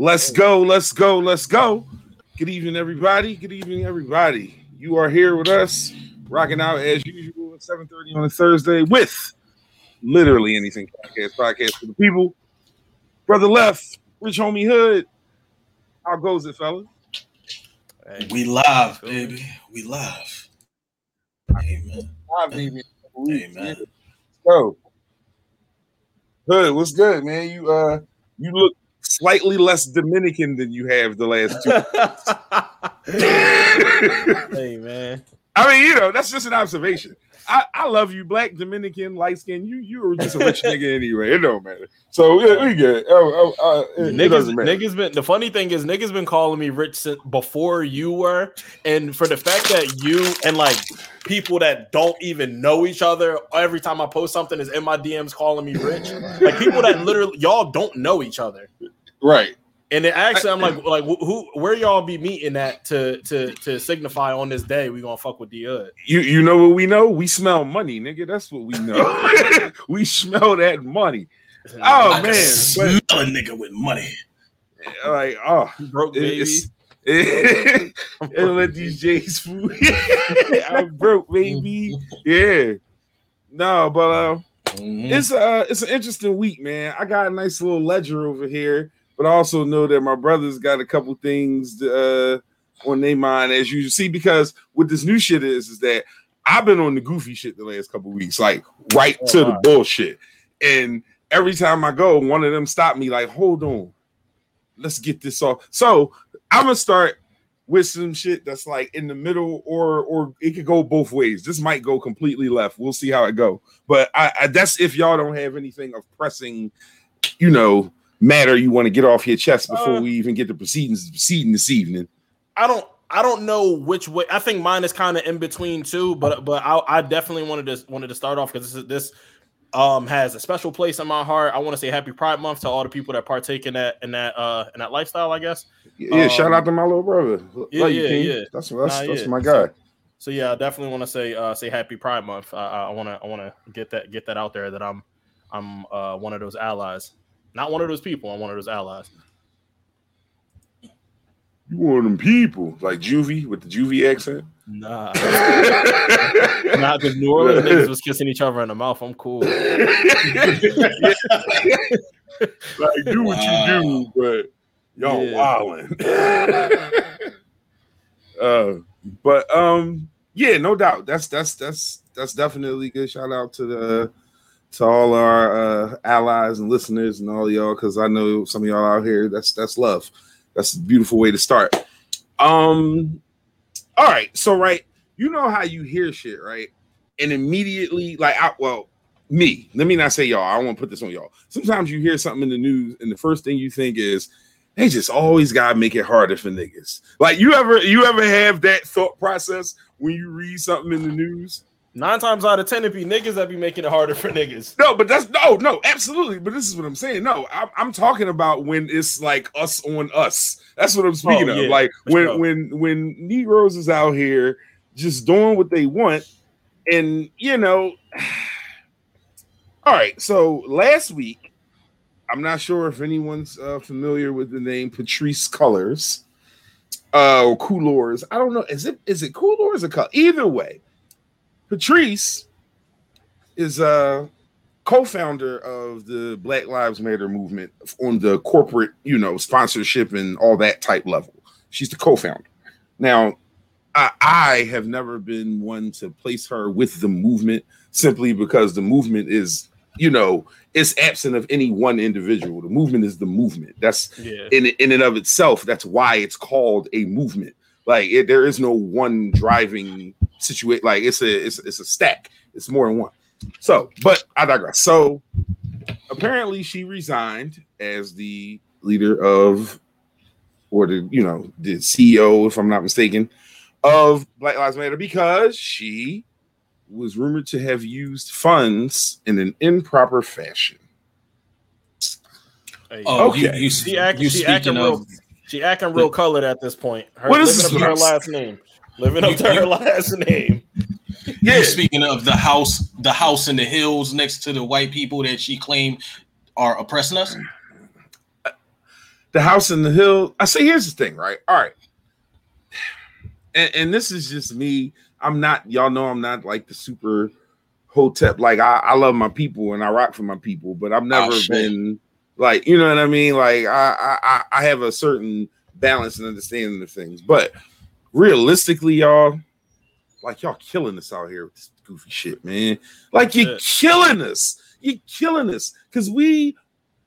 Let's go, let's go, let's go. Good evening, everybody. Good evening, everybody. You are here with us, rocking out as usual at 7:30 on a Thursday with literally anything podcast, podcast for the people. Brother Left, Rich Homie Hood. How goes it, fellas? We live, baby. We live. Amen. Live, baby. Amen. So, Hood, what's good, man? You uh, you look slightly less Dominican than you have the last two. hey man. I mean, you know, that's just an observation. I, I love you, black, Dominican, light skin. You you were just a rich nigga anyway. It don't matter. So yeah, we good. Oh, oh, uh, it, it Niggas, doesn't matter. niggas been the funny thing is niggas been calling me rich since before you were, and for the fact that you and like people that don't even know each other, every time I post something is in my DMs calling me rich. Like people that literally y'all don't know each other, Right. and then actually I'm like like who where y'all be meeting at to to to signify on this day we gonna fuck with the hood. You you know what we know? We smell money, nigga. That's what we know. we smell that money. Oh I man, smell a nigga with money. like oh, broke it- baby. it's- and let these J's food. I'm broke, baby. Yeah. No, but uh, Mhm. it's uh it's an interesting week, man. I got a nice little ledger over here, but I also know that my brother's got a couple things uh on their mind as you see because what this new shit is is that I've been on the goofy shit the last couple weeks, like right to the bullshit. And every time I go, one of them stop me like, hold on, let's get this off. So I'm gonna start with some shit that's like in the middle, or or it could go both ways. This might go completely left. We'll see how it go. But I, I that's if y'all don't have anything of pressing, you know, matter you want to get off your chest before Uh, we even get the proceedings proceeding this evening. I don't I don't know which way. I think mine is kind of in between too, but but I, I definitely wanted to wanted to start off because this is this um has a special place in my heart. I want to say Happy Pride Month to all the people that partake in that in that uh in that lifestyle. I guess. Yeah, Um, shout out to my little brother. yeah, Love yeah, yeah. That's that's, Nah, that's yeah. my guy. So yeah, I definitely want to say uh say Happy Pride Month. I I want to I want to get that get that out there that I'm I'm uh one of those allies, not one of those people. I'm one of those allies. You one of them people like Juvie with the Juvie accent. Nah, nah, because New Orleans niggas was kissing each other in the mouth. I'm cool. like do what you do, but y'all Yeah. wildin'. uh, but um, yeah, no doubt. That's that's that's that's definitely good. Shout out to the to all our uh, allies and listeners and all y'all, because I know some of y'all out here. That's that's love. That's a beautiful way to start. Um, all right. So right, you know how you hear shit, right? And immediately, like, I, well, me. Let me not say y'all. I don't want to put this on y'all. Sometimes you hear something in the news, and the first thing you think is, they just always gotta make it harder for niggas. Like you ever you ever have that thought process when you read something in the news? Nine times out of ten, it be niggas that be making it harder for niggas. No, but that's no, no, absolutely. But this is what I'm saying. No, I'm, I'm talking about when it's like us on us. That's what I'm speaking Oh, of. Like when sure. when when Negroes is out here just doing what they want, and you know. All right. So last week, I'm not sure if anyone's uh, familiar with the name Patrisse Cullors uh, or Coolors. I don't know. Is it is it Coolors or Color? Either way, Patrisse is a co-founder of the Black Lives Matter movement on the corporate, you know, sponsorship and all that type level. She's the co-founder. Now, I, I have never been one to place her with the movement simply because the movement is, you know, it's absent of any one individual. The movement is the movement. That's Yeah. in in and of itself. That's why it's called a movement. Like it, there is no one driving situation. Like it's a it's it's a stack. It's more than one. So, but I digress. So apparently, she resigned as the leader of, or the you know the CEO, if I'm not mistaken, of Black Lives Matter because she was rumored to have used funds in an improper fashion. Hey, Oh, Okay. you, you, She act- you she acting speaking real- She acting real colored at this point. Her What living is up this her last name. Living up to her last name. Yeah, you speaking of the house, the house in the hills next to the white people that she claimed are oppressing us. the house in the hill. I say, here's the thing, right? All right, and, and this is just me. I'm not, y'all know, I'm not like the super hotep. Like I, I love my people and I rock for my people, but I've ah, never shit. been like, you know what I mean? Like I, I, I- I have a certain balance and understanding of things, but realistically, y'all, like y'all killing us out here with this goofy shit, man. Like you're killing us. You're killing us because we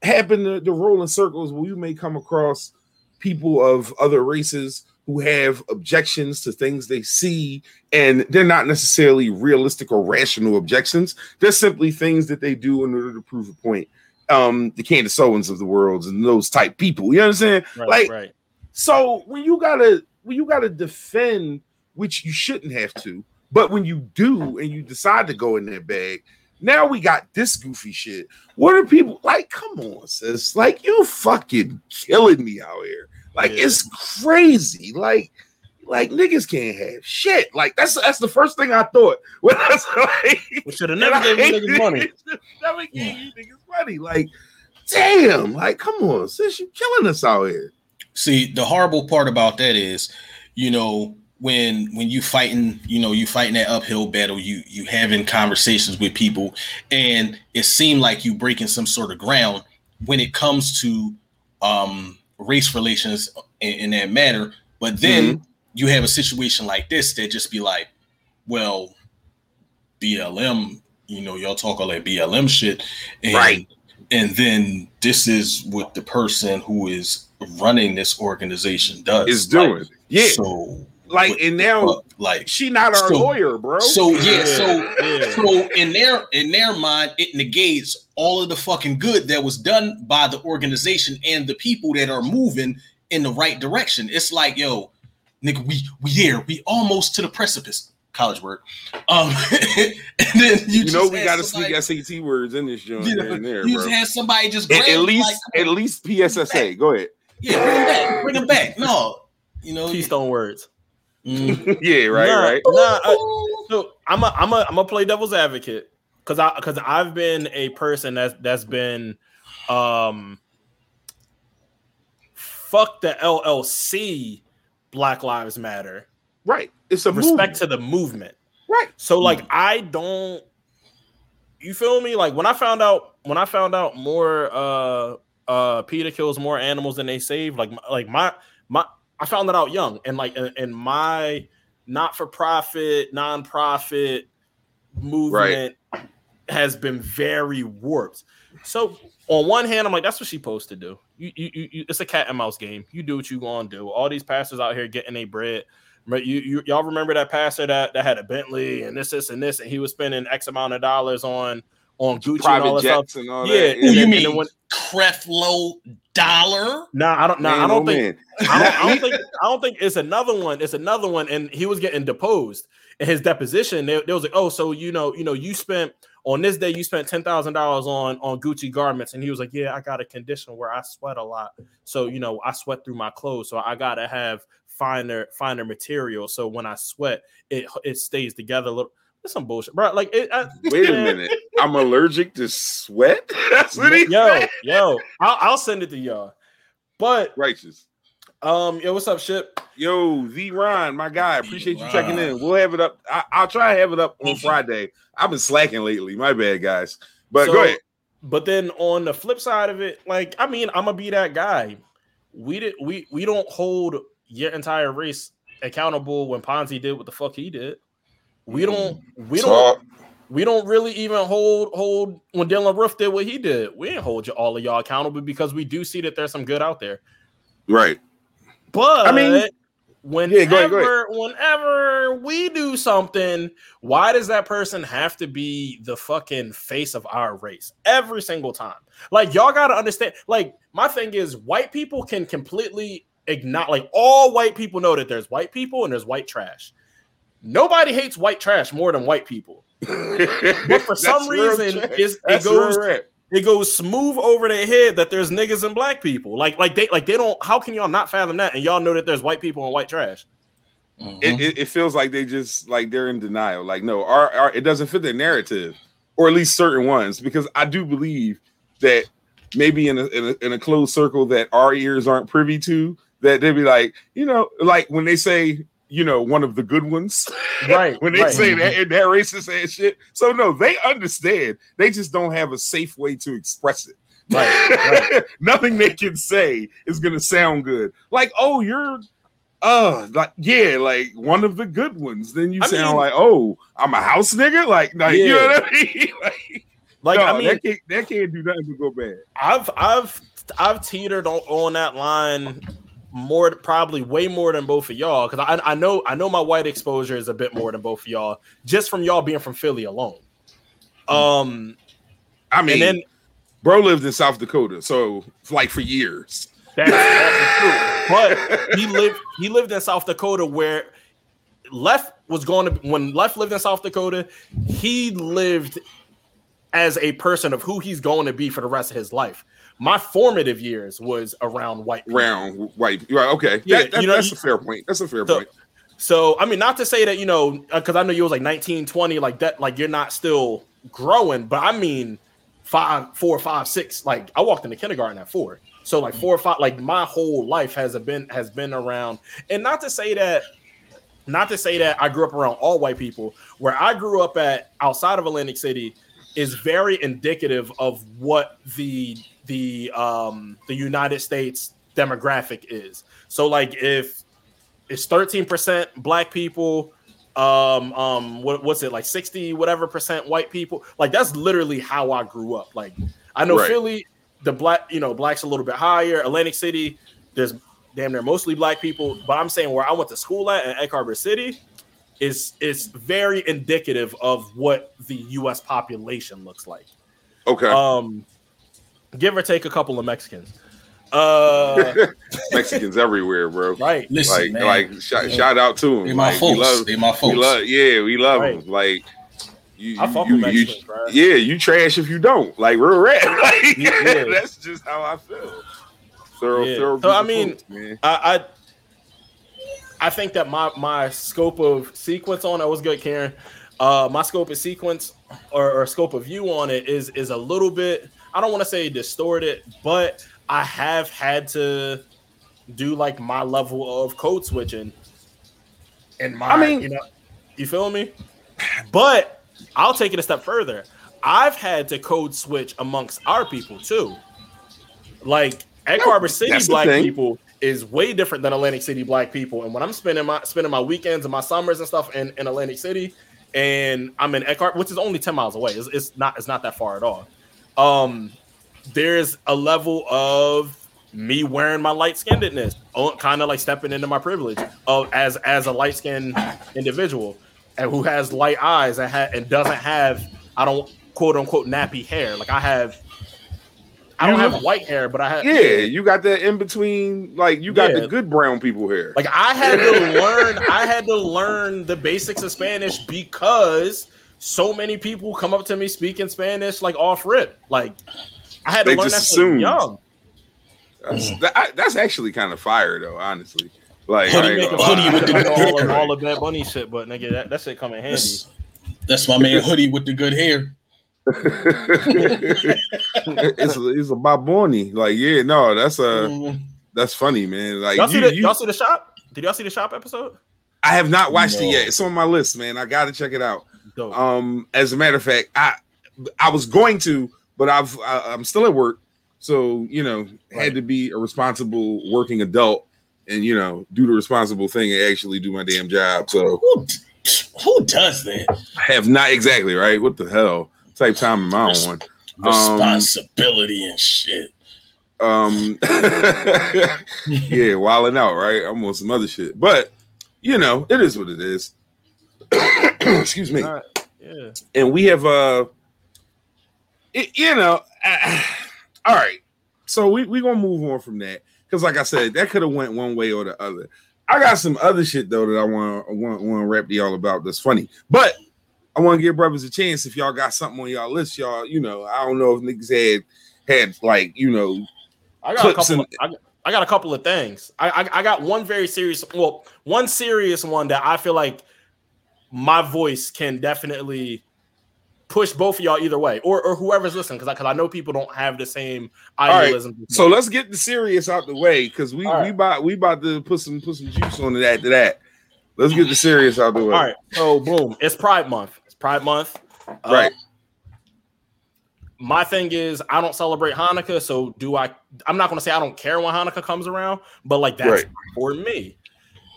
happen to, to roll in circles where you may come across people of other races who have objections to things they see, and they're not necessarily realistic or rational objections. They're simply things that they do in order to prove a point. Um, the Candace Owens of the world and those type people. You know what I'm saying? Right, like, right. so when you gotta when you gotta defend, which you shouldn't have to, but when you do and you decide to go in that bag, now we got this goofy shit. What are people like? Come on, sis. Like you fucking killing me out here. Like Yeah. it's crazy. Like, like niggas can't have shit. Like that's that's the first thing I thought when I was like, We should have never gave you niggas money. never gave you niggas money. Like, damn. Like, come on, sis. You killing us out here. See, the horrible part about that is, you know, when when you fighting, you know, you fighting that uphill battle, you you having conversations with people, and it seemed like you breaking some sort of ground when it comes to um race relations in, in that manner. But then you have a situation like this that just be like, well, BLM, you know, y'all talk all that BLM shit, and, Right. And then this is what the person who is running this organization does Is doing. Like, Yeah. So Like, what and now fuck? like she not our So- lawyer, bro. so yeah, so yeah. so in their in their mind, it negates all of the fucking good that was done by the organization and the people that are moving in the right direction. It's like, yo, nigga, we we here, we almost to the precipice. College word. Um, and then you, you know we got to somebody- sneak SAT words in this joint you here know, and there, you bro. just had somebody just At, grab at you, least, like, at least PSSA. Go ahead. yeah, bring them back, bring them back. No, you know, Keystone words. mm. yeah, right, Nah, right. Nah, I, so I'm a, I'm a, I'm gonna play devil's advocate because I because I've been a person that's that's been um fuck the LLC Black Lives Matter Right. It's a respect movement. to the movement. right. So like I don't you feel me? Like when I found out when I found out more uh uh PETA kills more animals than they save, like like my my I found that out young and like and, and my not for profit, non-profit movement has been very warped. So on one hand, I'm like, that's what she's supposed to do. You, you, you, you- it's a cat and mouse game. You do what you gonna do. All these pastors out here getting a bread. Right, you, you y'all remember that pastor that, that had a Bentley and this, this, and this, and he was spending X amount of dollars on on Gucci and all Private that stuff. and all Yeah, that. and Who then- you and mean? then when- Creflo Dollar? Nah, I don't. Nah, Man, I don't oh, think. I don't, I don't think. I don't think it's another one. It's another one, and he was getting deposed in his deposition. They, they was like, "Oh, so you know, you know, you spent on this day, you spent ten thousand dollars on on Gucci garments," and he was like, "Yeah, I got a condition where I sweat a lot, so you know, I sweat through my clothes, so I gotta have finer finer material, so when I sweat, it it stays together a little." That's some bullshit, bro. Like, it, I, Wait a man, minute. I'm allergic to sweat. That's what he Yo, said. yo, I'll, I'll send it to y'all. But Righteous. Um, yo, what's up, ship? Yo, V Ron, my guy. Appreciate you Ron. checking in. We'll have it up. I, I'll try to have it up on Friday. I've been slacking lately. My bad, guys. But So- go ahead. But then on the flip side of it, like I mean, I'm gonna be that guy. We did we we don't hold your entire race accountable when Ponzi did what the fuck he did. We don't we don't we don't really even hold hold when Dylann Roof did what he did. We didn't hold you all of y'all accountable because we do see that there's some good out there. Right. But I mean- whenever Yeah, go ahead, go whenever we do something, why does that person have to be the fucking face of our race every single time? Like y'all gotta understand. Like my thing is, white people can completely ignore. Like all white people know that there's white people and there's white trash. Nobody hates white trash more than white people. but for some reason, it's- it goes- It goes smooth over their head that there's niggas and black people. Like, like they, like they don't. How can y'all not fathom that? And y'all know that there's white people and white trash. Mhm. it, it, it feels like they just like they're in denial. Like, no, our, our it doesn't fit their narrative, or at least certain ones, because I do believe that maybe in a, in a in a closed circle that our ears aren't privy to, that they'd be like, you know, like when they say, you know, one of the good ones, Right. when they right. say that that racist ass shit. So no, they understand. They just don't have a safe way to express it. Right, Nothing they can say is gonna sound good. Like, oh, you're uh like yeah, like one of the good ones. Then you I sound mean- like, oh, I'm a house nigga. Like, like you know what I mean? like, Like no, I mean, that can't that can't do nothing but go bad. I've I've I've teetered on, on that line more probably way more than both of y'all because I I know I know my white exposure is a bit more than both of y'all just from y'all being from Philly alone. Um, I mean, and then bro lived in South Dakota, so like for years. that's, that's true, but he lived he lived in South Dakota where Left was going to when Left lived in South Dakota, he lived as a person of who he's going to be for the rest of his life. My formative years was around white people. Round white, right? Okay, Yeah, that, that- you know, that's you- a fair point. That's a fair So- point. So I mean, not to say that you know, uh, because I know you was like 19, 20, like that, like you're not still growing, but I mean, five, four, five, six. Like I walked into kindergarten at four, so like four or five. Like my whole life has been has been around, and not to say that, not to say that I grew up around all white people. Where I grew up at outside of Atlantic City is very indicative of what the the um the United States demographic is. So like if it's 13% black people um um what, what's it like 60 whatever percent white people like that's literally how i grew up like i know Right. philly the black you know blacks a little bit higher atlantic city there's damn near mostly black people but i'm saying where i went to school at in egg harbor city is is very indicative of what the us population looks like Okay, um give or take a couple of mexicans uh Mexicans everywhere, bro. right Listen, like, man. like shout, shout out to them. they my like, folks. We love, they my we love, yeah, we love Right. them. Like, you, i fuck you, with you- mexicans yeah, you trash if you don't. Like real red. Like, Yeah. that's just how I feel. Thorough, Yeah. thorough So, I mean, folks, man. I, I I think that my my scope of sequence on it was good, Karen. Uh, my scope of sequence or, or scope of view on it is is a little bit. I don't want to say distorted, but I have had to do like my level of code switching. And my, I mean- you know, you feel me? But I'll take it a step further. I've had to code switch amongst our people too. Like No, Harbor City black people is way different than Atlantic City black people. And when I'm spending my spending my weekends and my summers and stuff in, in Atlantic City, and I'm in Harbor, which is only 10 miles away. It's, it's not it's not that far at all. Um, there's a level of me wearing my light skinnedness, kind of like stepping into my privilege of as as a light skinned individual and who has light eyes and, ha- and doesn't have I don't quote unquote nappy hair. Like I have, I don't have white hair, but I have Yeah, you got that in between. Like you got Yeah. the good brown people here. Like I had to learn, I had to learn the basics of Spanish because so many people come up to me speaking Spanish like off rip. Like I had to They learn that just since assumed. young. That's, that- I- that's actually kind of fire, though. Honestly, like, Hoodie I ain't make a hoodie with the- I all, of, all of that bunny shit, but nigga, that, that shit come in handy. That's, that's my man hoodie with the good hair. it's a, it's a Baboni. Like, yeah, no, that's a Mm, that's funny, man. Like, Y'all see you, the you- y'all see the shop? Did y'all see the shop episode? I have not watched it yet. It's on my list, man. I got to check it out. Dope. Um, as a matter of fact, I I was going to, but I've I, I'm still at work, so you know, Right. had to be a responsible working adult and you know do the responsible thing and actually do my damn job. So Who, who does that? I have not exactly right. What the hell type time am I on? Responsibility and shit. Um, yeah, wilding out, right? I'm on some other shit, but you know, it is what it is. Excuse me. Right. Yeah. and we have uh it, you know all right so we we gonna move on from that because like i said that could have went one way or the other i got some other shit though that i want want want to rap to y'all about that's funny but i want to give brothers a chance if y'all got something on y'all list y'all you know i don't know if niggas had had like you know I got a couple. Of, I, I got a couple of things. I, I I got one very serious. Well, one serious one that I feel like my voice can definitely push both of y'all either way, or or whoever's listening, because I, I know people don't have the same right, idealism. So let's get the serious out the way because we right. we about we about to put some put some juice on it after that. Let's get the serious out the way. All right, so boom, it's Pride Month. It's Pride Month. Uh, Right. my thing is I don't celebrate Hanukkah, so do I I'm not gonna say I don't care when Hanukkah comes around, but like that's Right. for me.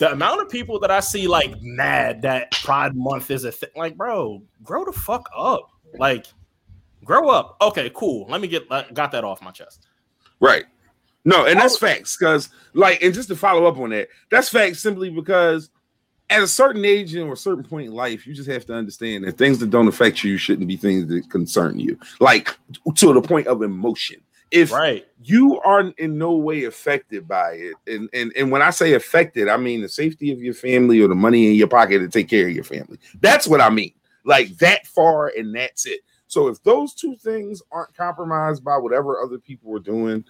The amount of people that I see like mad that Pride Month is a thing, like, bro, grow the fuck up. Like, grow up. Okay, cool. Let me get uh, got that off my chest. Right. No, and that's Oh. facts because, like, and just to follow up on that, that's facts simply because at a certain age and or a certain point in life, you just have to understand that things that don't affect you shouldn't be things that concern you, like to the point of emotion. If Right. you are in no way affected by it, and, and and when I say affected, I mean the safety of your family or the money in your pocket to take care of your family. That's what I mean. Like that far, and that's it. So if those two things aren't compromised by whatever other people are doing,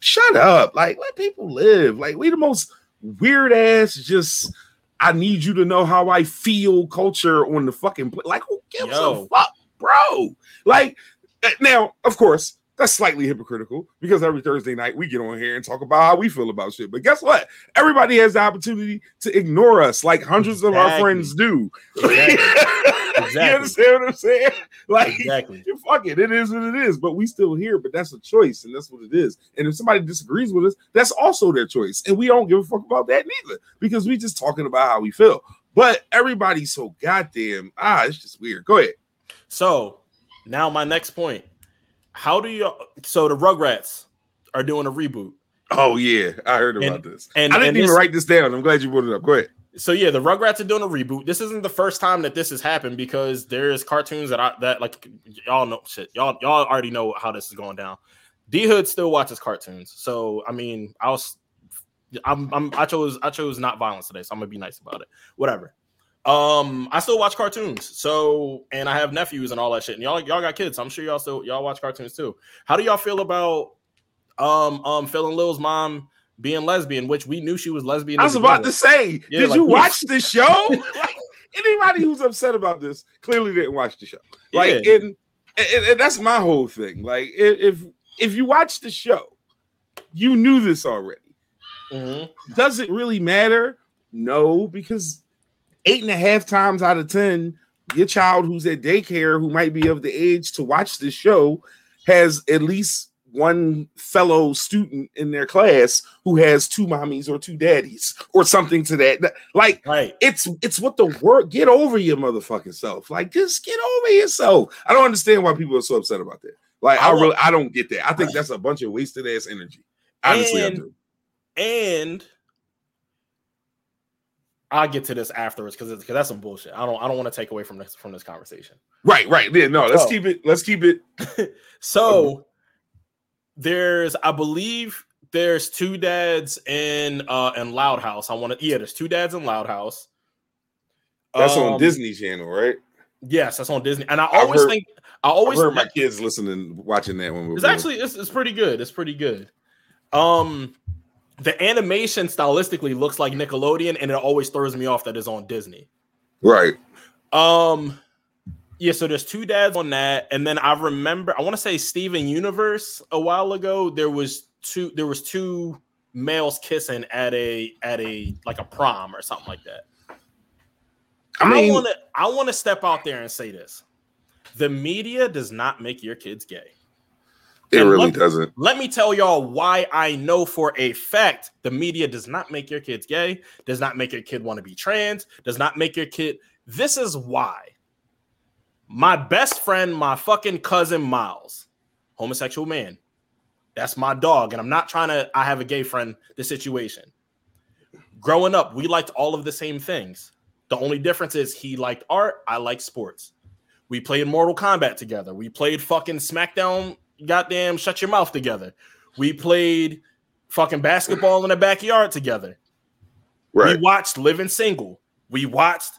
shut up. Like let people live. Like we the most weird ass just I need you to know how I feel culture on the fucking pla- like who gives Yo. a fuck, bro? Like uh, now, of course, that's slightly hypocritical because every Thursday night we get on here and talk about how we feel about shit. But guess what? Everybody has the opportunity to ignore us like hundreds of our friends do. Exactly. you understand what I'm saying? Like Exactly. fuck it, it is what it is. But we still here, but that's a choice, and that's what it is. And if somebody disagrees with us, that's also their choice. And we don't give a fuck about that neither, because we just talking about how we feel. But everybody's so goddamn ah, it's just weird. Go ahead. So now my next point. How do you so the Rugrats are doing a reboot? Oh yeah, I heard about And- this. and- I didn't and even this- write this down. I'm glad you brought it up. Go ahead. So yeah, the Rugrats are doing a reboot. This isn't the first time that this has happened because there's cartoons that I that like y'all know shit. Y'all y'all already know how this is going down. D Hood still watches cartoons. So I mean, I was I'm, I'm I chose I chose not violence today, so I'm gonna be nice about it. Whatever. Um, I still watch cartoons. So and I have nephews and all that shit. And y'all y'all got kids. So I'm sure y'all still y'all watch cartoons too. How do y'all feel about um um Phil and Lil's mom being lesbian, which we knew she was lesbian. I was about to say, Yeah, did like, you watch the show? like, anybody who's upset about this clearly didn't watch the show. Like, Yeah. and, and, and that's my whole thing. Like, if if, you watch the show, you knew this already. Mhm. Does it really matter? No, because eight and a half times out of ten, your child who's at daycare who might be of the age to watch this show has at least one fellow student in their class who has two mommies or two daddies or something to that. Like Right. it's it's what the word get over your motherfucking self. Like just get over yourself. I don't understand why people are so upset about that. Like I, I really I don't get that. I think that's a bunch of wasted ass energy. Honestly, I do. and I'll get to this afterwards because because that's some bullshit. I don't I don't want to take away from this from this conversation. Right, right. Yeah, no, let's So- keep it. Let's keep it. So there's I believe there's two dads in uh in Loud House. I want to yeah, there's two dads in Loud House. That's on Um, Disney Channel, right? Yes, that's on Disney. And I always heard- think I I always heard my kids listening, watching that one. It's actually it's, it's pretty good. It's pretty good. Um the animation stylistically looks like Nickelodeon, and it always throws me off that it's on Disney. right. Um yeah, so there's two dads on that, and then I remember I want to say Steven Universe a while ago. There was two there was two males kissing at a at a like a prom or something like that. I mean, I want to I want to step out there and say this: the media does not make your kids gay. It and really let- doesn't. Let me tell y'all why I know for a fact the media does not make your kids gay, does not make your kid want to be trans, does not make your kid. This is why. My best friend, my fucking cousin Miles, homosexual man. That's my dog. And I'm not trying to, I have a gay friend, the situation. Growing up, we liked all of the same things. The only difference is he liked art, I like sports. We played Mortal Kombat together. We played fucking SmackDown, goddamn, shut your mouth together. We played fucking basketball in the backyard together. Right. We watched Living Single. We watched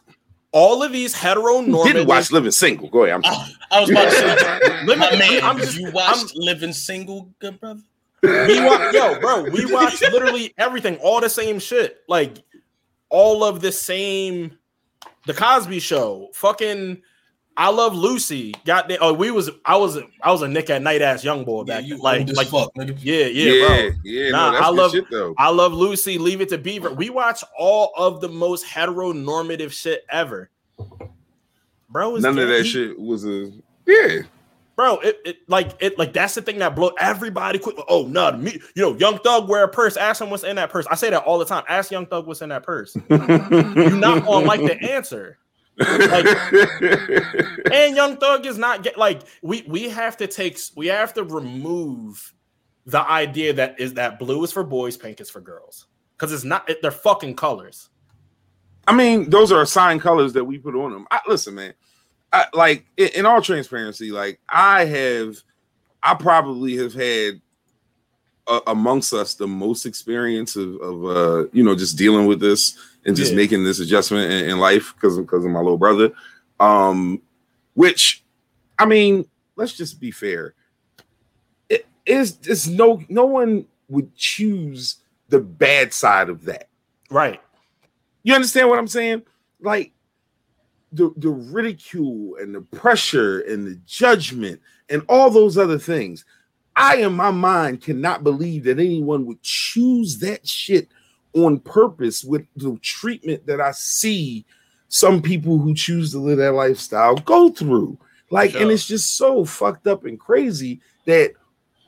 all of these heteronormative. Didn't watch Living Single. Go ahead. I'm Oh, I was about to say, Let my man, I'm just- you watched Living Single, good brother? we watch, yo, bro, we watch literally everything, all the same shit, like all of the same. The Cosby Show, fucking. I love Lucy. Got oh, we was I was I was a Nick at Nite ass young boy back. Yeah, you like old as like fuck, nigga. yeah, yeah, yeah, bro. yeah. Nah, no, that's I love- shit though. I love Lucy. Leave it to Beaver. We watch all of the most heteronormative shit ever. Bro, is None of that he- shit was a yeah. bro. It, it like it like that's the thing that blow everybody. Quick, oh no, me, you know, Young Thug wear a purse. Ask him what's in that purse. I say that all the time. Ask Young Thug what's in that purse. You're not gonna like the answer. And Young Thug is not get like we we have to take we have to remove the idea that is that blue is for boys, pink is for girls because it's not it, they're fucking colors. I mean, those are assigned colors that we put on them. I, listen, man. I, like in, in all transparency, like I have, I probably have had uh, amongst us the most experience of, of uh, you know, just dealing with this and just Yeah. making this adjustment in, in life because because of my little brother. Um, which, I mean, let's just be fair. It is it's no no one would choose the bad side of that. Right. You understand what I'm saying? Like the the ridicule and the pressure and the judgment and all those other things. I in my mind cannot believe that anyone would choose that shit on purpose with the treatment that I see some people who choose to live that lifestyle go through. Like, and it's just so fucked up and crazy that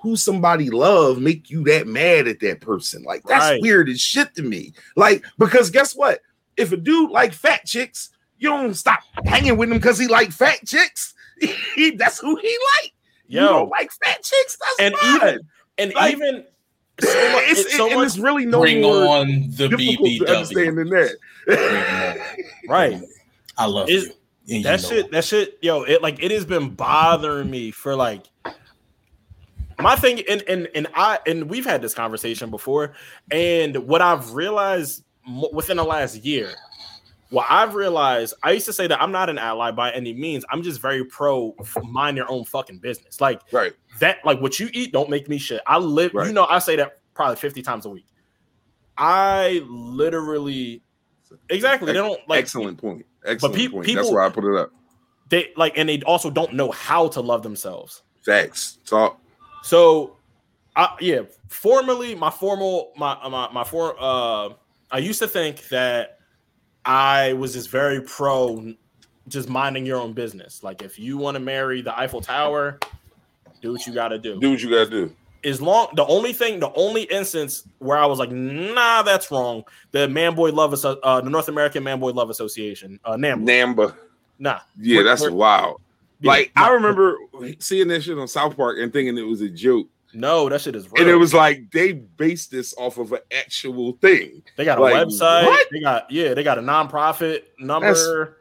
who somebody love make you that mad at that person. Like, that's Right. weird as shit to me. Like, because guess what? If a dude like fat chicks, you don't stop hanging with him because he like fat chicks. That's who he like. You Yo. don't like fat chicks. That's And fine. even and Like, even so much, it's, it's so and much it's really no Bring more on the difficult BBW. than that. right. I love Is- you. And you that know shit, it. that shit, yo, it like it has been bothering me for like my thing, and and and I and we've had this conversation before, and what I've realized within the last year, what I've realized, I used to say that I'm not an ally by any means. I'm just very pro mind your own fucking business. Like right. that, like what you eat, don't make me shit. I live, you know, I say that probably 50 times a week. I literally, exactly. They don't like Excellent point. Excellent pe- point. That's people- why I put it up. they like and they also don't know how to love themselves Facts. Talk. so I, yeah formerly my formal my my, my for uh i used to think that i was just very pro just minding your own business like if you want to marry the eiffel tower do what you got to do Do what you gotta do. as long the only thing the only instance where i was like nah that's wrong the man boy love uh the north american man boy love association uh NAMBLA. Namba. nah Yeah, We're- that's we're- wild. yeah, Like nah. I remember seeing that shit on South Park and thinking it was a joke. No that shit is real. And it was like they based this off of an actual thing. They got a website. what? They got yeah, they got a nonprofit number.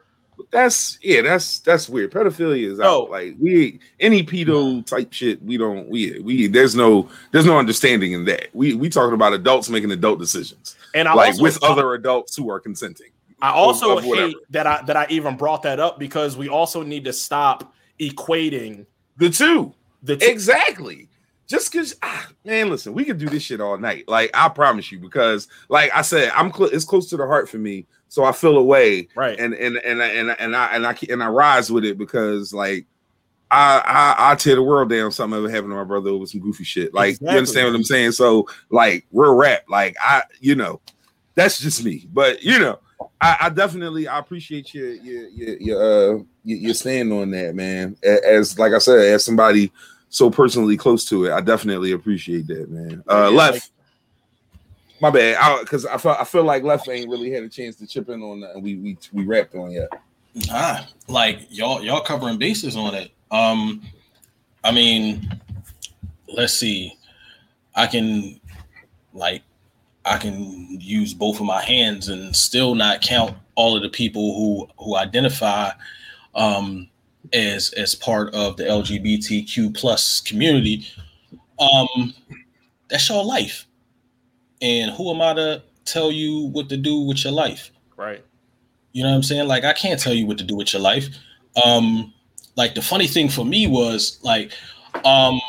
That's yeah, that's that's weird. Pedophilia is out. Oh. Like we any pedo type shit, we don't we we there's no there's no understanding in that. We we talking about adults making adult decisions. and I like with other adults who are consenting. I also of whatever. hate that I that I even brought that up because we also need to stop equating The two. the two. Exactly. Just because, ah, man, listen, we could do this shit all night. Like I promise you, because like I said, I'm cl- it's close to the heart for me, so I feel away, right. and and and I- and I- and I and I and I rise with it because like I I I tear the world down. Something ever happened to my brother over some goofy shit. Like Exactly. you understand what I'm saying? So like real rap, like I you know, that's just me. But you know, I, I definitely I appreciate your your your your, uh, your your stand on that, man. As like I said, as somebody so personally close to it, I definitely appreciate that, man. Uh, Yeah, left. like- my bad, because I, feel I feel like left ain't really had a chance to chip in on that, and we we we wrapped on yet. Nah, like y'all y'all covering bases on it. Um, I mean, let's see. I can like I can use both of my hands and still not count all of the people who who identify um as as part of the LGBTQ plus community. Um that's your life. And who am I to tell you what to do with your life? right. You know what I'm saying? Like I can't tell you what to do with your life. Um like the funny thing for me was like um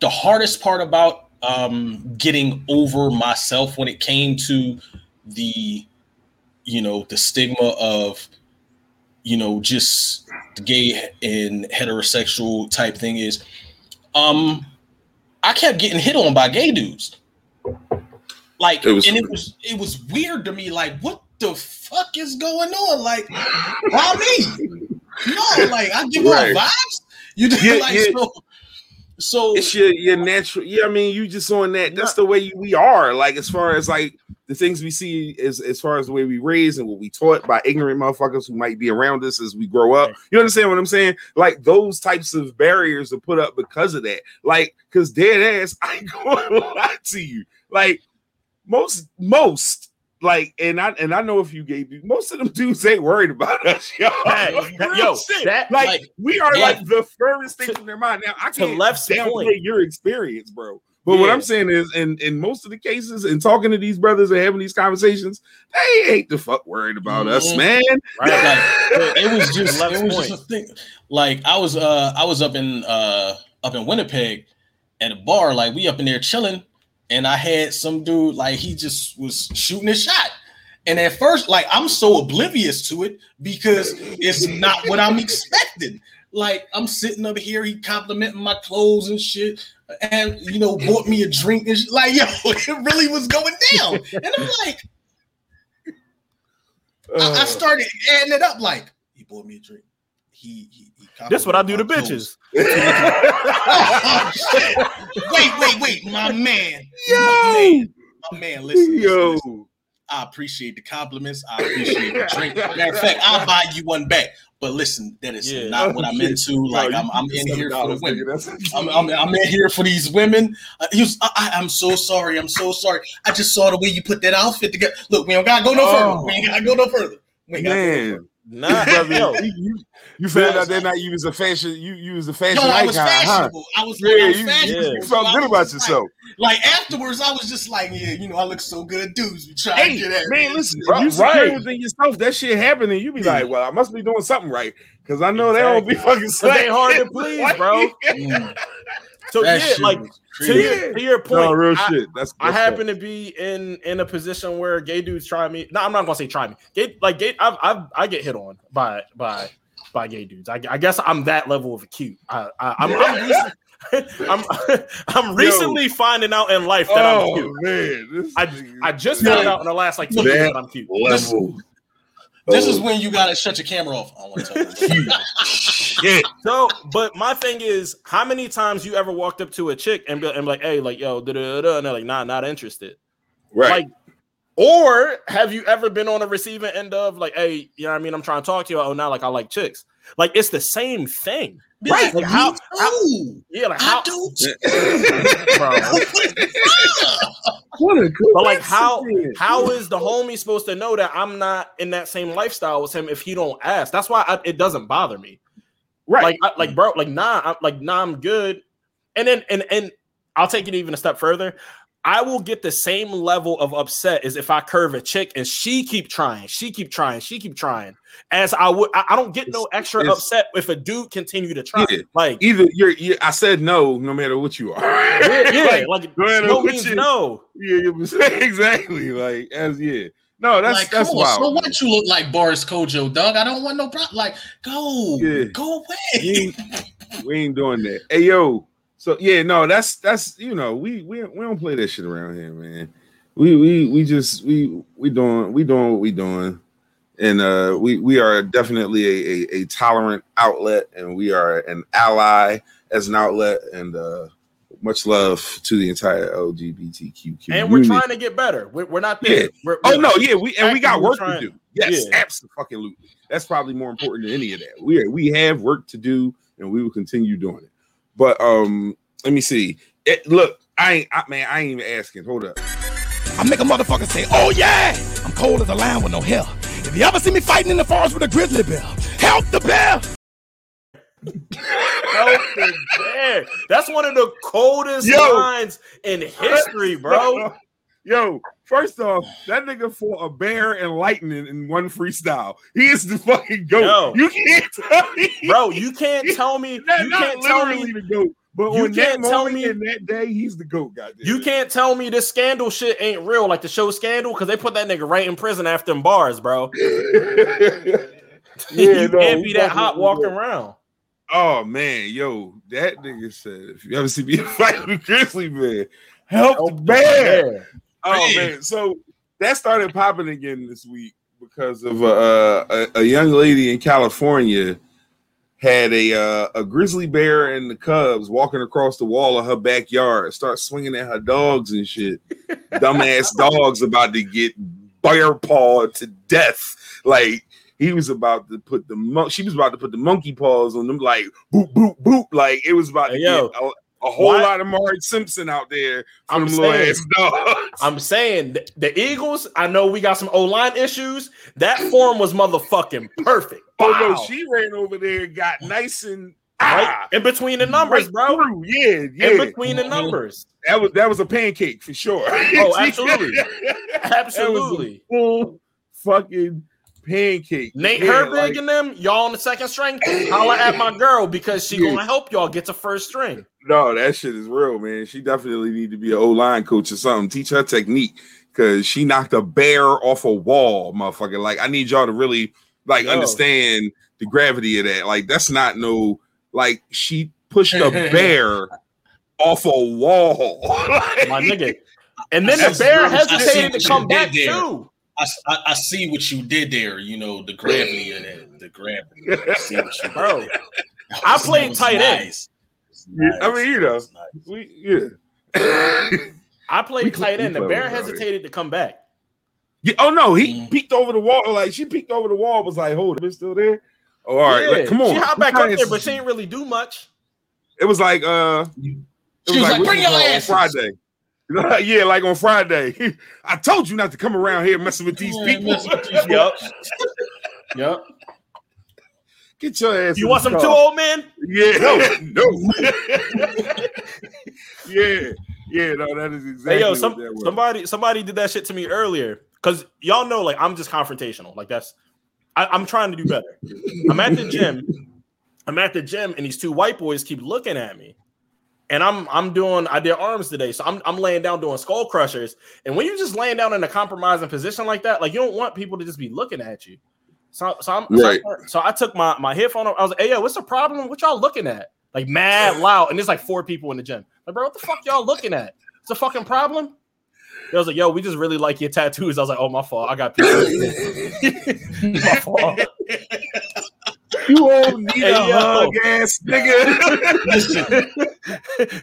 the hardest part about um getting over myself when it came to the you know the stigma of you know, just the gay and heterosexual type thing is, um, I kept getting hit on by gay dudes. Like, It was- and it was it was weird to me. Like, what the fuck is going on? Like, why me? No, like I give Right. off vibes. You Yeah, like yeah. so. So it's your your natural. Yeah, I mean, you just on that. That's the way we are. Like as far as like the things we see as as far as the way we raise and what we taught by ignorant motherfuckers who might be around us as we grow up. You understand what I'm saying? Like those types of barriers are put up because of that. Like because dead ass, I ain't going to lie to you. Like most most. Like and I and I know if you gave most of them dudes ain't worried about us, yo. Hey, Real yo, that- like, like, we are yeah. like the furthest thing from their mind. Now I can't Left's downplay point. your experience, bro. But what I'm saying is, in in most of the cases, and talking to these brothers and having these conversations, they ain't the fuck worried about us, Mhm. man. Right. like, it was just it was point. just a thing. Like I was uh I was up in uh up in Winnipeg at a bar, like we up in there chilling, and I had some dude like he just was shooting a shot. And at first, like I'm so oblivious to it because it's not what I'm expecting. Like I'm sitting up here, he complimenting my clothes and shit, and you know, bought me a drink and shit. like yo, it really was going down. And I'm like, I, I Uh, started adding it up. Like he bought me a drink. He, he, he This what I do to bitches. my clothes. Shit. wait, wait, wait, my man, my yo, man, my man. Listen, listen, yo, listen. I appreciate the compliments. I appreciate the drink. Matter of fact, I'll buy you one back. But listen, that is Yeah. not what I'm into. Like No, I'm, I'm in here for the women. I'm, I'm, I'm in here for these women. Uh, was, I, I, I'm so sorry. I'm so sorry. I just saw the way you put that outfit together. Look, we don't gotta go no Oh. further. We ain't gotta go no further. We ain't gotta go no further. man. Nah, Brother, yo, you, you, you found Yeah. out that night you was a fashion, you, you was a fashion Yo, I icon, was huh? I was, Yeah, I was you, fashionable. you, you So felt I good about just yourself. Like, like afterwards, I was just like, yeah, you know, I look so good, dudes. We try Hey, to get at man, me. listen, Right, if you secure right. within yourself, that shit happen, and you be Yeah. like, well, I must be doing something right. Because I know they don't be fucking Cause they hard to please, bro. Mm, So that yeah, like was to your, to your point, No, real I, shit. That's, I that's happen to be in in a position where gay dudes try me. No, I'm not gonna say try me. Gay like gay. I've, I've I get hit on by by by gay dudes. I, I guess I'm that level of acute. I, I I'm I'm, recent- I'm I'm recently finding out in life that I'm Oh cute. man, this I nigga- I just Yeah. found out in the last like two That years that I'm cute. level. This Oh, is when you gotta shut your camera off. I want to tell you. shit. So, but my thing is, how many times you ever walked up to a chick and be, and be like, "Hey, like, yo," da da da, and they're like, "Nah, not interested." Right. Like, or have you ever been on the receiving end of like, "Hey, you know what I mean? I'm trying to talk to you." Oh, now like I like chicks. Like it's the same thing, Right, Like, like, how- me how- yeah. Like I how, do. bro. what a good But like how how is the homie supposed to know that I'm not in that same lifestyle with him if he don't ask? That's why I, it doesn't bother me. right? Like, I, like, bro, like, nah, I'm like, nah, I'm good. And then, and and I'll take it even a step further. I will get the same level of upset as if I curve a chick and she keep trying, she keep trying, she keep trying. As I would, I, I don't get no extra it's- upset if a dude continue to try. Yeah. Like, Either you're, you I said no, no matter what you are. yeah, yeah, like, like, no matter no means you- no. yeah, you exactly. Like as yeah. No, that's like, that's come on. wild. So what you look like Boris Kodjoe, dog? I don't want no problem. Like, go, Yeah. go away. we, ain't, we ain't doing that. Hey yo, so yeah, no, that's that's you know, we we we don't play that shit around here, man. We we we just we we doing we doing what we doing, and uh, we we are definitely a, a a tolerant outlet, and we are an ally as an outlet, and uh, much love to the entire LGBTQ community. And we're trying to get better. We're, we're not there. Yeah. We're, Oh we're- no, yeah, we and we got work trying- to do. Yes, Yeah. absolutely. That's probably more important than any of that. We are, we have work to do, and we will continue doing it. But um, let me see. It, look, I ain't, I, man, I ain't even asking. Hold up. I make a motherfucker say, oh yeah, I'm cold as a lion with no hair. If you ever see me fighting in the forest with a grizzly bear, help the bear. Help the bear. That's one of the coldest Yo. lines in history, bro. Yo, first off, that nigga fought a bear and lightning in one freestyle. He is the fucking goat. Yo. You can't tell me, Bro, you can't tell me. Not, You can't tell me. the goat, but you on that can't tell moment me- in that day, he's the goat. Goddamn. You can't tell me this scandal shit ain't real, like the show Scandal, because they put that nigga right in prison after them bars, bro. Yeah, you no, can't be that hot walking did. around. Oh man, yo, that nigga said if you ever see me fight with Grizzly Bear, help, the bear. Oh Man. so that started popping again this week because of uh, a, a young lady in California had a uh, a grizzly bear and the cubs walking across the wall of her backyard, start swinging at her dogs and shit. Dumbass dogs about to get bear pawed to death. Like he was about to put the mon- she was about to put the monkey paws on them, like boop boop boop. Like it was about to Hey, yo, get a, a whole why- lot of Marge Simpson out there I'm saying- I'm saying th- the Eagles. I know we got some O line issues. That form was motherfucking perfect. Oh no, she ran over there, got nice and right ah, in between the numbers, right bro. through. Yeah, yeah. In between the numbers. that was that was a pancake for sure. Oh, absolutely. That was Absolutely. a full fucking pancake. Nate Yeah, Herbig like- and them, y'all on the second string, holla at my girl because she Yeah. gonna help y'all get to first string. No, that shit is real, man. She definitely need to be an O line coach or something. Teach her technique because she knocked a bear off a wall, motherfucker. Like, I need y'all to really like Yo. understand the gravity of that. Like, that's not no like she pushed a bear off a wall. My nigga. And then the bear real. Hesitated to come back there. too. I, I, I see what you did there. You know the gravity of that. The gravity. I see what you did Bro, there. I played that was tight end. nice. I mean, you know. Nice. we, yeah. I played We- tight we end. The bear hesitated to come back. Yeah, oh no, he Mhm. peeked over the wall. Like she peeked over the wall, was like, "Hold it, it's still there." Oh, all right, Yeah, like, come on. She hopped back up there, but she didn't really do much. It was like uh, it She was like, what "Bring your call it, asses." on Friday. yeah, like on Friday. I told you not to come around here messing with these Yeah, people. messing with these Yep. Yep. Get your ass. You in want the some car. too old men? Yeah, no, no. yeah, yeah, no, that is exactly. Hey yo, what some, that was. somebody somebody did that shit to me earlier. Cause y'all know, like I'm just confrontational. Like that's I, I'm trying to do better. I'm at the gym. I'm at the gym, and these two white boys keep looking at me. And I'm I'm doing I did arms today, so I'm I'm laying down doing skull crushers. And when you're just laying down in a compromising position like that, like you don't want people to just be looking at you. So so I'm Right. so, so I took my my headphone off. I was like, hey yo, what's the problem? What y'all looking at? Like mad loud, and there's like four people in the gym. Like, bro, what the fuck y'all looking at? It's a fucking problem. I was like, yo, we just really like your tattoos. I was like, oh my fault. I got PTSD. my fault. you all need Hey, a yo. hug, ass nigga. Listen,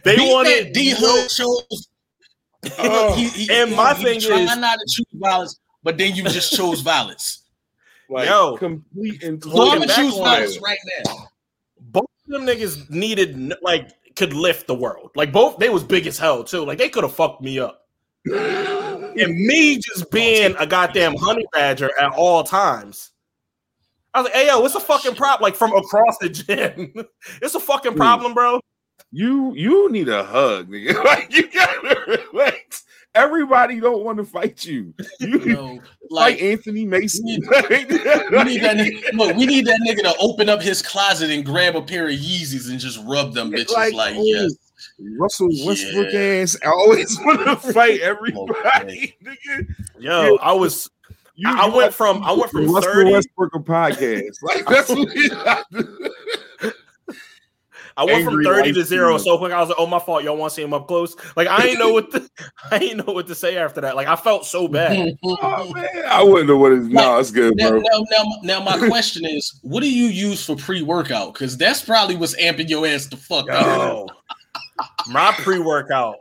They beat wanted that D Hood chose. Oh, and my thing try is- not to choose violence, but then you just chose violence. like Yo. complete and So I'm Looking gonna choose violence right now. both of them niggas needed like could lift the world. Like both they was big as hell too. Like they could have fucked me up. And me just being a goddamn honey badger at all times. I was like, hey yo, what's a fucking problem? Like from across the gym. it's a fucking problem, bro. You you need a hug, nigga. Like you gotta relax. Everybody don't want to fight you. You You know, like like Anthony Mason. we need that nigga, look, we need that nigga to open up his closet and grab a pair of Yeezys and just rub them bitches Like, like, oh, yes. Russell Westbrook Yeah. ass. I always want to fight everybody, nigga. Yo, I was You, I- I went from- I went from Russell 30 Westbrook a podcast. Like that's what you have I went from 30 to zero cream. so quick. I was like, oh my fault. Y'all want to see him up close? Like I ain't know what to, I ain't know what to say after that. Like I felt so bad. oh man, I wouldn't know what it's. No, it's good, Now, bro. now, now, now, my question is, what do you use for pre-workout? Because that's probably what's amping your ass the fuck up. Yo, my pre-workout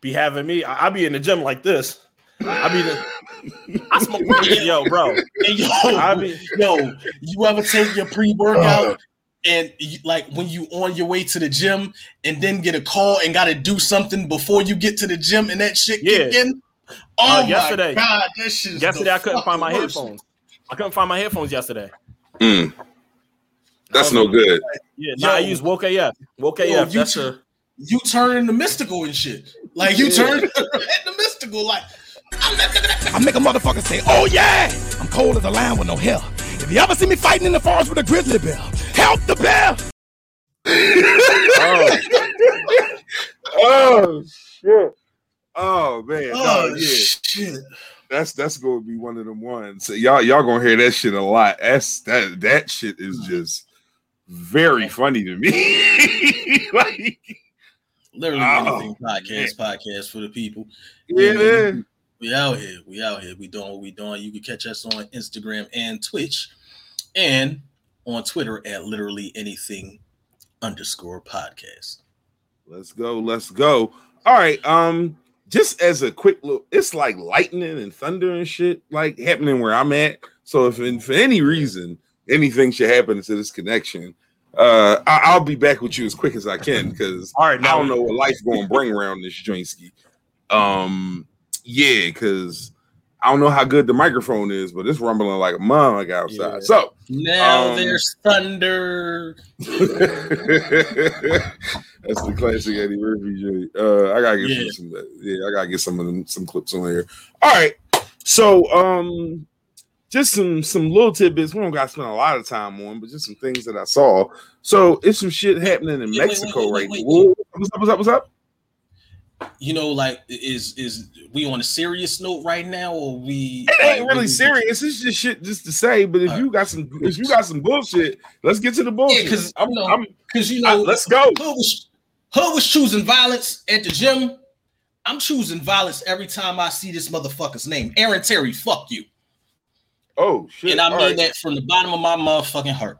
be having me. I, I be in the gym like this. I be the, I smoke yo, bro. And yo, I be yo, you ever take your pre-workout and you, like when you on your way to the gym and then get a call and got to do something before you get to the gym and that shit kick Yeah. in? Oh Uh, my yesterday- god, that shit. yesterday I couldn't find my worst. headphones. I couldn't find my headphones yesterday. Mm, that's no was- good. Yeah, nah, I use Woke AF. Woke Yo, AF. you That's t- a You turn into mystical and shit. Like you Yeah. turn into mystical. Like I make a motherfucker say, oh yeah, I'm cold as a lion with no hair. If you ever see me fighting in the forest with a grizzly bear, help the bear. oh, oh shit. Oh man. oh no, yeah. shit. That's that's gonna be one of them ones. So y'all y'all gonna hear that shit a lot. That's that that shit is just very funny to me. like Literally Oh, anything podcast, podcast for the people. yeah, We out here. We out here. We doing what we doing. You can catch us on Instagram and Twitch and on Twitter at literally anything underscore podcast. let's go, let's go. All right, um, just as a quick look, it's like lightning and thunder and shit like happening where I'm at. So if in, for any reason anything should happen to this connection, uh, I, I'll be back with you as quick as I can because All right, I don't know what life's going to bring around this jointski. Um, yeah, because I don't know how good the microphone is, but it's rumbling like a mug outside. Yeah. So Now Um, there's thunder. that's the classic Eddie Murphy. Uh, I gotta get Yeah. some, some. Yeah, I gotta get some of them some clips on here. All right, so um, just some some little tidbits. We don't got to spend a lot of time on, but just some things that I saw. So it's some shit happening in Wait, wait, Mexico wait, wait, right now. What's up? What's up? What's up? You know, like is is we on a serious note right now, or we? It ain't like, really we- serious. It's just shit just to say. But if All you got some, if you got some bullshit, let's get to the bullshit. Yeah, because I'm, you know, I'm, because you I- let's go. Hood was Hood was choosing violence at the gym. I'm choosing violence every time I see this motherfucker's name. Aaron Terry, fuck you. Oh shit! and I mean right. that from the bottom of my motherfucking heart.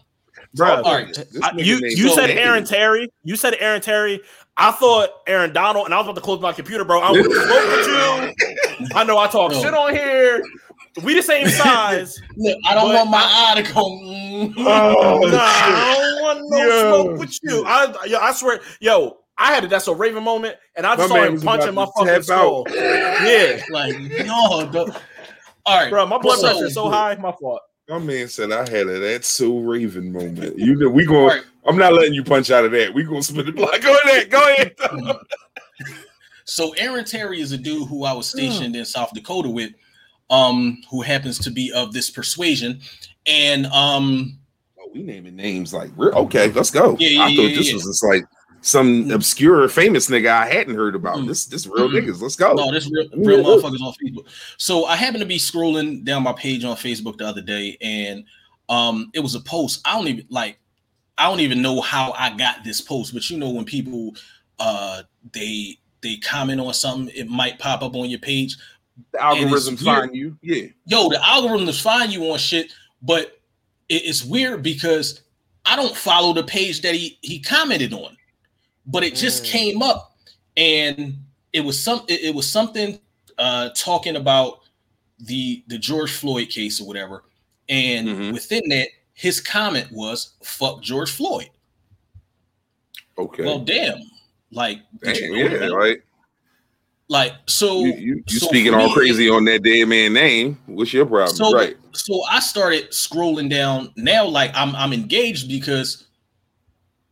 Bruh, All right. I- you you so said Aaron. Aaron Terry. You said Aaron Terry. I thought Aaron Donald, and I was about to close my computer, bro. I would smoke with you. I know I talk No. shit on here. We the same size. Look, I don't want my eye to go. mm. Oh, nah, shit. I don't want no Yo. smoke with you. I, yo, I swear, yo, I had a that's a Raven moment, and I just My saw him punching my fucking skull. out. Yeah, like no, the- all right, bro, my blood So- pressure is so high. My fault. My man said I had a that's so Raven moment. You know, we going All right. I'm not letting you punch out of that. We gonna split the block. Go ahead, go ahead. So Aaron Terry is a dude who I was stationed in South Dakota with, um, who happens to be of this persuasion, and um, oh, we naming names like we're okay. Let's go. Yeah, yeah, I thought yeah, this yeah. was just like some obscure famous nigga I hadn't heard about. Mm. This this real Mm. niggas. Let's go. no, this real, real motherfuckers on Facebook. So I happened to be scrolling down my page on Facebook the other day, and um, it was a post. I don't even like. I don't even know how I got this post, but you know when people uh they they comment on something, it might pop up on your page. the algorithms find you. Yeah. yo, the algorithms find you on shit, but it- it's weird because I don't follow the page that he he commented on, but it just Mm. came up and it was some it, it was something uh talking about the the George Floyd case or whatever, and Mhm. within that his comment was "fuck George Floyd." Okay. Well, damn, like Damn, yeah, that? right. like so You, you, you so speaking all me, crazy on that dead man name. What's your problem? So right. so I started scrolling down now like I'm I'm engaged because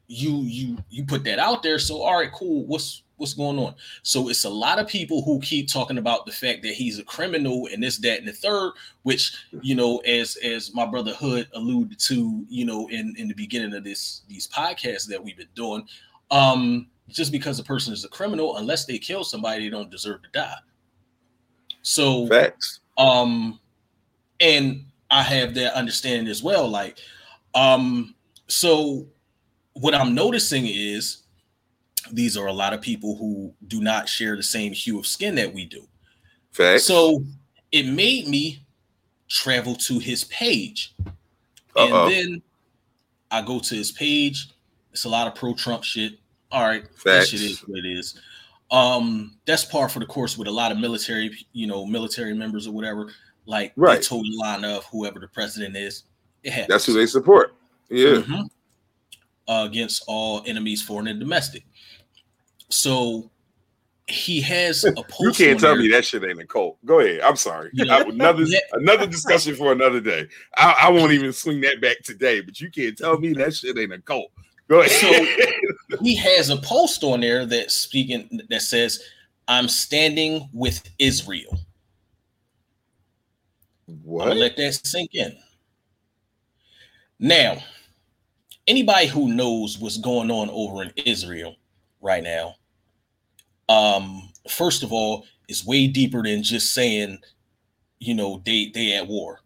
you you you put that out there. So all right cool. What's what's going on? So it's a lot of people who keep talking about the fact that he's a criminal and this that and the third which you know as as my brother hood alluded to you know in in the beginning of this these podcasts that we've been doing um just because a person is a criminal unless they kill somebody they don't deserve to die. So Facts. um and i have that understanding as well. Like um so what i'm noticing is these are a lot of people who do not share the same hue of skin that we do Facts. so it made me travel to his page Uh-oh. and then i go to his page it's a lot of pro-trump shit all right that shit is what it is um that's par for the course with a lot of military you know military members or whatever like Right. they totally line up whoever the president is it happens. That's who they support. Yeah. Mhm. Uh, against all enemies, foreign and domestic. So he has a post. You can't tell there- me that shit ain't a cult. Go ahead. I'm sorry. You know, another yeah. another discussion for another day. I, I won't even swing that back today. But you can't tell me that shit ain't a cult. Go ahead. he has a post on there that speaking that says, "I'm standing with Israel." What? let that sink in. Now, anybody who knows what's going on over in Israel right now, um, first of all, is way deeper than just saying you know, they they at war.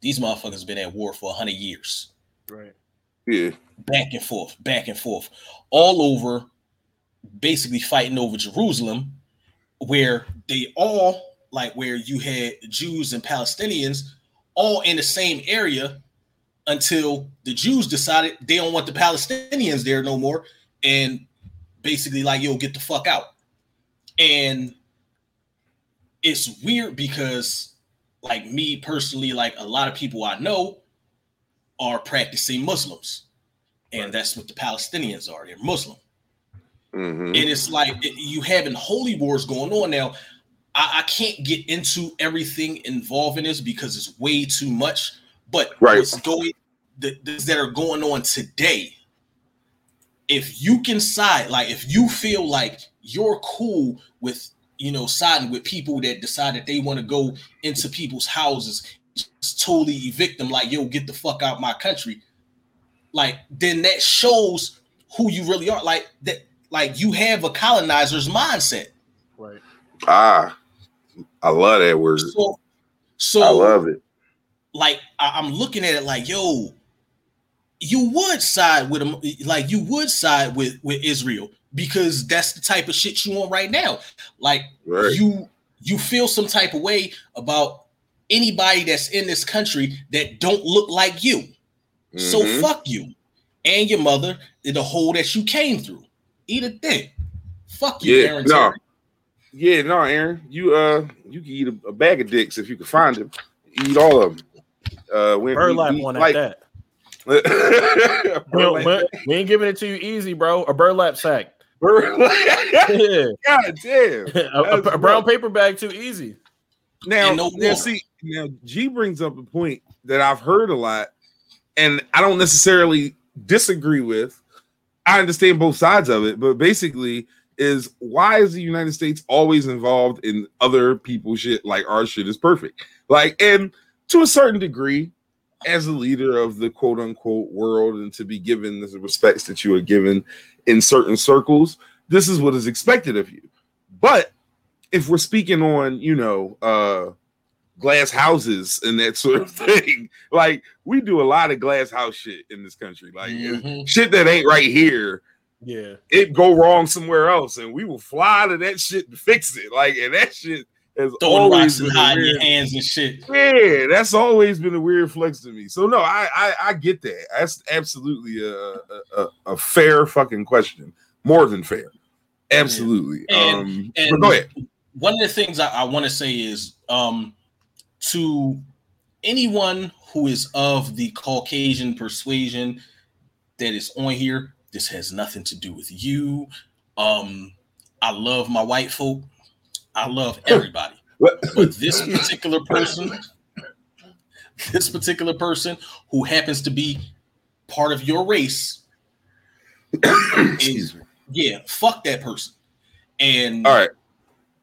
These motherfuckers been at war for hundred years. Right. Yeah. Back and forth, back and forth, all over, basically fighting over Jerusalem, where they all like where you had Jews and Palestinians all in the same area until the Jews decided they don't want the Palestinians there no more, and basically like yo get the fuck out. And it's weird because like me personally, like a lot of people I know are practicing Muslims, and that's what the Palestinians are. They're Muslim, Mhm. and it's like it- you having holy wars going on now. I, I can't get into everything involving this because it's way too much. But Right. what's going the, the- that are going on today? If you can side, like if you feel like you're cool with you know siding with people that decide that they want to go into people's houses, just totally evict them, like yo, get the fuck out my country. Like then that shows who you really are. Like that, like you have a colonizer's mindset. Right. Ah, I love that word. So, so I love it. Like I, am looking at it like, yo, you would side with them, like you would side with with Israel because that's the type of shit you want right now. Like Right. you you feel some type of way about anybody that's in this country that don't look like you. So Mhm. fuck you and your mother and the hole that you came through. Eat a dick. Fuck you, Yeah, Aaron. no. Terry. Yeah, no, Aaron, you uh, you can eat a, a bag of dicks if you can find them. Eat all of them. Uh, when Burlap we- we one like- at that. We, Burlap. we- we ain't giving it to you easy, bro. A burlap sack. Burlap. Yeah. God damn. a, a- a brown rough. paper bag too easy. Now, no now, see, now G brings up a point that I've heard a lot, and I don't necessarily disagree with. I understand both sides of it, but basically, is why is the United States always involved in other people's shit like our shit is perfect? Like, and to a certain degree, as a leader of the quote unquote world, and to be given the respects that you are given in certain circles, this is what is expected of you. But if we're speaking on, you know, uh glass houses and that sort of thing, like we do a lot of glass house shit in this country. Like Mhm. shit that ain't right here, Yeah. it go wrong somewhere else, and we will fly to that shit to fix it. Like, and that shit has Throwing always rocks and hiding your hands and shit. yeah, that's always been a weird flex to me. So no, I I, I get that. That's absolutely a, a a- fair fucking question, more than fair. Absolutely. And- um, and- go ahead. one of the things I, I want to say is um, to anyone who is of the Caucasian persuasion that is on here, this has nothing to do with you. Um, I love my white folk. I love everybody. But this particular person, this particular person who happens to be part of your race, me. yeah, fuck that person. And All right.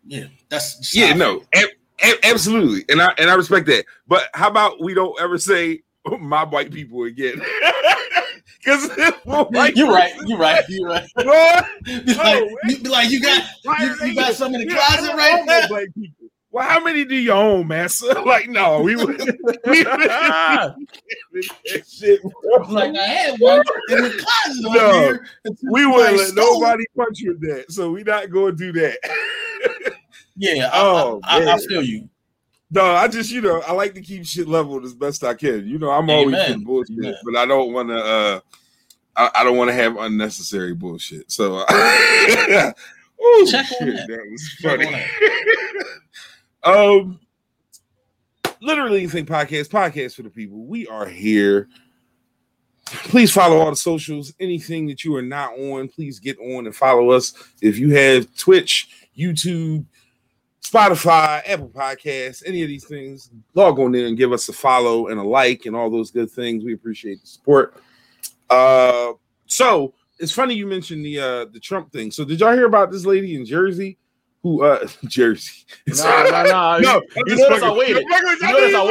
yeah, that's Yeah, no, feel. a- a- absolutely, and I and I respect that. But how about we don't ever say "Oh, my white people again? Because You're right. You're right. You're right. Be like, No, you, be like, you got you, you got some in the closet right now. Black people. Well, how many do you own, massa? Like, no, we would. We shit. Like I had one in the closet No, we wouldn't let nobody punch you with that, so we not going to do that. Yeah, Oh, I, I, I, I feel you. No, I just you know I like to keep shit leveled as best I can. You know I'm always Amen. in bullshit, Amen. but I don't want to. uh I, I don't want to have unnecessary bullshit. So, oh shit, that. that was funny. um, literally anything podcast, podcast for the people. We are here. Please follow all the socials. Anything that you are not on, please get on and follow us. If you have Twitch, YouTube, Spotify, Apple Podcasts, any of these things, log on there and give us a follow and a like and all those good things. We appreciate the support. Uh, so it's funny you mentioned the uh the Trump thing. So did y'all hear about this lady in Jersey who uh Jersey? Nah, nah, nah. no, you, you notice I fucking- waited. I'm You notice I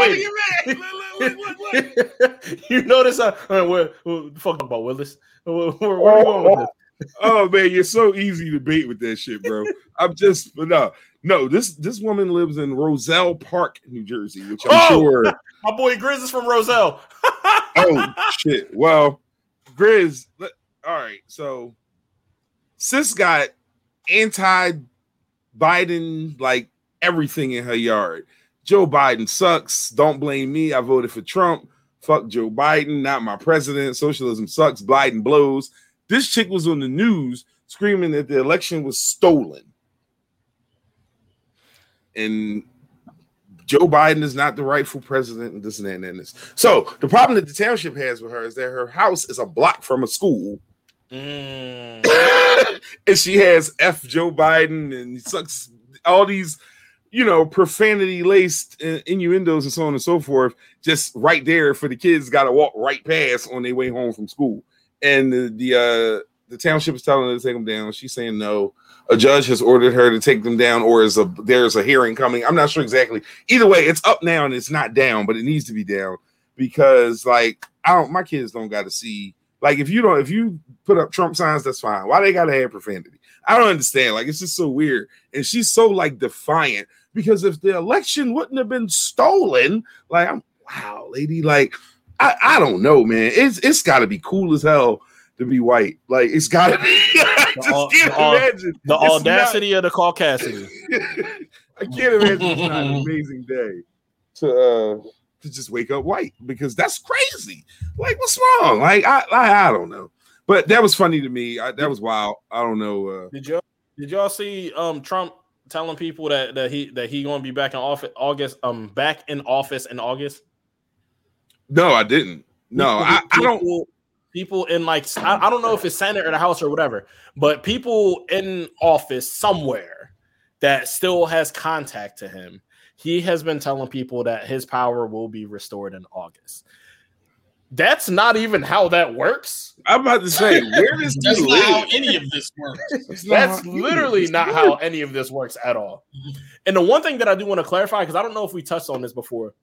waited. you notice I what the fuck about Willis? Where, where, where we going with this? Oh man, you're so easy to bait with that shit, bro. I'm just but no. No, this this woman lives in Roselle Park, New Jersey, which I'm Oh! sure. My boy Grizz is from Roselle. oh shit! Well, Grizz. let- All right, so sis got anti-Biden like everything in her yard. Joe Biden sucks. Don't blame me. I voted for Trump. Fuck Joe Biden, not my president. Socialism sucks. Biden blows. This chick was on the news screaming that the election was stolen. And Joe Biden is not the rightful president, and this and that and this. So the problem that the township has with her is that her house is a block from a school, Mm. and she has F Joe Biden and sucks all these, you know, profanity laced innuendos and so on and so forth, just right there for the kids got to walk right past on their way home from school. And the the uh the township is telling her to take them down. She's saying no. A judge has ordered her to take them down, or is a there's a hearing coming. I'm not sure exactly. Either way, it's up now and it's not down, but it needs to be down because like I don't my kids don't got to see like if you don't if you put up Trump signs, that's fine. Why they gotta have profanity? I don't understand. Like it's just so weird. And she's so like defiant because if the election wouldn't have been stolen, like I'm wow, lady, like I, I don't know, man. It's it's gotta be cool as hell to be white. Like it's gotta be I just au- can't the imagine The It's not- audacity of the caucasity. I can't imagine it's not an amazing day to uh to just wake up white because that's crazy. Like, what's wrong? Like, I I, I don't know. But that was funny to me. I, that was wild. I don't know. Uh, Did y'all did y'all see um Trump telling people that that he that he gonna be back in office August um back in office in August? no, I didn't. No, I, I don't. People- People in like I, I don't know if it's Senate or the House or whatever, but people in office somewhere that still has contact to him. He has been telling people that his power will be restored in August. That's not even how that works. I'm about to say, where does That's he not how any of this works. That's, not literally not how any of this works at all. And the one thing that I do want to clarify, because I don't know if we touched on this before,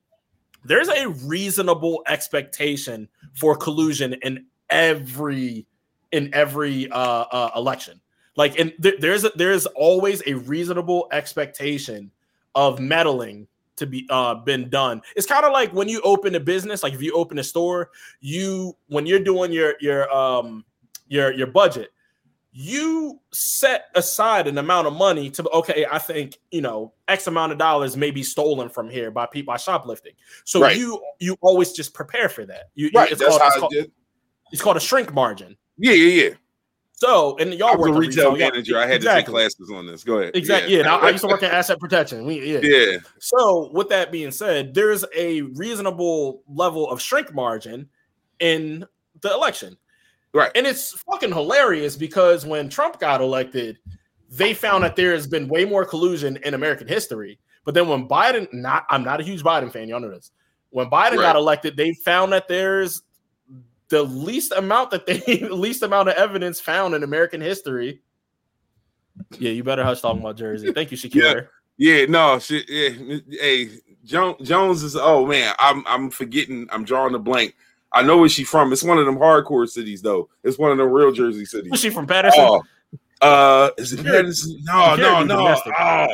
there's a reasonable expectation for collusion in every in every uh, uh election. Like, and th- there's a, there's always a reasonable expectation of meddling to be uh been done. It's kind of like when you open a business, like if you open a store, you when you're doing your your um your your budget, you set aside an amount of money to okay, I think you know X amount of dollars may be stolen from here by people by shoplifting. So Right. you you always just prepare for that. You, you- Right. it's That's called, how it's, I called, did. It's called a shrink margin. Yeah, yeah, yeah. So and y'all I was work a retail y'all- manager. I had exactly. to take classes on this. Go ahead. Exactly. Yeah. and I, I used to work in asset protection. We, yeah. Yeah. So, with that being said, there's a reasonable level of shrink margin in the election. Right. And it's fucking hilarious because when Trump got elected, they found that there has been way more collusion in American history. But then when Biden, not I'm not a huge Biden fan, y'all know this. When Biden Right. got elected, they found that there's the least amount that they least amount of evidence found in American history. Yeah, you better hush talking about Jersey. Thank you, Shakira. Yeah, no, shit. Yeah, hey, jo- Jones is. Oh man, I'm I'm forgetting. I'm drawing a blank. I know where she's from. It's one of them hardcore cities, though. It's one of the real Jersey Was cities. she from Paterson? Oh, uh, is it Paterson? No, no, no. domestic. Oh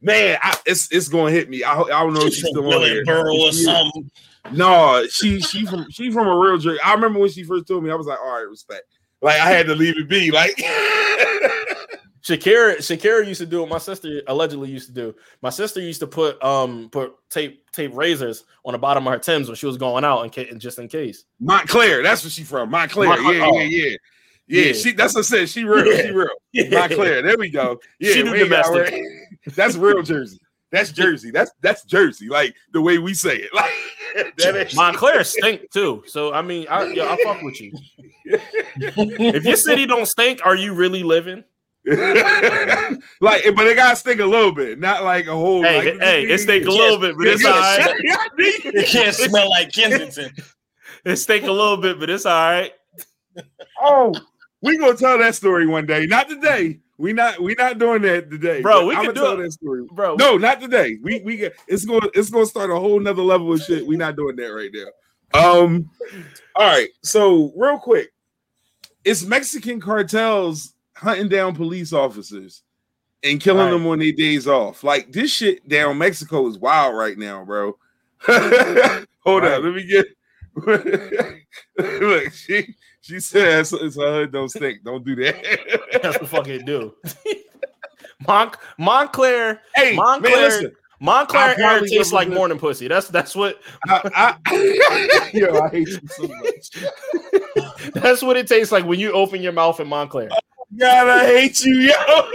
man, I, it's it's gonna hit me. I, I don't know if she's still on here. Borough or something. No, she she from she from a real Jersey. I remember when she first told me, I was like, all right, respect. Like I had to leave it be. Like Shakira, Shakira used to do what my sister allegedly used to do. My sister used to put um put tape tape razors on the bottom of her Timbs when she was going out in ca- just in case. Montclair, that's where she from. Montclair. Montclair, Yeah, oh. yeah, yeah. Yeah, Yeah. she that's what I said. She real, she real. Montclair. There we go. Yeah, She do domestic. that's real Jersey. That's Jersey. That's that's Jersey. Like the way we say it. Like that Montclair stink too. So I mean, I yeah, I fuck with you. If your city don't stink, are you really living? like, but it gotta stink a little bit, not like a whole. Hey, like, hey, it stink a little bit, but it's all right. It can't smell like Kensington. It stink a little bit, but it's all right. oh, we gonna tell that story one day. Not today. We not we not doing that today. Bro, we I'ma can do tell it. that story. Bro, No, not today. We we get it's going it's going to start a whole nother level of shit. We not doing that right now. Um, all right. So real quick, it's Mexican cartels hunting down police officers and killing Right. them on their days off. Like this shit down Mexico is wild right now, bro. Hold Right. on, let me get. Look, she she says it's a hood don't stink. Don't do that. That's what fucking do. Mon- Montclair, hey, Montclair- man, listen. Montclair air tastes like morning pussy. That's that's what I, I, yo, I hate you so much. that's what it tastes like when you open your mouth in Montclair. Oh, God, I hate you, yo.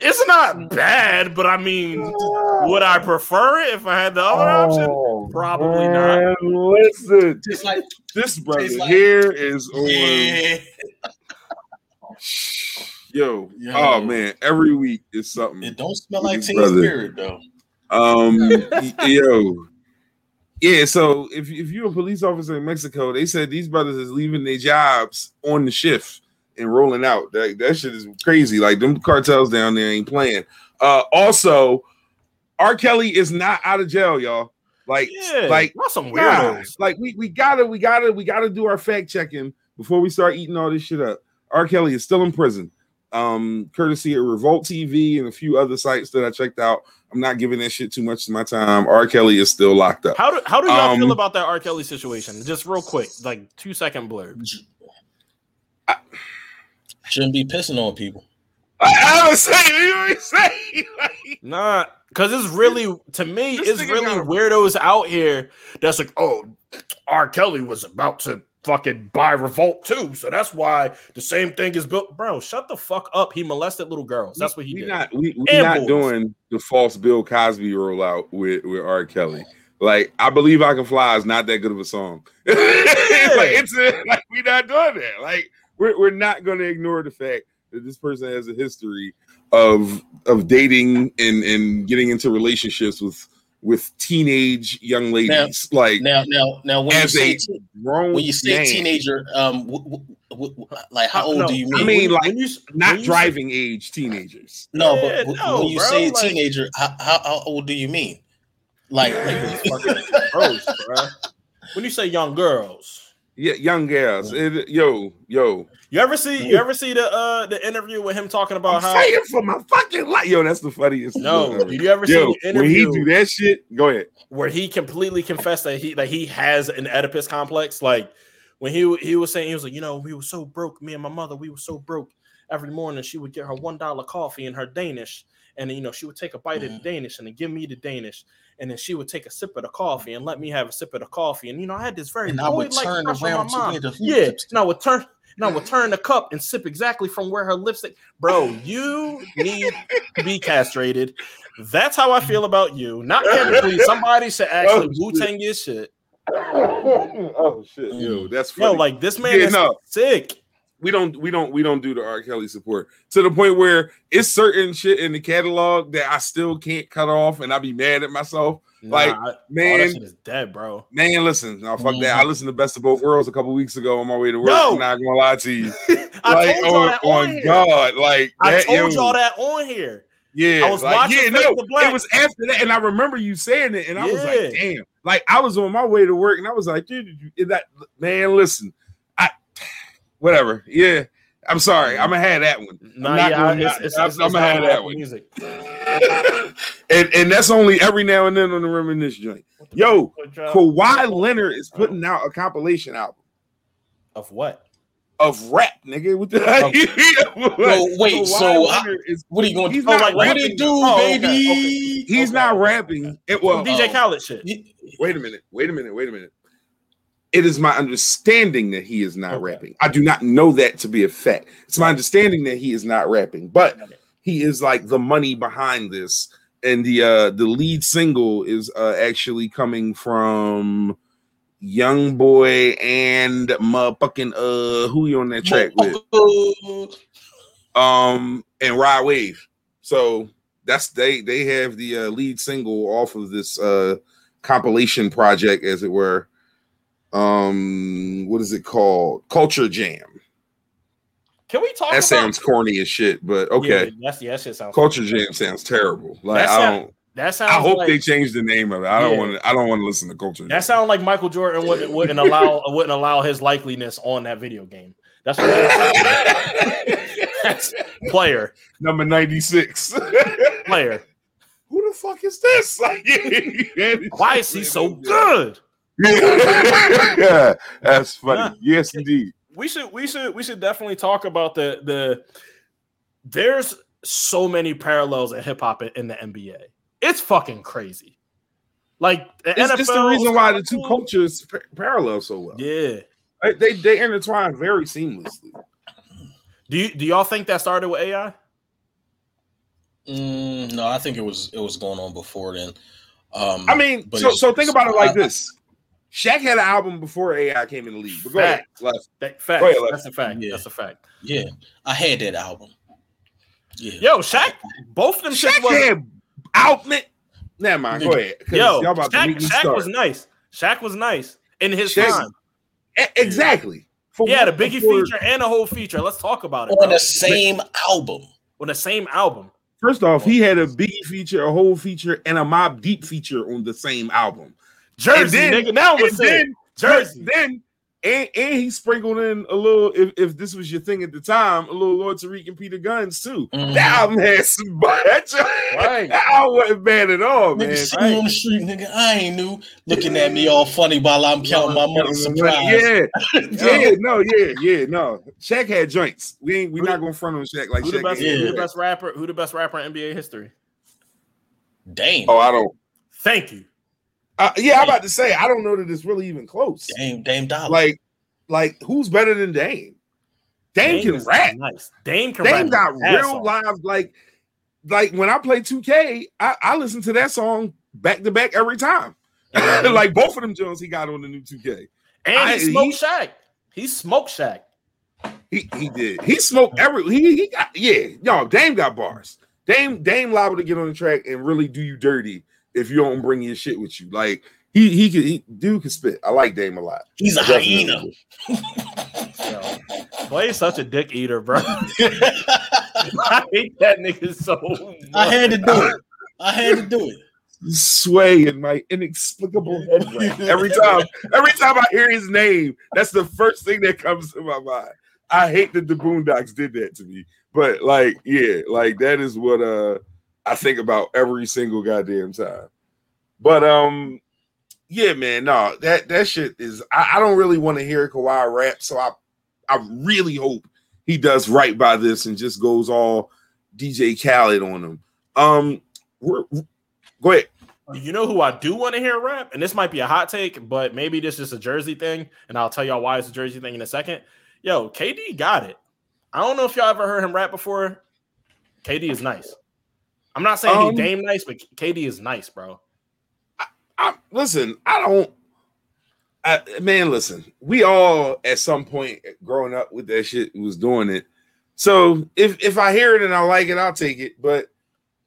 It's not bad, but I mean, would I prefer it if I had the other option? Oh, Probably man, Listen, Just like this brother like- here is on. yeah. Yo, Yo. oh man, every week is something. It don't smell like his Teen brother. Spirit though. Um, yo, yeah. So if if you're a police officer in Mexico, they said these brothers is leaving their jobs on the shift and rolling out. That that shit is crazy. Like them cartels down there ain't playing. Uh, also, R. Kelly is not out of jail, y'all. Like, Yeah, like not some Nah, weirdos. like we we gotta we gotta we gotta do our fact checking before we start eating all this shit up. R. Kelly is still in prison, um, courtesy of Revolt TV and a few other sites that I checked out. I'm not giving that shit too much of my time. R. Kelly is still locked up. How do how do y'all Um, feel about that R. Kelly situation? Just real quick, like two second blurb. Shouldn't be pissing on people. I, I was saying, you know what I'm saying? Like, Nah, because it's really to me, it's really weirdos out here that's like, oh, R. Kelly was about to fucking buy Revolt too, so that's why the same thing is built. Bro, shut the fuck up. He molested little girls. That's what he we did. not we, we not boys. doing the false Bill Cosby rollout with with R. Kelly. Like I believe I can fly is not that good of a song. It's like it's a, like we not doing that. Like we're we're not going to ignore the fact that this person has a history of of dating and and getting into relationships with with teenage young ladies. like Now, now, now, when you say a te- grown when you say man, teenager, um, w- w- w- like how old No, do you mean? I mean? mean, when- like, when you, not when you say- driving age teenagers. no, Yeah, but w- no, when you bro, say like- teenager, how, how, how old do you mean? Like, fucking gross, bruh. When you say young girls, Yeah, young girls. It- yo, yo. you ever see you ever see the uh the interview with him talking about I'm how fighting for my fucking life. Yo, that's the funniest. no, did you ever see Yo, the when he do that shit, go ahead. where he completely confessed that he that he has an Oedipus complex? Like when he he was saying he was like, you know, we were so broke, me and my mother, we were so broke. Every morning she would get her one dollar coffee and her Danish, and you know she would take a bite of the Danish and then give me the Danish, and then she would take a sip of the coffee and let me have a sip of the coffee, and you know I had this very And I would boy-like turn crush on my around to mom. where the Yeah, lips- and I would turn. And I would turn the cup and sip exactly from where her lipstick. Bro, you need to be castrated. That's how I feel about you. Not chemically. Somebody should oh, actually Oh, Wu Tang your shit. oh shit, yo, that's funny. Yo, like this man Yeah, is no. sick. We don't we don't we don't do the R. Kelly support to the point where it's certain shit in the catalog that I still can't cut off, and I be mad at myself. Like, Nah, all Man, is dead, bro. man, listen, no, fuck that. Mm-hmm. I listened to Best of Both Worlds a couple weeks ago on my way to work. Yo! I'm not gonna lie to you. I like, told y'all on, that on. God, like I that, told y'all that on here. Yeah, I was like, watching yeah, no, Black. it was after that, and I remember you saying it, and I was like, damn, like I was on my way to work, and I was like, dude, did you- that man, listen, whatever, yeah, I'm sorry, mm-hmm. I'm gonna have that one, Nah, not yeah, gonna- it's, it's, I'm- it's, I'm gonna have that one. Music. and and that's only every now and then on the reminisce joint. Yo, Kawhi Leonard is putting out a compilation album of what? of rap, nigga. What the Well, wait, so uh, I- is What are you going to He's do? Oh, not like, what it do, Oh, baby? okay. he's Okay, not okay. rapping. It well, DJ oh. Uh, Khaled shit. Wait a minute, wait a minute, wait a minute. It is my understanding that he is not Okay. rapping. I do not know that to be a fact. It's my understanding that he is not rapping, but he is like the money behind this. And the uh the lead single is uh actually coming from Young Boy and motherfucking uh who you on that track with? um and Rod Wave. So that's they they have the uh, lead single off of this uh compilation project as it were. Um what is it called? Culture Jam. Can we talk That about sounds corny as shit, but okay. Yeah, that's yeah, that shit sounds Culture Jam sounds terrible. Like I don't That sounds I hope like, they change the name of it. I don't want to I don't want to listen to Culture Jam. that sound like Michael Jordan wouldn't, wouldn't allow wouldn't allow his likeliness on that video game. That's what player, Number 96. player. Who the fuck is this? Like, Why is he so good? Yeah, that's funny. Yes, indeed. we should we should we should definitely talk about the the there's so many parallels in hip hop in the NBA. It's fucking crazy. Like the It's, NFL, it's the reason why the two cultures pa- parallel so well. Yeah. They, they they intertwine very seamlessly. Do you do y'all think that started with AI? Mm, no, I think it was it was going on before then. Um, I mean, so so think about it like I- this: Shaq had an album before AI came in the league. But go ahead, Fact. Les. That, fact. Go ahead, Les. That's a fact. Yeah. That's a fact. Yeah, I had that album. Yeah, Yo, Shaq, both of them shit Shaq was had album. Never mind. Go ahead. 'cause yo. y'all about Shaq, make Shaq was nice. Shaq was nice in his Shaq- time. E- exactly. For He had a Biggie for- feature and a whole feature. Let's talk about it. on bro. the same album. on the same album. First off, he had a Biggie feature, a whole feature, and a Mobb Deep feature on the same album. Jersey, then- nigga. Now And I'm saying then, Jersey. then, and, and he sprinkled in a little. If, if this was your thing at the time, a little Lord Tariq and Peter Gunz too. Mhm. That album had some. That, Right. that album wasn't bad at all, man. Nigga see me on the street, nigga. I ain't new. Looking at me all funny while I'm counting my money. Surprise. Yeah, yeah, no, yeah, yeah, no. Shaq had joints. We ain't. We not gonna front on Shaq like Who the best? ain't Who the best rapper? Who the best rapper in NBA history? Damn. Oh, I don't. Thank you. Uh, yeah, I'm about to say I don't know that it's really even close. Dame, Dame Dollar. Like, like who's better than Dame? Dame, can rap. Nice. Dame can Dame rap. got real off. live. Like, like when I play 2K, I, I listen to that song back to back every time. like both of them Jones he got on the new 2K. And I- he smoked he- Shaq. He smoked Shaq. He he did. He smoked every he he got yeah, yo, Dame got bars. Dame Dame liable to get on the track and really do you dirty if you don't bring your shit with you. Like he he could he, dude can spit. I like Dame a lot. He's a Definitely hyena. do. Yo, Clay's such a dick eater, bro. I hate that nigga so much. I had to do it. I had to do it. Sway in my inexplicable head every time. Every time I hear his name, that's the first thing that comes to my mind. I hate that the Boondocks did that to me, but like, yeah, like that is what uh I think about every single goddamn time. But um, yeah, man, no, that that shit is. I, I don't really want to hear Kawhi rap, so I I really hope he does right by this and just goes all DJ Khaled on him. Um, we're, go ahead. You know who I do want to hear rap, and this might be a hot take, but maybe this is a Jersey thing, and I'll tell y'all why it's a Jersey thing in a second. Yo, KD got it. I don't know if y'all ever heard him rap before. KD is nice. I'm not saying Um, he Dame nice, but KD is nice, bro. I, listen, I don't. I, man, listen, we all at some point growing up with that shit was doing it. So if if I hear it and I like it, I'll take it. But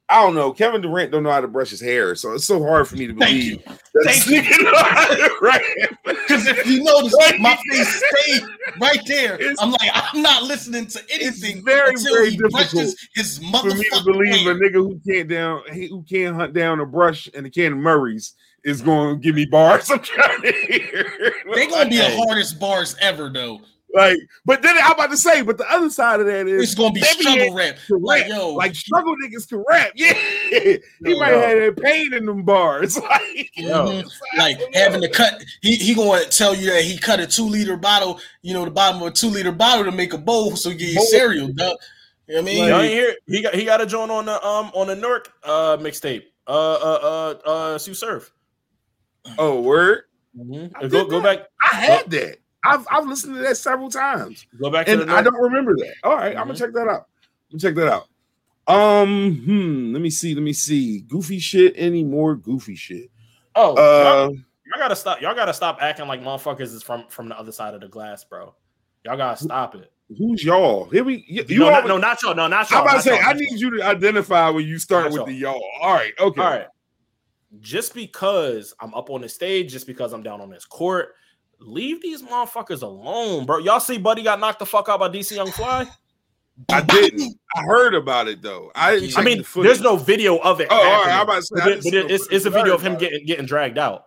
I don't know. Kevin Durant don't know how to brush his hair, so it's so hard for me to Thank believe you. that Thank this nigga know how to rap. Because if you notice, my face stayed right there. It's- I'm like, I'm not listening to anything very, until very he difficult his for me to believe hair. a nigga who can't down who can't hunt down a brush and a can of Murray's is going to give me bars. I'm trying to hear. They're gonna be the hardest bars ever, though. Like, but then I'm about to say, but the other side of that is It's gonna be struggle he rap. can Like, yo, like struggle niggas can rap. Yeah, he Yo, might yo. have that pain in them bars. Like, Mhm. like having to cut. He he gonna tell you that he cut a two liter bottle. You know, the bottom of a two liter bottle to make a bowl so you get your Bowl. cereal. Dog. You know what I mean? Y'all ain't hear he got he got a joint on the um on the Newark uh mixtape. Uh uh uh uh Sue Surf. oh, word. Mm-hmm. Go go that. back I had that. I've I've listened to that several times, go back to and I don't remember that. All right, I'm gonna check that out. I'm check that out. Um, hmm. Let me see. Let me see. Goofy shit. Any more goofy shit? Oh, y'all, Uh, y'all gotta stop. Y'all gotta stop acting like motherfuckers is from from the other side of the glass, bro. Y'all gotta stop it. who's y'all? Here we. You, you no, all, not, no, not y'all. No, not y'all. I'm about to say. y'all, I need you to identify when you start Not with y'all. the y'all. All right. Okay. All right. Just because I'm up on the stage, just because I'm down on this court, leave these motherfuckers alone, bro. Y'all see Buddy got knocked the fuck out by DC Young Fly? I didn't. I heard about it though. I didn't. I mean, the there's no video of it. Oh, all right. I'm about to say. but, it- but it- it's, it's a video of him getting getting dragged out.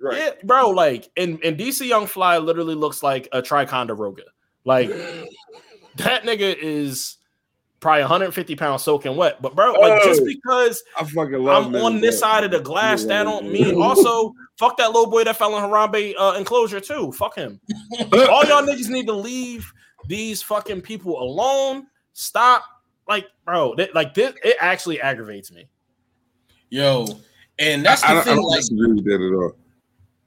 Right. Yeah, bro. Like, and and DC Young Fly literally looks like a Triconderoga. Like that nigga is probably 150 pounds soaking wet. But bro, like just Oh. because I fucking love. I'm men on this that. side of the glass, that don't mean also fuck that little boy that fell in Harambe uh, enclosure too. Fuck him. All y'all niggas need to leave these fucking people alone. Stop. Like, bro, th- like this, it actually aggravates me. Yo, and that's the I, don't- I thing. don't Like, disagree with that at all.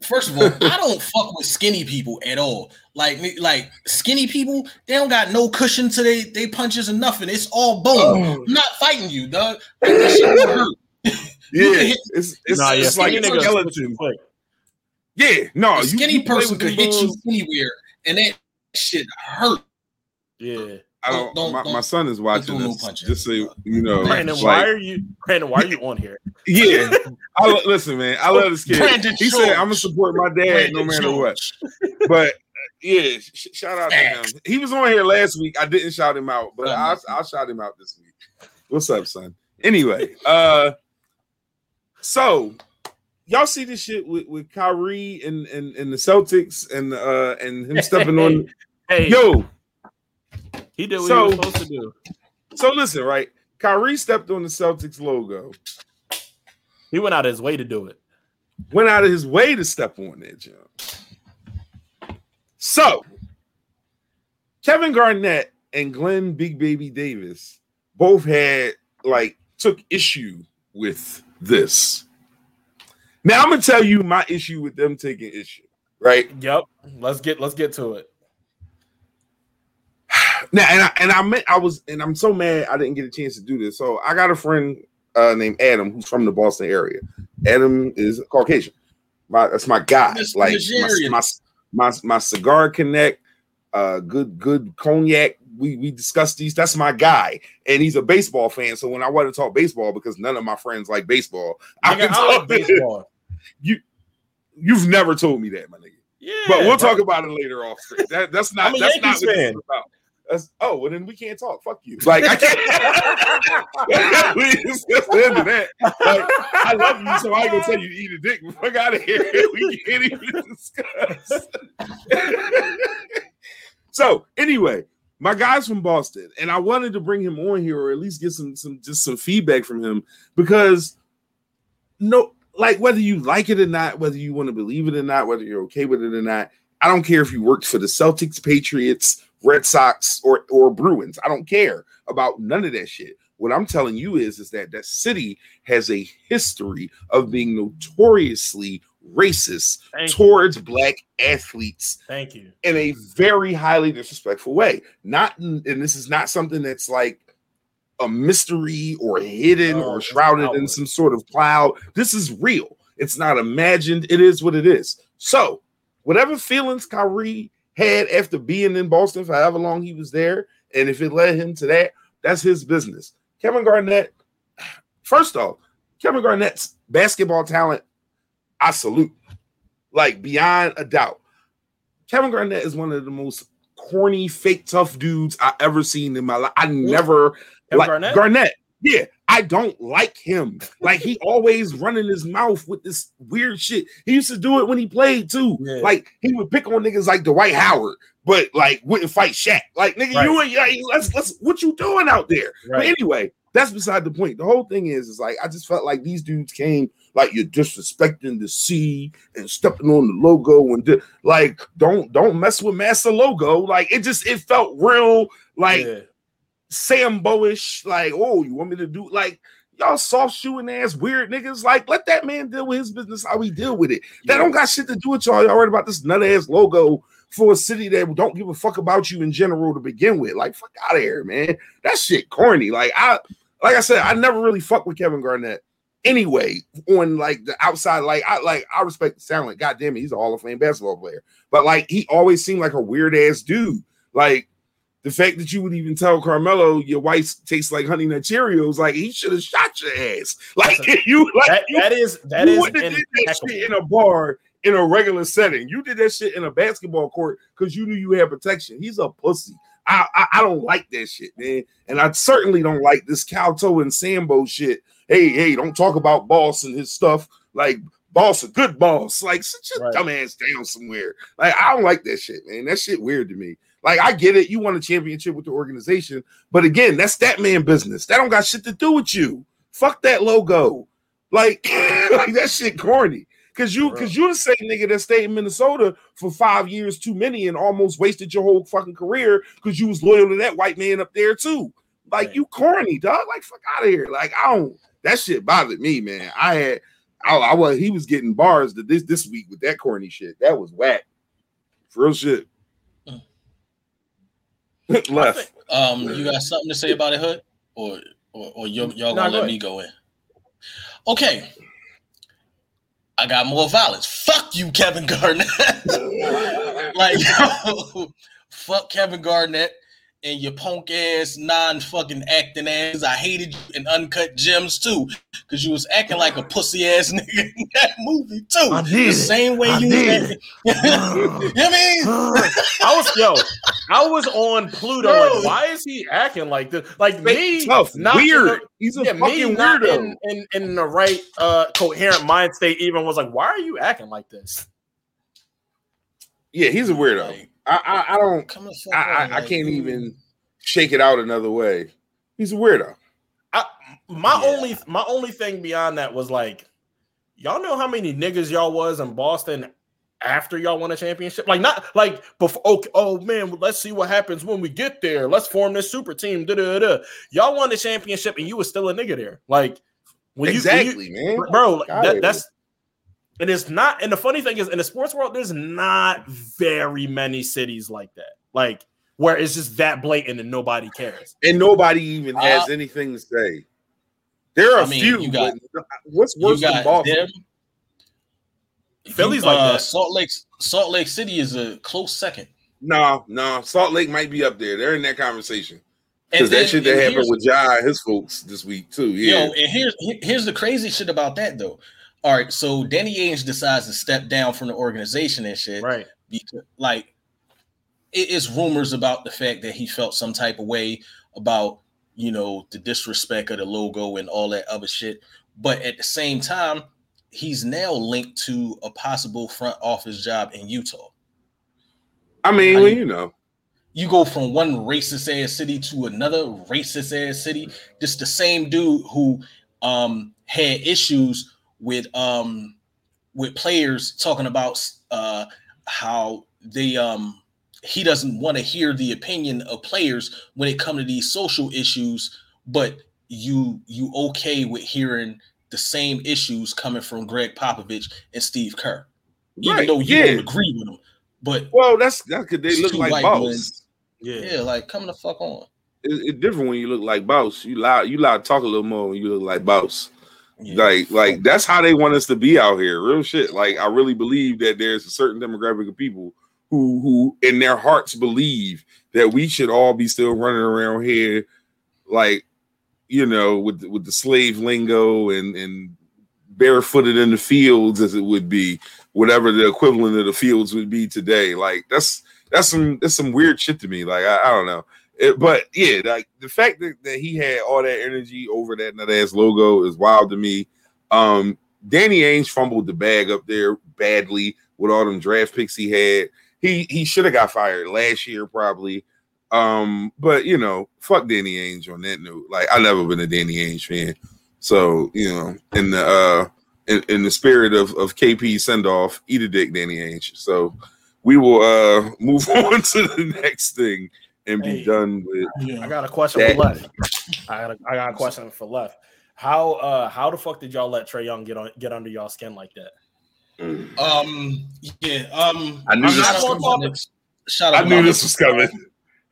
First of all, I don't fuck with skinny people at all. Like, like skinny people, they don't got no cushion to they they punches and nothing. It's all bone. Oh. I'm not fighting you, dog. Like, that shit don't hurt. Yeah, can hit- it's it's, Nah, yeah, it's like skinny a niggas skeleton. Yeah, no, A skinny you play person with could hit you anywhere, and that shit hurt. Yeah. I don't. Don't- my, don't- my son is watching do no Just so you know, Brandon, like, why are you Brandon, why are you on here? yeah. I listen, man. I love this kid. Brandon he said, "I'm gonna support my dad no Brandon matter what." But yeah, sh- shout out to him. He was on here last week. I didn't shout him out, but I'll, I'll shout him out this week. What's up, son? Anyway, uh, so y'all see this shit with, with Kyrie and, and and the Celtics and uh and him stepping on Hey, yo. He did what so- he was supposed to do. So listen, right? Kyrie stepped on the Celtics logo, He went out of his way to do it. went out of his way to step on that jump. So Kevin Garnett and Glenn Big Baby Davis both had like took issue with this. Now I'm gonna tell you my issue with them taking issue, right? Yep. Let's get let's get to it. Now, and I and I meant I was, and I'm so mad I didn't get a chance to do this. So I got a friend uh, named Adam who's from the Boston area. Adam is Caucasian. My that's my guy. Mr. Like my, my my my cigar connect, uh, good good cognac. We we discussed these. That's my guy, and he's a baseball fan. So when I want to talk baseball, because none of my friends like baseball, I can I talk like baseball. You you've never told me that, my nigga. Yeah, But we'll talk about it later off. That, that's not that's not Yankees what this is about. That's, oh, well then we can't talk. Fuck you. Like I can't. just that's the end of that. Like, I love you, so I ain't gonna tell you to eat a dick. Fuck out of here. We can't even discuss. so anyway, my guy's from Boston, and I wanted to bring him on here or at least get some some just some feedback from him because no, like whether you like it or not, whether you want to believe it or not, whether you're okay with it or not, I don't care if you worked for the Celtics, Patriots, Red Sox, or or Bruins. I don't care about none of that shit. What I'm telling you is, is that that city has a history of being notoriously racist Thank you. towards black athletes Thank you. in a very highly disrespectful way. Not, and this is not something that's like a mystery or hidden No, or shrouded in some sort of cloud. This is real. It's not imagined. It is what it is. So, whatever feelings Kyrie had after being in Boston for however long he was there, and if it led him to that, that's his business. Kevin Garnett, first off, Kevin Garnett's basketball talent, I salute, like beyond a doubt. Kevin Garnett is one of the most corny, fake tough dudes I ever seen in my life. I never Kevin like Garnett? Garnett. Yeah, I don't like him. Like he always running his mouth with this weird shit. He used to do it when he played too. Yeah. Like he would pick on niggas like Dwight Howard, but like wouldn't fight Shaq. Like nigga, you ain't like, let's let's what you doing out there? But anyway, that's beside the point. The whole thing is, is like I just felt like these dudes came like you're disrespecting the C and stepping on the logo and di- like don't don't mess with Master Logo. Like it just it felt real like yeah. Sambo-ish. Like oh, you want me to do like y'all soft shoeing ass weird niggas? Like let that man deal with his business how he deal with it. That don't got shit to do with y'all. Y'all worried about this nut ass logo for a city that don't give a fuck about you in general to begin with. Like fuck out of here, man. That shit corny. Like I like I said, I never really fuck with Kevin Garnett. Anyway, on like the outside, like I like I respect the talent. God damn it, he's a Hall of Fame basketball player. But like he always seemed like a weird ass dude. Like the fact that you would even tell Carmelo your wife tastes like honey nut Cheerios, like he should have shot your ass. Like you, like That, you, that is that you is did that shit in a bar in a regular setting. You did that shit in a basketball court because you knew you had protection. He's a pussy. I, I I don't like that shit, man. And I certainly don't like this Calto and Sambo shit. Hey, hey, don't talk about boss and his stuff. Like boss, a good boss. Like sit your Right. dumb ass down somewhere. Like I don't like that shit, man. That shit weird to me. Like I get it, you won a championship with the organization, but again, that's that man business. That don't got shit to do with you. Fuck that logo. Like, like that shit corny. Cause you, cause you the same nigga that stayed in Minnesota for five years too many and almost wasted your whole fucking career because you was loyal to that white man up there too. Like right. you corny, dog. Like fuck out of here. Like I don't. That shit bothered me, man. I had, I, I was he was getting bars this this week with that corny shit. That was whack. For real shit. Left. Um, you got something to say about it, Hood, or or, or y'all, y'all gonna let me go in? Okay. I got more violence. Fuck you, Kevin Garnett. like, yo, fuck Kevin Garnett and your punk ass, non fucking acting ass. I hated you in Uncut Gems too, because you was acting like a pussy ass nigga in that movie too. I did. The same way I you did. you know I mean? I was yo, I was on Pluto. Like, why is he acting like this? Like me, tough, not weird. The, He's a yeah, fucking weirdo. In, in, in the right uh coherent mind state, even was like, why are you acting like this? Yeah, he's a weirdo. Like, I, I, I don't. I, I, I, can't even shake it out another way. He's a weirdo. I, my yeah. only my only thing beyond that was like, y'all know how many niggas y'all was in Boston after y'all won a championship? Like not like before. Okay, oh, oh man, let's see what happens when we get there. Let's form this super team. Da-da-da. Y'all won the championship and you was still a nigga there. Like when exactly, you, when you, man, bro. Like, that, that's and it's not, and the funny thing is, in the sports world, there's not very many cities like that. Like where it's just that blatant and nobody cares. And nobody even has uh, anything to say. There are I a mean, few. Got, what's worse than Boston? Them. Philly's like uh, that. Salt Lake. Salt Lake City is a close second. No, no, Salt Lake might be up there. They're in that conversation. Because that shit that happened with Ja his folks this week too. Yeah. Yo, and here's here's the crazy shit about that though. All right, so Danny Ainge decides to step down from the organization and shit. Right. Because, like, it is rumors about the fact that he felt some type of way about, you know, the disrespect of the logo and all that other shit. But at the same time, he's now linked to a possible front office job in Utah. I mean, I well, you know, you go from one racist ass city to another racist ass city. Just the same dude who um had issues with um with players talking about uh how they um he doesn't want to hear the opinion of players when it come to these social issues but you you okay with hearing the same issues coming from Gregg Popovich and Steve Kerr? Even right. though you yeah. don't agree with them but well that's that's because they look like boss. yeah. Yeah like come the fuck on. It's, different when you look like boss. You loud you loud talk a little more when you look like boss yeah. Like, like that's how they want us to be out here. Real shit. Like, I really believe that there's a certain demographic of people who, who in their hearts believe that we should all be still running around here, like, you know, with with the slave lingo and and barefooted in the fields as it would be, whatever the equivalent of the fields would be today. Like, that's that's some that's some weird shit to me. Like, I, I don't know. It, but yeah, like the fact that, that he had all that energy over that nut ass logo is wild to me. Um, Danny Ainge fumbled the bag up there badly with all them draft picks he had. He he should have got fired last year probably. Um, but you know, fuck Danny Ainge on that note. Like I never been a Danny Ainge fan. So, you know, in the uh in, in the spirit of, of KP send off, eat a dick, Danny Ainge. So we will uh move on to the next thing and hey, be done with. I got a question that. for left. I got a, I got a question for left. How uh how the fuck did y'all let Trae Young get on get under y'all skin like that? Mm. Um yeah um I knew this was coming. Shout out I knew this was coming.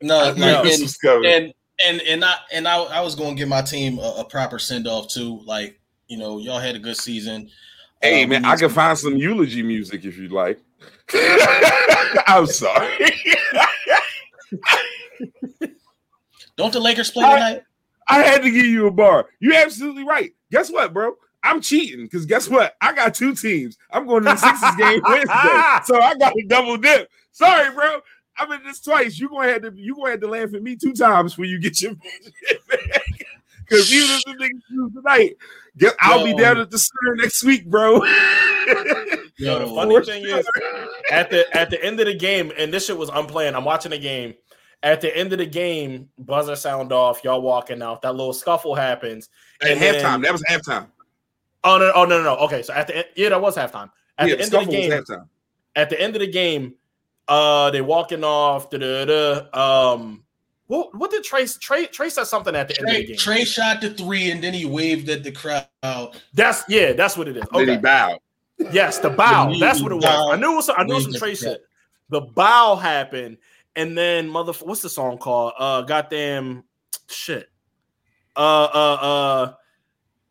No, like, this and, was coming. And and and I and I, I was going to give my team a, a proper send off too. Like you know, y'all had a good season. Hey um, man, I can find some eulogy music if you'd like. I'm sorry. Don't the Lakers play tonight? I, I had to give you a bar. You're absolutely right. Guess what, bro? I'm cheating because guess what? I got two teams. I'm going to the Sixers game Wednesday, so I got a double dip. Sorry, bro. I mean this twice. You gonna have to you gonna have to laugh at me two times when you get your because even if the niggas lose tonight, get, I'll be down at the center next week, bro. Yo, the funny thing is, at the at the end of the game, and this shit was unplanned. I'm watching the game At the end of the game, buzzer sound off. Y'all walking out. That little scuffle happens. At And then- halftime, that was halftime. Oh no! Oh no! No! no. Okay, so at the end, yeah, that was halftime. At yeah, the end of the game, was halftime. at the end of the game, uh, they walking off. Da, da, da, um, what what did Trace Trae Trae said something at the end of the game? Trae shot the three and then he waved at the crowd. That's yeah, that's what it is. Then he bowed. yes, the bow. The That's what it was. bow. I knew it was. I knew it was some Waved at Trae shit. The bow happened, and then mother. What's the song called? Uh, goddamn shit. Uh, uh, uh.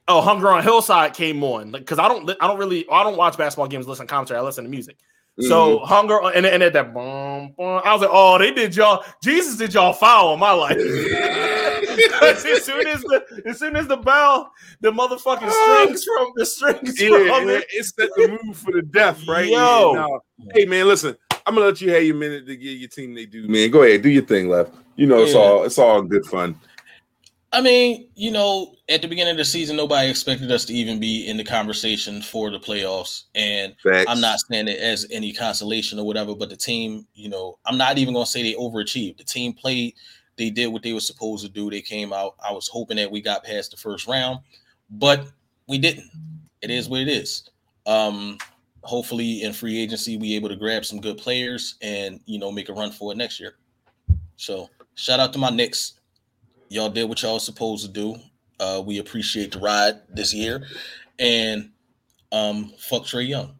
Oh, Hunger on Hillside came on because I don't, I don't really, I don't watch basketball games. Listen to commentary. I listen to music. So Mm-hmm. hunger and and at that boom, boom, I was like, oh, they did y'all. Jesus did y'all foul in my life. as soon as the as soon as the bell, the motherfucking strings from the strings yeah, from it. it's set the move for the death, right? Yo. Hey man, listen, I'm gonna let you have your minute to get your team they do, man. Go ahead, do your thing, left. You know it's Yeah. all it's all good fun. I mean, you know, at the beginning of the season, nobody expected us to even be in the conversation for the playoffs. And Facts. I'm not saying it as any consolation or whatever, but the team, you know, I'm not even gonna say they overachieved. The team played, they did what they were supposed to do. They came out. I was hoping that we got past the first round, but we didn't. It is what it is. Um, hopefully in free agency we able to grab some good players and you know make a run for it next year. So shout out to my Knicks. Y'all did what y'all supposed to do. Uh, we appreciate the ride this year. And um fuck Trae Young.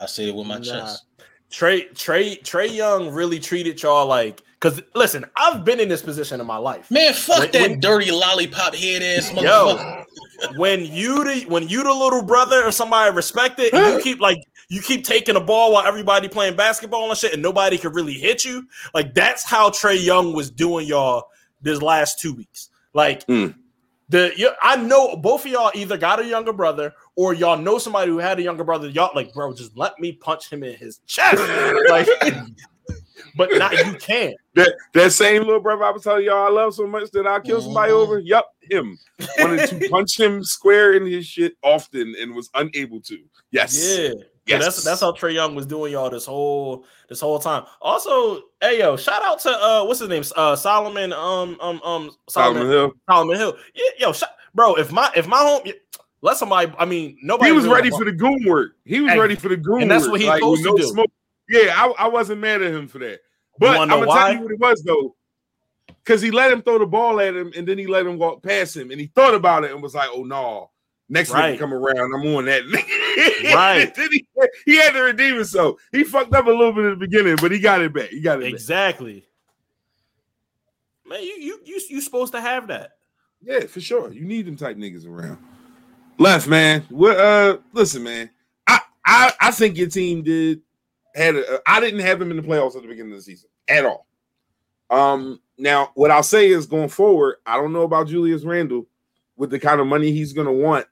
I say it with my Nah. chest. Trae Trae Trae Young really treated y'all like because listen, I've been in this position in my life. Man, fuck When- that when- dirty lollipop head ass Yo, motherfucker. when you the when you the little brother or somebody respect it, and you keep like you keep taking the ball while everybody playing basketball and shit, and nobody can really hit you. Like that's how Trae Young was doing y'all this last two weeks. Like Mm. the you, I know both of y'all either got a younger brother or y'all know somebody who had a younger brother. Y'all like, bro, just let me punch him in his chest. like, but not you can't. That that same little brother I was telling y'all I love so much that I kill somebody Mhm. over. Yup, him. Wanted to punch him square in his shit often and was unable to. Yes. Yeah. So Yes. that's that's how Trae Young was doing y'all this whole this whole time. Also, hey yo, shout out to uh what's his name? Uh Solomon um um um Solomon Solomon Hill. Solomon Hill. Yeah, yo, sh- bro, if my if my home let somebody I mean nobody He was ready for the goon work. He was ready for the goon and that's what he's like, supposed to do. Smoke. Yeah, I, I wasn't mad at him for that. But I'm gonna why? tell you what it was though. Because he let him throw the ball at him and then he let him walk past him and he thought about it and was like, oh no. Next Right. nigga come around, I'm on that. Right. he, he had to redeem himself. He fucked up a little bit at the beginning, but he got it back. He got it back. Exactly. Man, you you you you supposed to have that. Yeah, for sure. You need them type niggas around. Left man. What uh listen, man. I I I think your team did had a, I didn't have him in the playoffs at the beginning of the season at all. Um now what I'll say is going forward, I don't know about Julius Randle with the kind of money he's gonna want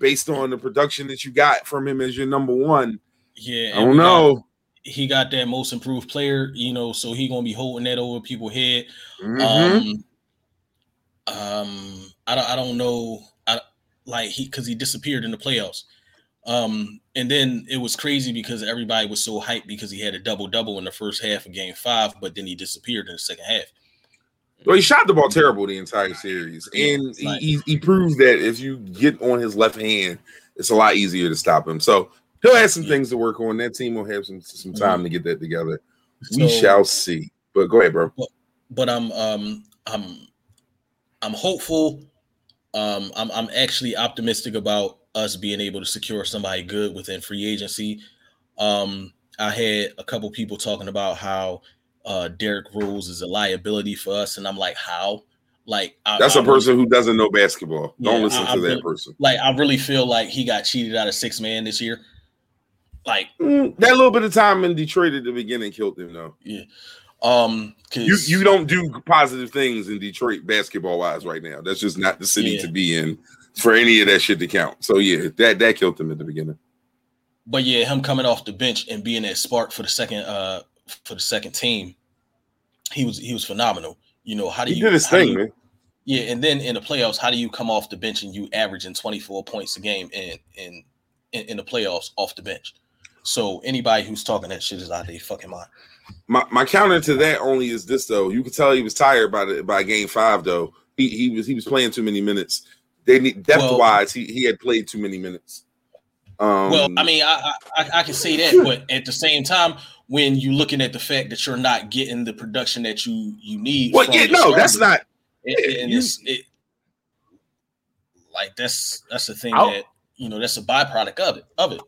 based on the production that you got from him as your number one. Yeah. I don't we got- know. he got that most improved player, you know, so he gonna be holding that over people's head. Mhm. Um, um, I don't, I don't know, I like he because he disappeared in the playoffs. Um, and then it was crazy because everybody was so hyped because he had a double double in the first half of Game Five, but then he disappeared in the second half. Well, he shot the ball terrible the entire series, and he, he, he proves that if you get on his left hand, it's a lot easier to stop him. So he'll have some things to work on. That team will have some some time to get that together. we So- shall see. But go ahead, bro. but I'm um I'm I'm hopeful. Um, I'm I'm actually optimistic about us being able to secure somebody good within free agency. Um, I had a couple people talking about how uh Derrick Rose is a liability for us, and I'm like, how? Like I, That's a a person who doesn't know basketball. Don't listen I- to I that really- person. like I really feel like he got cheated out of six man this year. Like Mm, that little bit of time in Detroit at the beginning killed him, though. Yeah. um, You you don't do positive things in Detroit basketball wise right now. That's just not the city Yeah. to be in for any of that shit to count. So yeah, that that killed him at the beginning. but yeah, him coming off the bench and being that spark for the second uh for the second team, he was he was phenomenal. You know how do He you did his thing, you- man. Yeah, and then in the playoffs, how do you come off the bench and you averaging 24 points a game in in in, in the playoffs off the bench? So anybody who's talking that shit is out of their fucking mind. My my counter to that only is this though. You could tell he was tired by the by game five though. He he was he was playing too many minutes. They need depth Well- wise, he, he had played too many minutes. Um Well, I mean, I, I I- I can say that, but at the same time, when you're looking at the fact that you're not getting the production that you you need, well, yeah, your no, that's not it, and you- it's it, like that's that's the thing I'll- that you know that's a byproduct of it of it.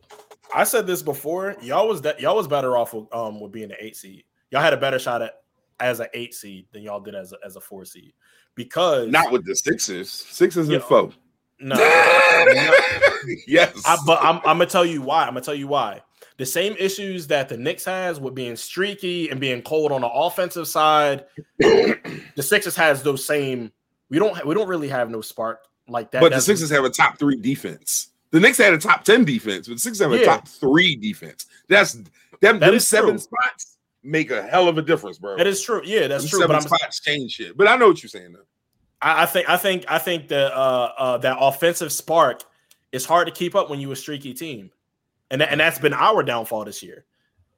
I said this before. Y'all was that y'all was better off with, um with being an eight seed. Y'all had a better shot at as an eight seed than y'all did as a, as a four seed because not with the Sixers. Sixers Yeah. and four. no. yes. I, but I'm, I'm gonna tell you why. I'm gonna tell you why. The same issues that the Knicks has with being streaky and being cold on the offensive side, the Sixers has those same. We don't we don't really have no spark like that. but the Sixers have a top three defense. The Knicks had a top ten defense, but the Sixers have a top three defense. That's them. That them seven true. spots make a hell of a difference, bro. That is true. Yeah, that's true. Seven But I'm, spots change shit. But I know what you're saying. Though. I, I think I think I think that uh, uh, that offensive spark is hard to keep up when you a streaky team, and that, and that's been our downfall this year,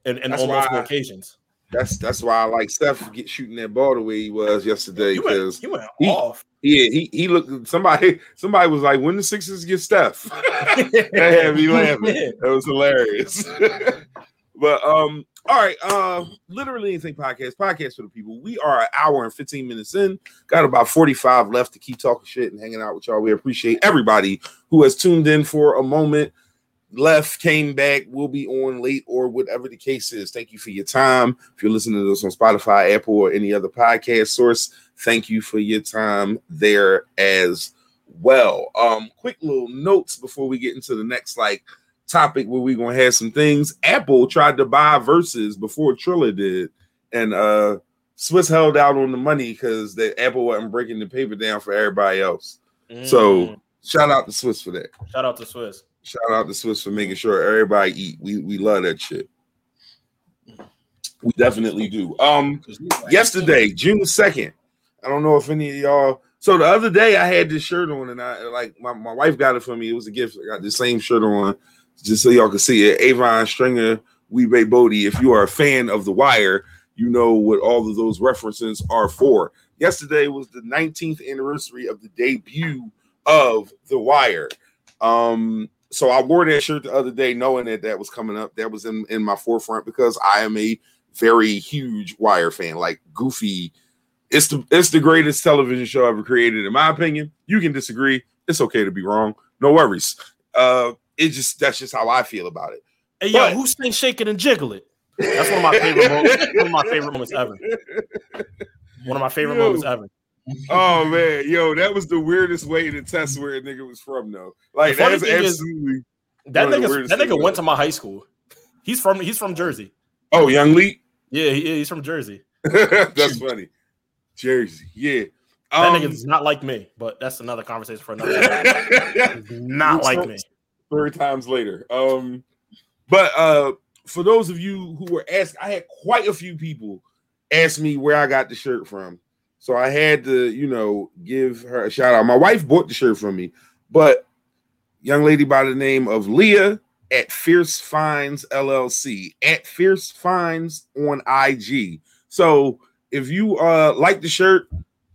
and, and on multiple why- occasions. That's that's why I like Steph get shooting that ball the way he was yesterday because went, you went he- off. yeah he he looked somebody somebody was like when the Sixers get Steph that had me laughing that was hilarious but um all right uh literally anything podcast podcast for the people we are an hour and 15 minutes in got about 45 left to keep talking shit and hanging out with y'all we appreciate everybody who has tuned in for a moment left, came back, will be on late, or whatever the case is. Thank you for your time. If you're listening to this on Spotify, Apple, or any other podcast source, thank you for your time there as well. Um, quick little notes before we get into the next like topic where we're gonna have some things. Apple tried to buy Verzuz before Triller did, and uh Swizz held out on the money because the Apple wasn't breaking the paper down for everybody else. So Mm. shout out to Swizz for that. shout out to Swizz. Shout out to Swizz for making sure everybody eat. We we love that shit. We definitely do. Um, yesterday, June second. I don't know if any of y'all. So the other day, I had this shirt on, and I like my, my wife got it for me. It was a gift. I got the same shirt on, just so y'all can see it. Avon Stringer, Wee-Bey Bodie. If you are a fan of The Wire, you know what all of those references are for. Yesterday was the 19th anniversary of the debut of The Wire. Um, so I wore that shirt the other day, knowing that that was coming up. That was in in my forefront because I am a very huge Wire fan. Like Goofy, it's the it's the greatest television show ever created, in my opinion. You can disagree. It's okay to be wrong. No worries. Uh, it just that's just how I feel about it. Hey yo, But- who sang "Shake It and Jiggle It"? That's one of my favorite moments. One of my favorite moments ever. One of my favorite Yo. moments ever. Oh man, yo, that was the weirdest way to test where a nigga was from, though. Like thing is- absolutely. That of the nigga, that nigga went to my high school. He's from he's from Jersey. Oh, Young Lee. Yeah, he, he's from Jersey. that's funny. Jersey, yeah. That Um, nigga is not like me, but that's another conversation for another. day. Not like me. Three times later. Um, but uh, for those of you who were asked, I had quite a few people ask me where I got the shirt from. So I had to, you know, give her a shout out. My wife bought the shirt from me, but young lady by the name of Leah at Fierce Finds LLC at Fierce Finds on IG. So if you uh like the shirt,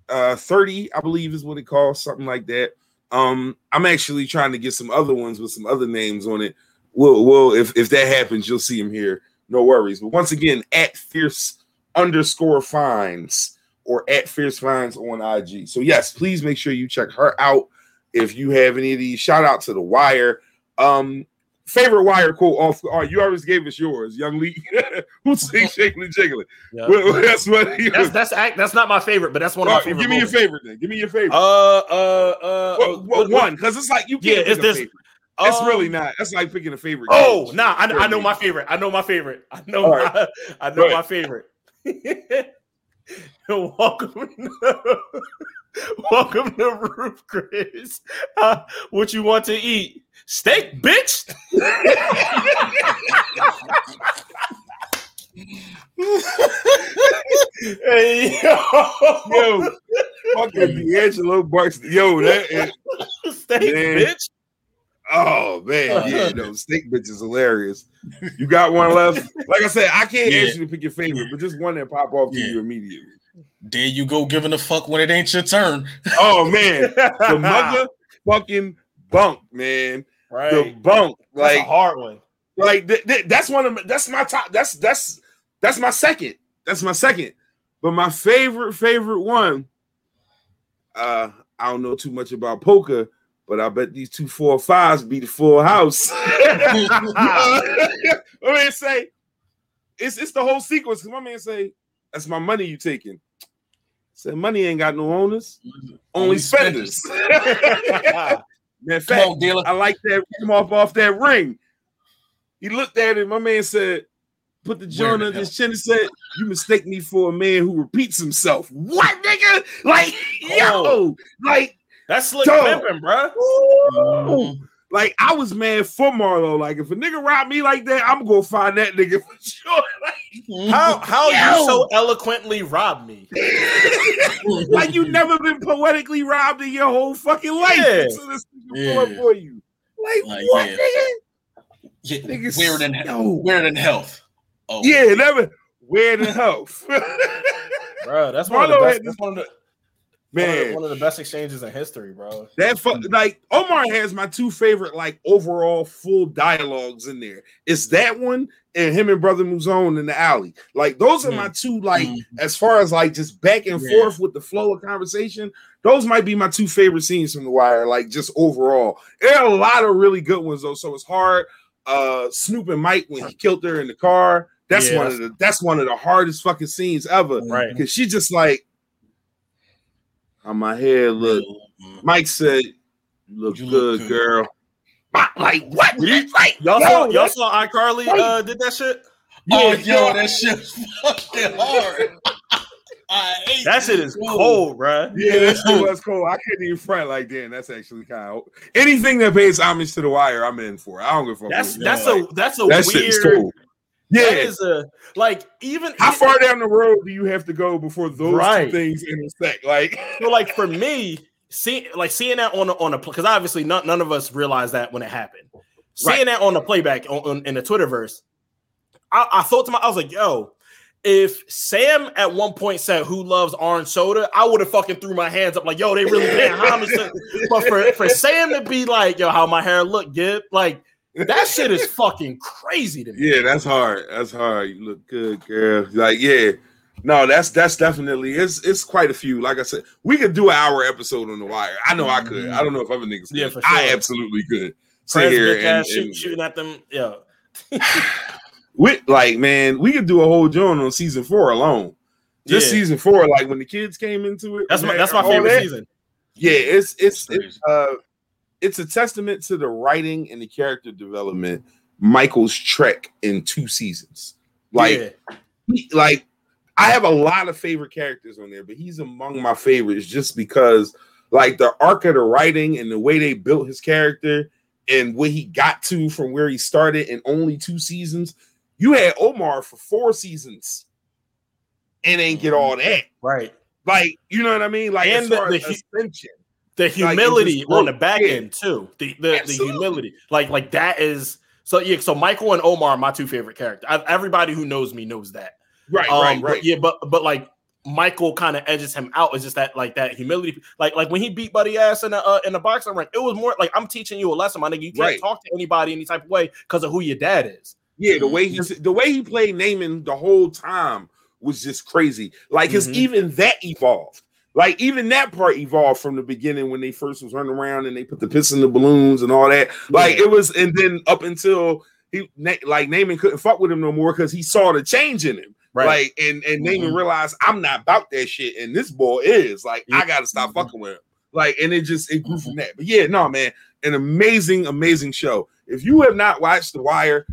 uh 30, I believe is what it costs, something like that. Um, I'm actually trying to get some other ones with some other names on it. Well, well, if if that happens, you'll see them here. No worries. But once again, at fierce underscore finds or at fierce finds on IG. So yes, please make sure you check her out. If you have any of these, shout out to the wire. Um, favorite wire quote off. All right, you always gave us yours, young Lee. Who's saying shaking and jiggling? Yeah. Well, that's what. That's that's act- that's not my favorite, but that's one of All my right, favorite. give me your favorite then. Give me your favorite. Uh, uh, uh. well, uh, well, what- one, because it's like you Yeah, can't. it's pick a this- favorite. It's um, really not. That's like picking a favorite. Oh, game. nah, I, I know my favorite. I know my favorite. I know All my. I know ahead. my favorite. welcome, welcome to Ruth's Chris. Uh, what you want to eat? Steak, bitch. hey, yo, Yo, fucking D'Angelo Barks. Yo, that is, steak, Man. bitch. Oh man, yeah, no, steak bitch is hilarious. You got one left? Like I said, I can't Yeah. ask you to pick your favorite, but just one that pop off to you immediately. There you go, giving a fuck when it ain't your turn. Oh man, the motherfucking bunk, man. right. The bunk, That's a like, hard one. like th- th- that's one of my, that's my top. That's that's that's my second. That's my second. But my favorite favorite one. Uh, I don't know too much about poker, but I bet these two four fives be the full house. I mean, say it's it's the whole sequence. 'cause my man say, "That's my money you taking." Said money ain't got no owners, only, Only spenders. Man, Come fact, on, dealer. I like that come off off that ring. He looked at it. My man said, "Put the joint on his chin and said, "You mistake me for a man who repeats himself." What, nigga? Like, oh. yo, Oh. like, That's slick Dog. pimping, bro. ooh. Mm-hmm. Like I was mad for Marlo. Like, if a nigga robbed me like that, I'm gonna find that nigga for sure. How how Yo. you so eloquently robbed me? Like, like you never been poetically robbed in your whole fucking life. Yeah. until this nigga Yeah. for you. Like, Like, what, yeah. nigga? Yeah, Niggas- weird than yo. weird than health. Oh Yeah, never. Where the health, Bro, that's one of the Marlo best. had- of the one of, the, man. one of the best exchanges in history, bro. That fu- like Omar has my two favorite like overall full dialogues in there. It's that one and him and Brother Mouzone in the alley. Like those are my two like Mm. as far as like just back and Yeah. forth with the flow of conversation. Those might be my two favorite scenes from The Wire. Like just overall, there are a lot of really good ones though. So it's hard. Uh, Snoop and Mike when he killed her in the car. That's Yeah, one of the that's one of the hardest fucking scenes ever. Right. Because she just like how my head. look. Mm. Mike said, "You look, You good, look good." girl." Like what? You- Like Y'all yo, saw y'all that's- saw iCarly uh did that shit? Oh, Yeah, yo, yo. that shit's fucking hard. I hate That shit is Whoa. cold, bro. Yeah, that shit was cool. I couldn't even front like damn. That's actually kind of anything that pays homage to the wire. I'm in for. I don't give a fuck. That's with it. that's Yeah. a that's a that shit weird. Cool. That Yeah. is a like even How far down the road do you have to go before those Right. things intersect? Like, So like for me, see like seeing that on the on the because obviously none, none of us realized that when it happened. Seeing Right. that on the playback on, on- in the Twitterverse, I, I thought to my I was like, yo, if Sam at one point said who loves orange soda, I would have fucking threw my hands up like, yo, they really paying homage to but for, for Sam to be like, yo, how my hair look, Gib, like that shit is fucking crazy to me. yeah, that's hard. That's hard. You look good, girl. Like, yeah. No, that's that's definitely it's it's quite a few. Like I said, we could do an hour episode on the wire. I know I could. I don't know if other niggas could. Yeah, for sure. I absolutely could. Sit here bitch ass and, shoot- and shooting at them, yeah. we like man, we could do a whole joint on season four alone. Just Yeah. season four, like when the kids came into it. That's my that's my favorite that- season. Yeah, it's it's it's uh it's a testament to the writing and the character development. Michael's trek in two seasons. Like yeah. like I have a lot of favorite characters on there, but he's among my favorites just because like the arc of the writing and the way they built his character and what he got to from where he started in only two seasons. You had Omar for four seasons and ain't get mm-hmm. all that. right. Like, you know what I mean? Like, And the- the as hu- ascension. The humility just on the back Yeah. end too. The the, the humility, like like that is so yeah. So Michael and Omar are my two favorite characters. I, everybody who knows me knows that. Right, Um, right, but yeah, but but like Michael kind of edges him out. Is just that like that humility, like like when he beat Buddy ass in the uh, in the boxing ring. It was more like I'm teaching you a lesson, my nigga. You can't Right. talk to anybody any type of way because of who your dad is. Yeah, the way he the way he played Namond the whole time was just crazy. Like his Mhm. even that evolved. Like even that part evolved from the beginning when they first was running around and they put the piss in the balloons and all that. Like it was, and then up until he like Namond couldn't fuck with him no more because he saw the change in him. Right. Like and and Namond Mhm. realized I'm not about that shit, and this boy is like. I got to stop Mhm. fucking with him. Like and it just it grew from that. But yeah, no man, an amazing amazing show. If you have not watched The Wire,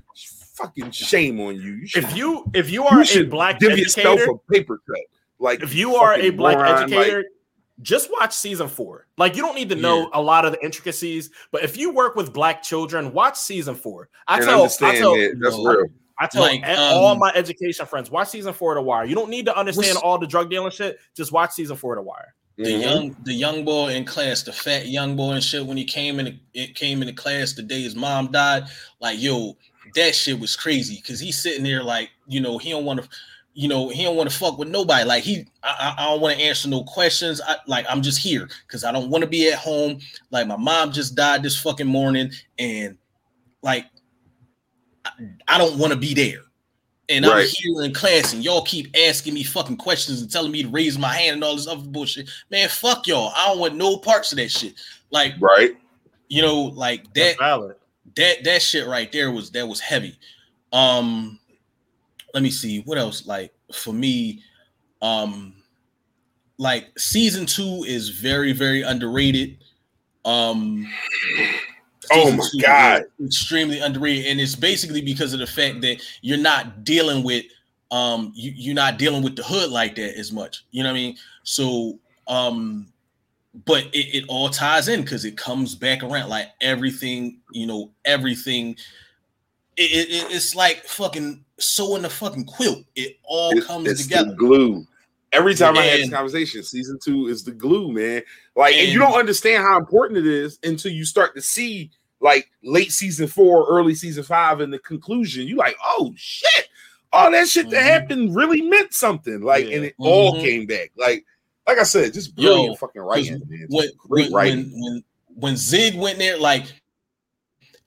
fucking shame on you. You should, if you if you are you a black educator, a paper cut. Like if you are a black moron, like- educator, just watch season four. Like you don't need to know Yeah. a lot of the intricacies, but if you work with black children, watch season four. I and tell, I understand tell, that that's No. real. I tell Like, e- all um, my education friends, watch season four of The Wire. You don't need to understand all the drug dealing shit. Just watch season four of The Wire. the mm-hmm. young the young boy in class, the fat young boy and shit, when he came in it came into class the day his mom died, like yo, that shit was crazy because he's sitting there like, you know, he don't want to, you know, he don't want to fuck with nobody. Like he, I, I don't want to answer no questions. I like I'm just here because I don't want to be at home. Like my mom just died this fucking morning, and like I, I don't want to be there and right. I'm here in class, and y'all keep asking me fucking questions and telling me to raise my hand and all this other bullshit. Man, fuck y'all. I don't want no parts of that shit. Like, right? You know, like that. That that shit right there was that was heavy. Um, let me see what else. Like for me, um, like season two is very very underrated. Um, oh my god, extremely underrated, and it's basically because of the fact that you're not dealing with um you, you're not dealing with the hood like that as much. You know what I mean? So um but it, it all ties in because it comes back around like everything, you know, everything. It, it, it's like fucking sewing the fucking quilt. It all it, comes together. glue. Every time and, I have this conversation, season two is the glue, man. Like, and, and, you don't understand how important it is until you start to see like late season four, early season five, and the conclusion. You like, oh shit, all that shit mm-hmm. that happened really meant something. Like, yeah. and it mm-hmm. all came back. Like, like I said, just brilliant Yo, fucking writing, man. When, great when, writing. When, when Zig went there, like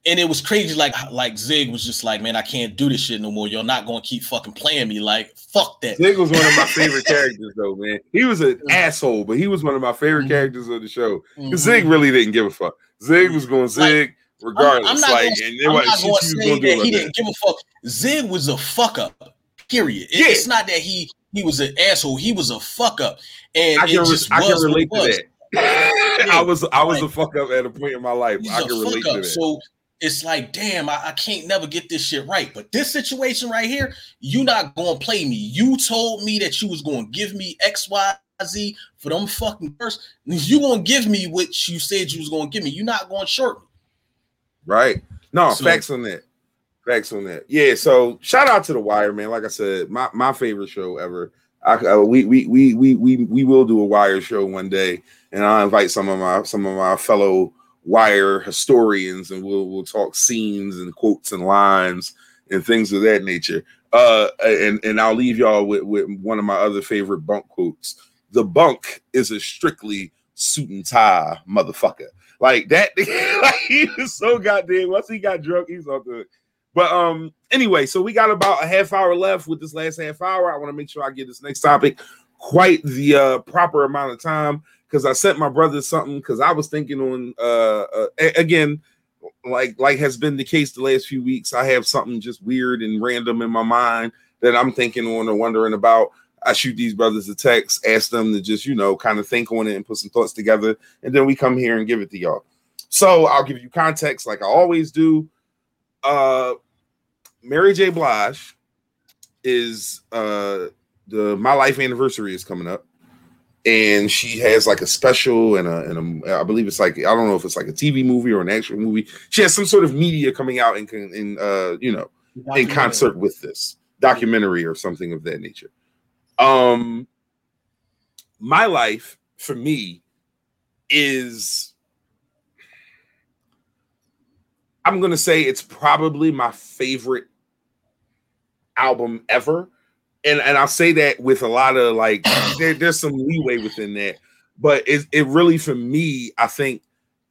and it was crazy. Like like Zig was just like, man, I can't do this shit no more. You're not gonna keep fucking playing me. Like fuck that. Zig was one of my favorite characters though, man. He was an asshole, but he was one of my favorite mm-hmm. characters of the show. Mm-hmm. Zig really didn't give a fuck. Zig was going Zig. Like, regardless, I'm, I'm like, gonna, and I'm not going to say that he didn't give a fuck. Zig was a fuck up. Period. Yeah. It's not that he he was an asshole. He was a fuck up, and I can, I can relate to that. I was I was like, a fuck up at a point in my life. I can relate to that. So it's like, damn, I, I, can't never get this shit right. But this situation right here, you not gonna play me. You told me that you was gonna give me X, Y, Z for them fucking first. You gonna give me what you said you was gonna give me. You not gonna short me. Right. No, so, facts on that. Facts on that. Yeah. So shout out to the Wire, man. Like I said, my, my favorite show ever. I, uh, we, we we we we we will do a Wire show one day, and I'll invite some of my some of my fellow wire historians and we'll we'll talk scenes and quotes and lines and things of that nature. Uh and, and I'll leave y'all with, with one of my other favorite bunk quotes. The bunk is a strictly suit and tie motherfucker. Like that, like he was so goddamn once he got drunk, he's all good. But um, anyway, so we got about a half hour left with this last half hour. I want to make sure I get this next topic quite the uh proper amount of time because I sent my brother something because I was thinking on uh, uh again like like has been the case the last few weeks. I have something just weird and random in my mind that I'm thinking on or wondering about. I shoot these brothers a text, ask them to just, you know, kind of think on it and put some thoughts together. And then we come here and give it to y'all. So I'll give you context like I always do. Uh Mary J. Blige is uh the my life anniversary is coming up and she has like a special and a, and a I believe it's like I don't know if it's like a TV movie or an actual movie. She has some sort of media coming out in in uh you know in concert with this documentary or something of that nature. Um, my life for me is I'm gonna say it's probably my favorite album ever and and I'll say that with a lot of like there, there's some leeway within that, but it it really for me I think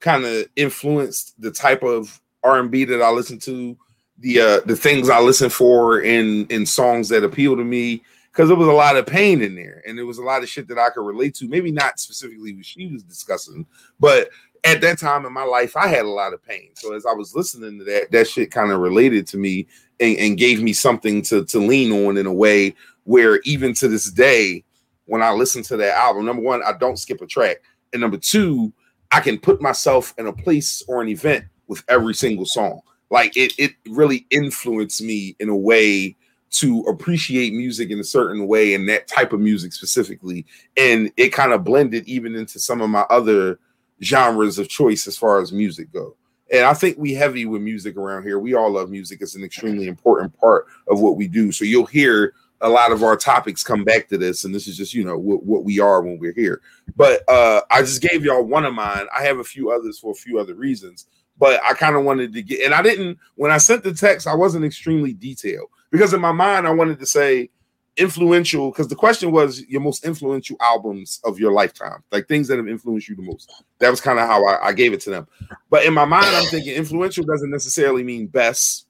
kind of influenced the type of R and B that I listen to, the uh the things I listen for in in songs that appeal to me because there was a lot of pain in there and there was a lot of shit that I could relate to. Maybe not specifically what she was discussing, but at that time in my life, I had a lot of pain. So as I was listening to that, that shit kind of related to me and, and, gave me something to to lean on in a way where even to this day, when I listen to that album, number one, I don't skip a track, and number two, I can put myself in a place or an event with every single song. Like it, it really influenced me in a way to appreciate music in a certain way and that type of music specifically. And it kind of blended even into some of my other genres of choice as far as music go. And I think we heavy with music around here. We all love music. It's an extremely important part of what we do. So you'll hear a lot of our topics come back to this, and this is just you know what, what we are when we're here. But uh, I just gave y'all one of mine. I have a few others for a few other reasons, but I kind of wanted to get, and I didn't when I sent the text, I wasn't extremely detailed because in my mind I wanted to say influential because the question was your most influential albums of your lifetime, like things that have influenced you the most. That was kind of how I, I gave it to them. But in my mind, I'm thinking influential doesn't necessarily mean best.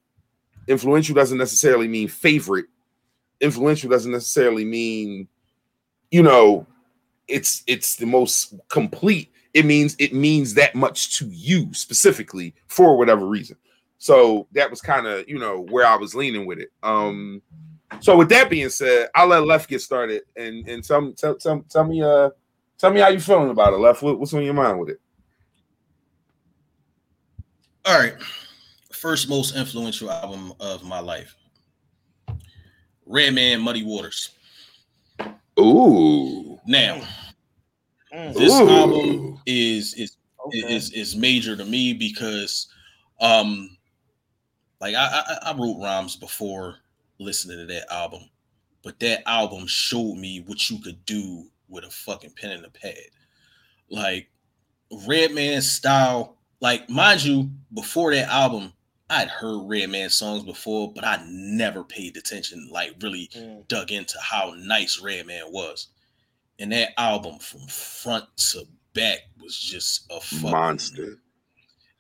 Influential doesn't necessarily mean favorite. Influential doesn't necessarily mean, you know, it's it's the most complete. It means it means that much to you specifically for whatever reason. So that was kind of you know where I was leaning with it. Um so with that being said, I'll let Left get started and and tell tell tell, tell me uh tell me how you feeling about it, Left. What, what's on your mind with it? All right. First most influential album of my life. Redman Muddy Waters. Ooh. Now, this Ooh. album is is Okay. is is major to me because um like I, I I wrote rhymes before listening to that album, but that album showed me what you could do with a fucking pen and a pad. Like Redman style, like mind you, before that album, I'd heard Redman songs before, but I never paid attention, like really Mm. dug into how nice Redman was. And that album from front to back was just a fucking Monster.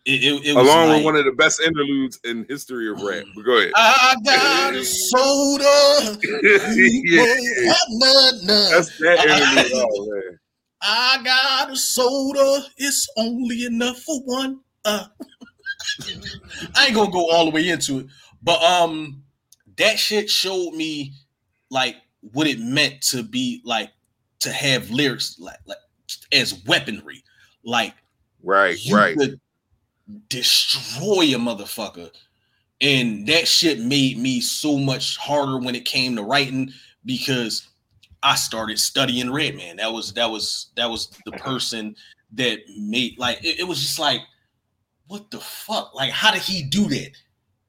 It, it, Along like, with one of the best interludes in history of rap. But go ahead. I got a soda. Yeah. none, none. That's that interlude. Oh, man. I got a soda. It's only enough for one. Uh. I ain't gonna go all the way into it, but um, that shit showed me like what it meant to be like to have lyrics like like as weaponry. Like Right, right. could destroy a motherfucker. And that shit made me so much harder when it came to writing because I started studying Redman. That was that was that was the person that made like it, it was just like, what the fuck? Like, how did he do that?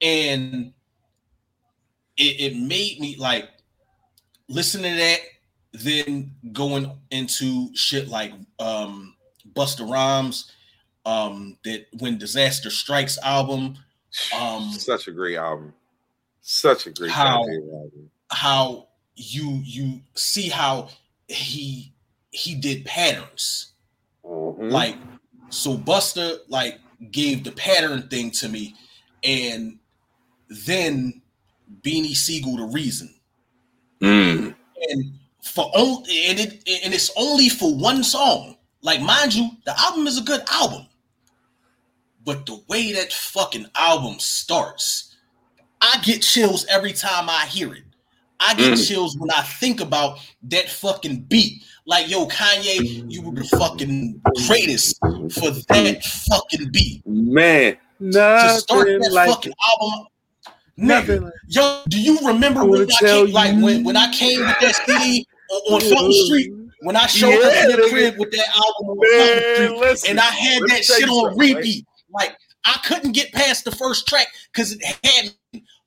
And it, it made me like listening to that, then going into shit like um Busta Rhymes, um, that when Disaster Strikes album, um, Such a great album. Such a great How- album. how you you see how he he did patterns Mhm. like so Busta like gave the pattern thing to me and then Beanie Sigel the reason Mm. and for only and it and it's only for one song like mind you the album is a good album but the way that fucking album starts I get chills every time I hear it I get Mm. chills when I think about that fucking beat. Like, yo, Kanye, you were the fucking greatest for that fucking beat. Man, To start nothing that like fucking album, nigga, nothing. like- yo, do you remember I when I came, like when, when I came with that CD on, on Fulton Street? When I showed up in the crib with that album on Fulton Street, listen. and I had that shit on repeat. right? Like I couldn't get past the first track because it had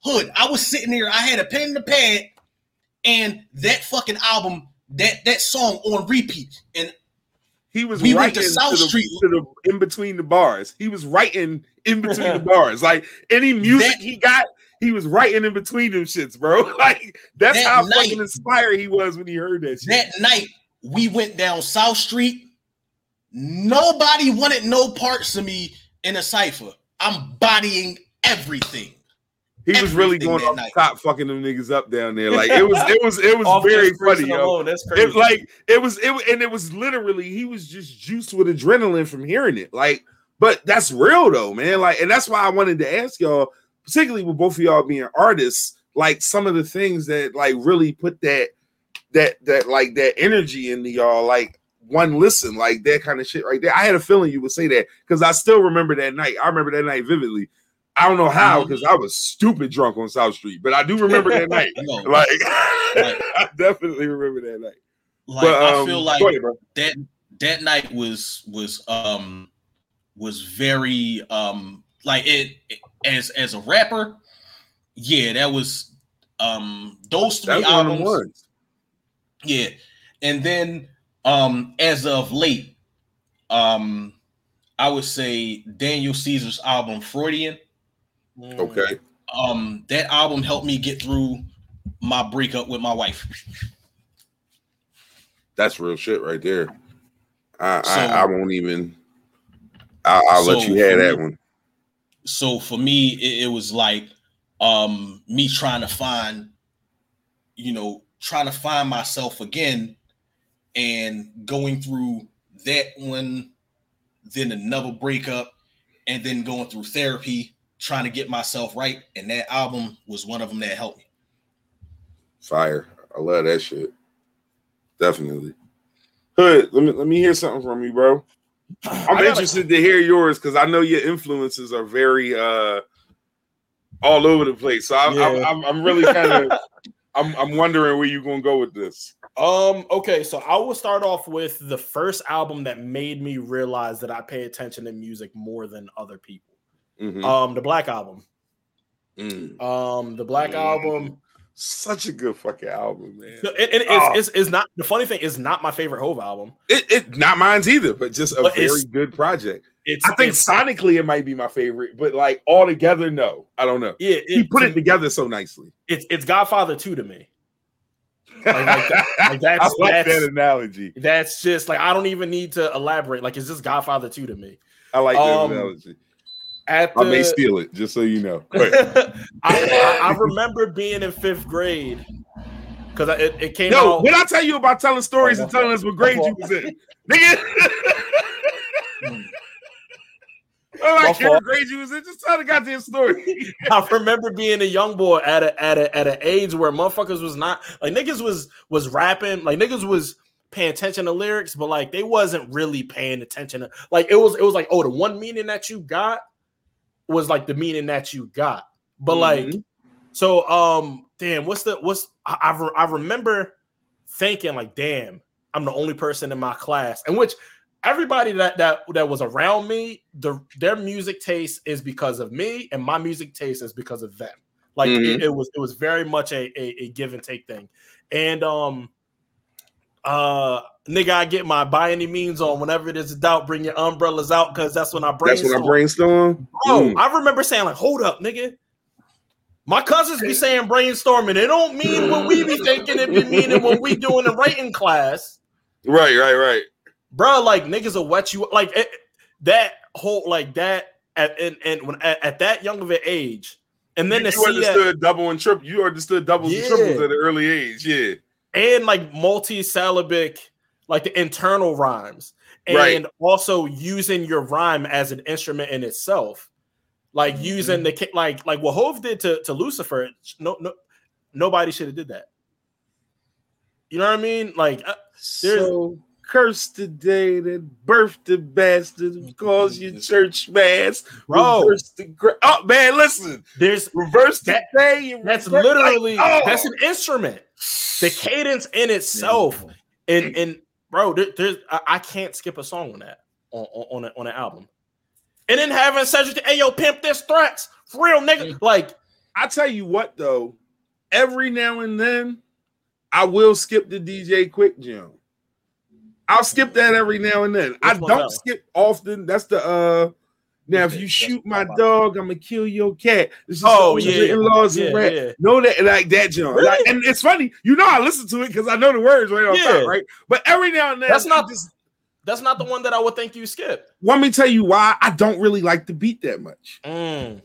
hood. I was sitting there, I had a pen and a pad, and that fucking album, that that song on repeat. And He was We writing went to South the, Street. to the in between the bars. He was writing in between the bars. Like any music That- he got, he was writing in between them shits, bro. Like that's That how night- fucking inspired he was when he heard that shit. that night, we went down South Street. Nobody wanted no parts of me in a cipher. I'm bodying everything. he was really going that off night. top, fucking them niggas up down there. Like it was, it was, it was Off very funny, yo. alone, That's crazy. It like it was it and it was literally he was just juiced with adrenaline from hearing it. Like, but that's real though, man. Like, and that's why I wanted to ask y'all, particularly with both of y'all being artists, like some of the things that like really put that that that like that energy into y'all, like one listen, like that kind of shit right there. I had a feeling you would say that because I still remember that night. I remember that night vividly. I don't know how because I was stupid drunk on South Street, but I do remember that night. Yo, Like, Like- I definitely remember that night. like But, I um, feel like ahead, that that night was was um was very um like it, it- as as a rapper yeah that was Um, those three That's albums. Yeah. And then um as of late, um I would say Daniel Caesar's album Freudian. Mm. Okay. Um that album helped me get through my breakup with my wife. That's real shit right there. I So- I, I won't even. I, I'll let you have that me- one. So for me, it, it was like um me trying to find, you know, trying to find myself again and going through that one, then another breakup, and then going through therapy, trying to get myself right. And that album was one of them that helped me. Fire. I love that shit. Definitely. Hood, let me let me hear something from you, bro. I'm interested to hear yours because I know your influences are very uh all over the place. So I'm I'm, Yeah. I'm, I'm really kind of I'm I'm wondering where you're gonna go with this. Um, okay, so I will start off with the first album that made me realize that I pay attention to music more than other people. Mhm. Um, the Black Album. Mm. Um, the Black Mm. Album. Such a good fucking album, man. It- it- it's, Oh. it's, it's not the funny thing is not my favorite Hove album. It, it not mine's either, but just a But very good project. It's I think sonically it might be my favorite, but like all together, no. I don't know. yeah, He put it together so nicely. it's it's Godfather 2 to me. Like, like that- like that's- I like that's- that analogy. That's just like I don't even need to elaborate. Like it's just Godfather 2 to me. I like that Um, analogy. At I may steal it, just so you know. I, I, I remember being in fifth grade because it, it came No, out. when I tell you about telling stories Oh, and telling us what grade you was in, nigga. I'm My like, care fault. what grade you was in? Just tell the goddamn story. I remember being a young boy at a at a at an age where motherfuckers was not like niggas was was rapping like niggas was paying attention to lyrics, but like they wasn't really paying attention to like it was it was like oh the one meaning that you got was like the meaning that you got, but like Mhm. so um damn what's the what's I I, re- I remember thinking like damn I'm the only person in my class and which everybody that that that was around me the their music taste is because of me and my music taste is because of them like Mhm. it, it was it was very much a, a a give and take thing and um uh nigga i get my by any means on whenever there's a doubt bring your umbrellas out because that's when i brainstorm. That's when I brainstorm. Bro, Mm. I remember saying like, "Hold up, nigga." My cousins be saying brainstorming. It don't mean what we be thinking. It be meaning what we doing the writing class, Right, right, right. Bro. Like niggas will wet you like it, that whole like that at and, and when at, at that young of an age, and then you, to you see that understood double and triple. You understood doubles and triples at an early age. Yeah. and like multi-syllabic, like the internal rhymes, and Right. also using your rhyme as an instrument in itself, like Mm-hmm. using the like like what Hove did to to Lucifer. No, no, nobody should have did that. You know what I mean? Like, uh, There's- So cursed the day that birthed the bastard who calls you church mass. bro, Reverse the gra- oh man, listen. there's Reverse the That- day. and that's reverse- literally like, oh. that's an instrument. The cadence in itself, and and bro, there, there's I, I can't skip a song on that on on, on, a, on an album. And then having Cedric, hey yo, pimp this threats for real, nigga. Like, I tell you what though, every now and then I will skip the DJ Quik Jam. I'll skip that every now and then. I Which one don't skip often. That's the uh now if you that's shoot my dog, I'm gonna kill your cat. This is Oh, yeah, in-laws yeah, and rat. yeah. Know that like that John. Really? Like, and it's funny, you know I listen to it because I know the words right on Yeah. top, right? But every now and then That's not- this that's not the one that I would think you skip. let me tell you why I don't really like the beat that much. Mm.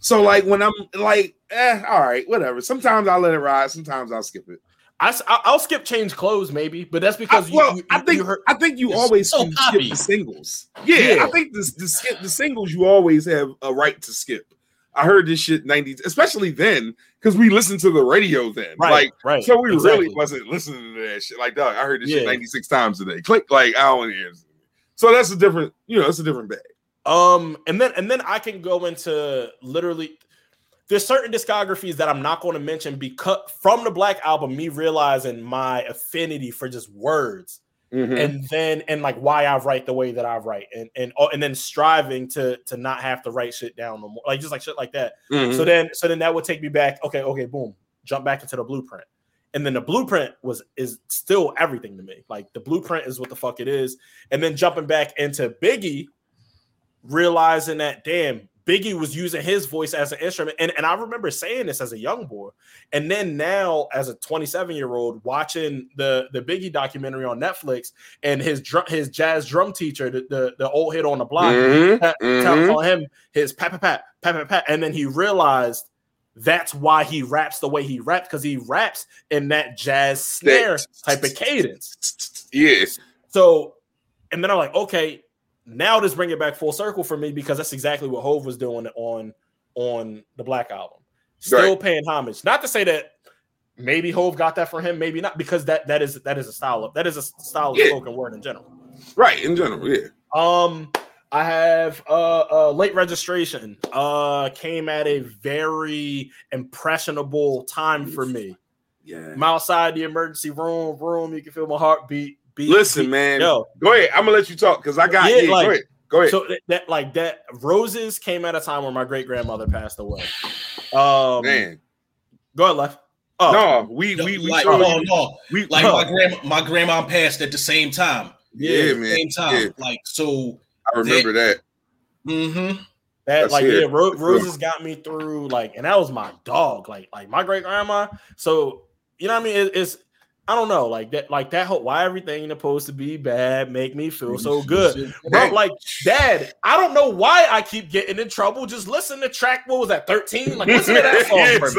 So like when I'm like, eh, all right, whatever. Sometimes I'll let it ride, sometimes I'll skip it. I, will skip change clothes maybe, but that's because I, you, well, you, I think you. I think you always so skip the singles. Yeah, Yeah. I think the the, skip, the singles you always have a right to skip. I heard this shit 90s, especially then, because we listened to the radio then. Right, Like, right. so we exactly. really wasn't listening to that shit. Like, dog, I heard this shit 96 times today. Click, like, I don't hear. So that's a different, you know, that's a different bag. Um, and then and then I can go into literally there's certain discographies that I'm not going to mention because from the Black album, me realizing my affinity for just words, Mhm. and then and like why I write the way that I write, and and oh, and then striving to to not have to write shit down no more, like just like shit like that. Mhm. So then so then that would take me back. Okay, okay, boom. jump back into the blueprint. And then the blueprint was is still everything to me. Like the blueprint is what the fuck it is. And then jumping back into Biggie, realizing that damn, Biggie was using his voice as an instrument. And, and I remember saying this as a young boy. And then now, as a 27 year old, watching the, the Biggie documentary on Netflix and his drum, his jazz drum teacher, the, the, the old hit on the block, pat- mhm. telling him his pat, pat, pat, pat, pat, pat. And then he realized that's why he raps the way he raps because he raps in that jazz snare type of cadence. Yes. So, and then I'm like, okay, now just bring it back full circle for me because that's exactly what Hove was doing on on the Black album. Still Right. paying homage. Not to say that maybe Hove got that for him, maybe not, because that that is that is a style of that is a style of Yeah. spoken word in general. Right. In general, yeah. Um, I have uh, uh late registration. Uh, came at a very impressionable time for me. Yeah. I'm outside the emergency room. Room, you can feel my heartbeat. Beat, Listen, beat. man. Yo, Go ahead. I'm gonna let you talk because I got Yeah, yeah. like- go ahead. Go ahead. so that, that like that roses came at a time where my great grandmother passed away. Um, man. go ahead, left. Oh, no, we we we like, showed no, no. we Like Huh. my grandma, my grandma passed at the same time. yeah, yeah, man. Same time. Yeah, Like so. I remember that. Mm-hmm. that That's like it. yeah, Ro- roses got me through like, and that was my dog, like like my great grandma. So you know what I mean? It, it's I don't know, like that, like that whole why everything supposed to be bad make me feel so good. Bro, like dad, I don't know why I keep getting in trouble. Just listen to track. What was that? Thirteen. Like listen to that song. Yeah, for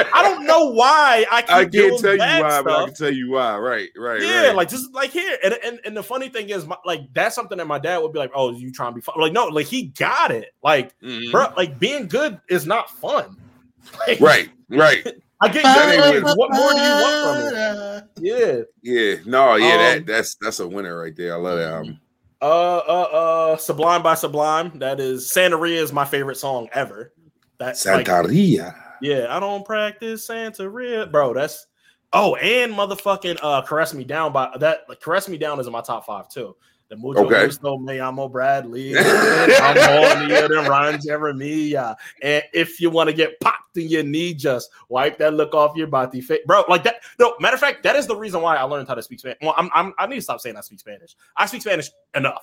me. I don't know why I keep I can't tell you why, but I can tell you why. Right, right, Yeah, right. like just like here, and, and and the funny thing is, my, like that's something that my dad would be like, "Oh, you trying to be fun?" Like, no, like he got it. Like, Mhm. bro, like being good is not fun. Like, right, right. I get That ain't good. what- What more do you want from it? Yeah. Yeah, no, yeah, Um, that that's that's a winner right there. I love that album. Uh, uh, uh, Sublime by Sublime. That is Santeria is my favorite song ever. That's like, Santeria. yeah, I don't practice Santa Santeria, bro. That's oh, and motherfucking uh, caress me down by that. Like, caress me down is in my top five too. The Mucho Okay. Gusto Me Amo Bradley. I'm hornier than Ron Jeremiah. And if you want to get popped in your knee, just wipe that look off your body bro. Like that. No, matter of fact, that is the reason why I learned how to speak Spanish. Well, I'm, I'm I need to stop saying I speak Spanish. I speak Spanish enough.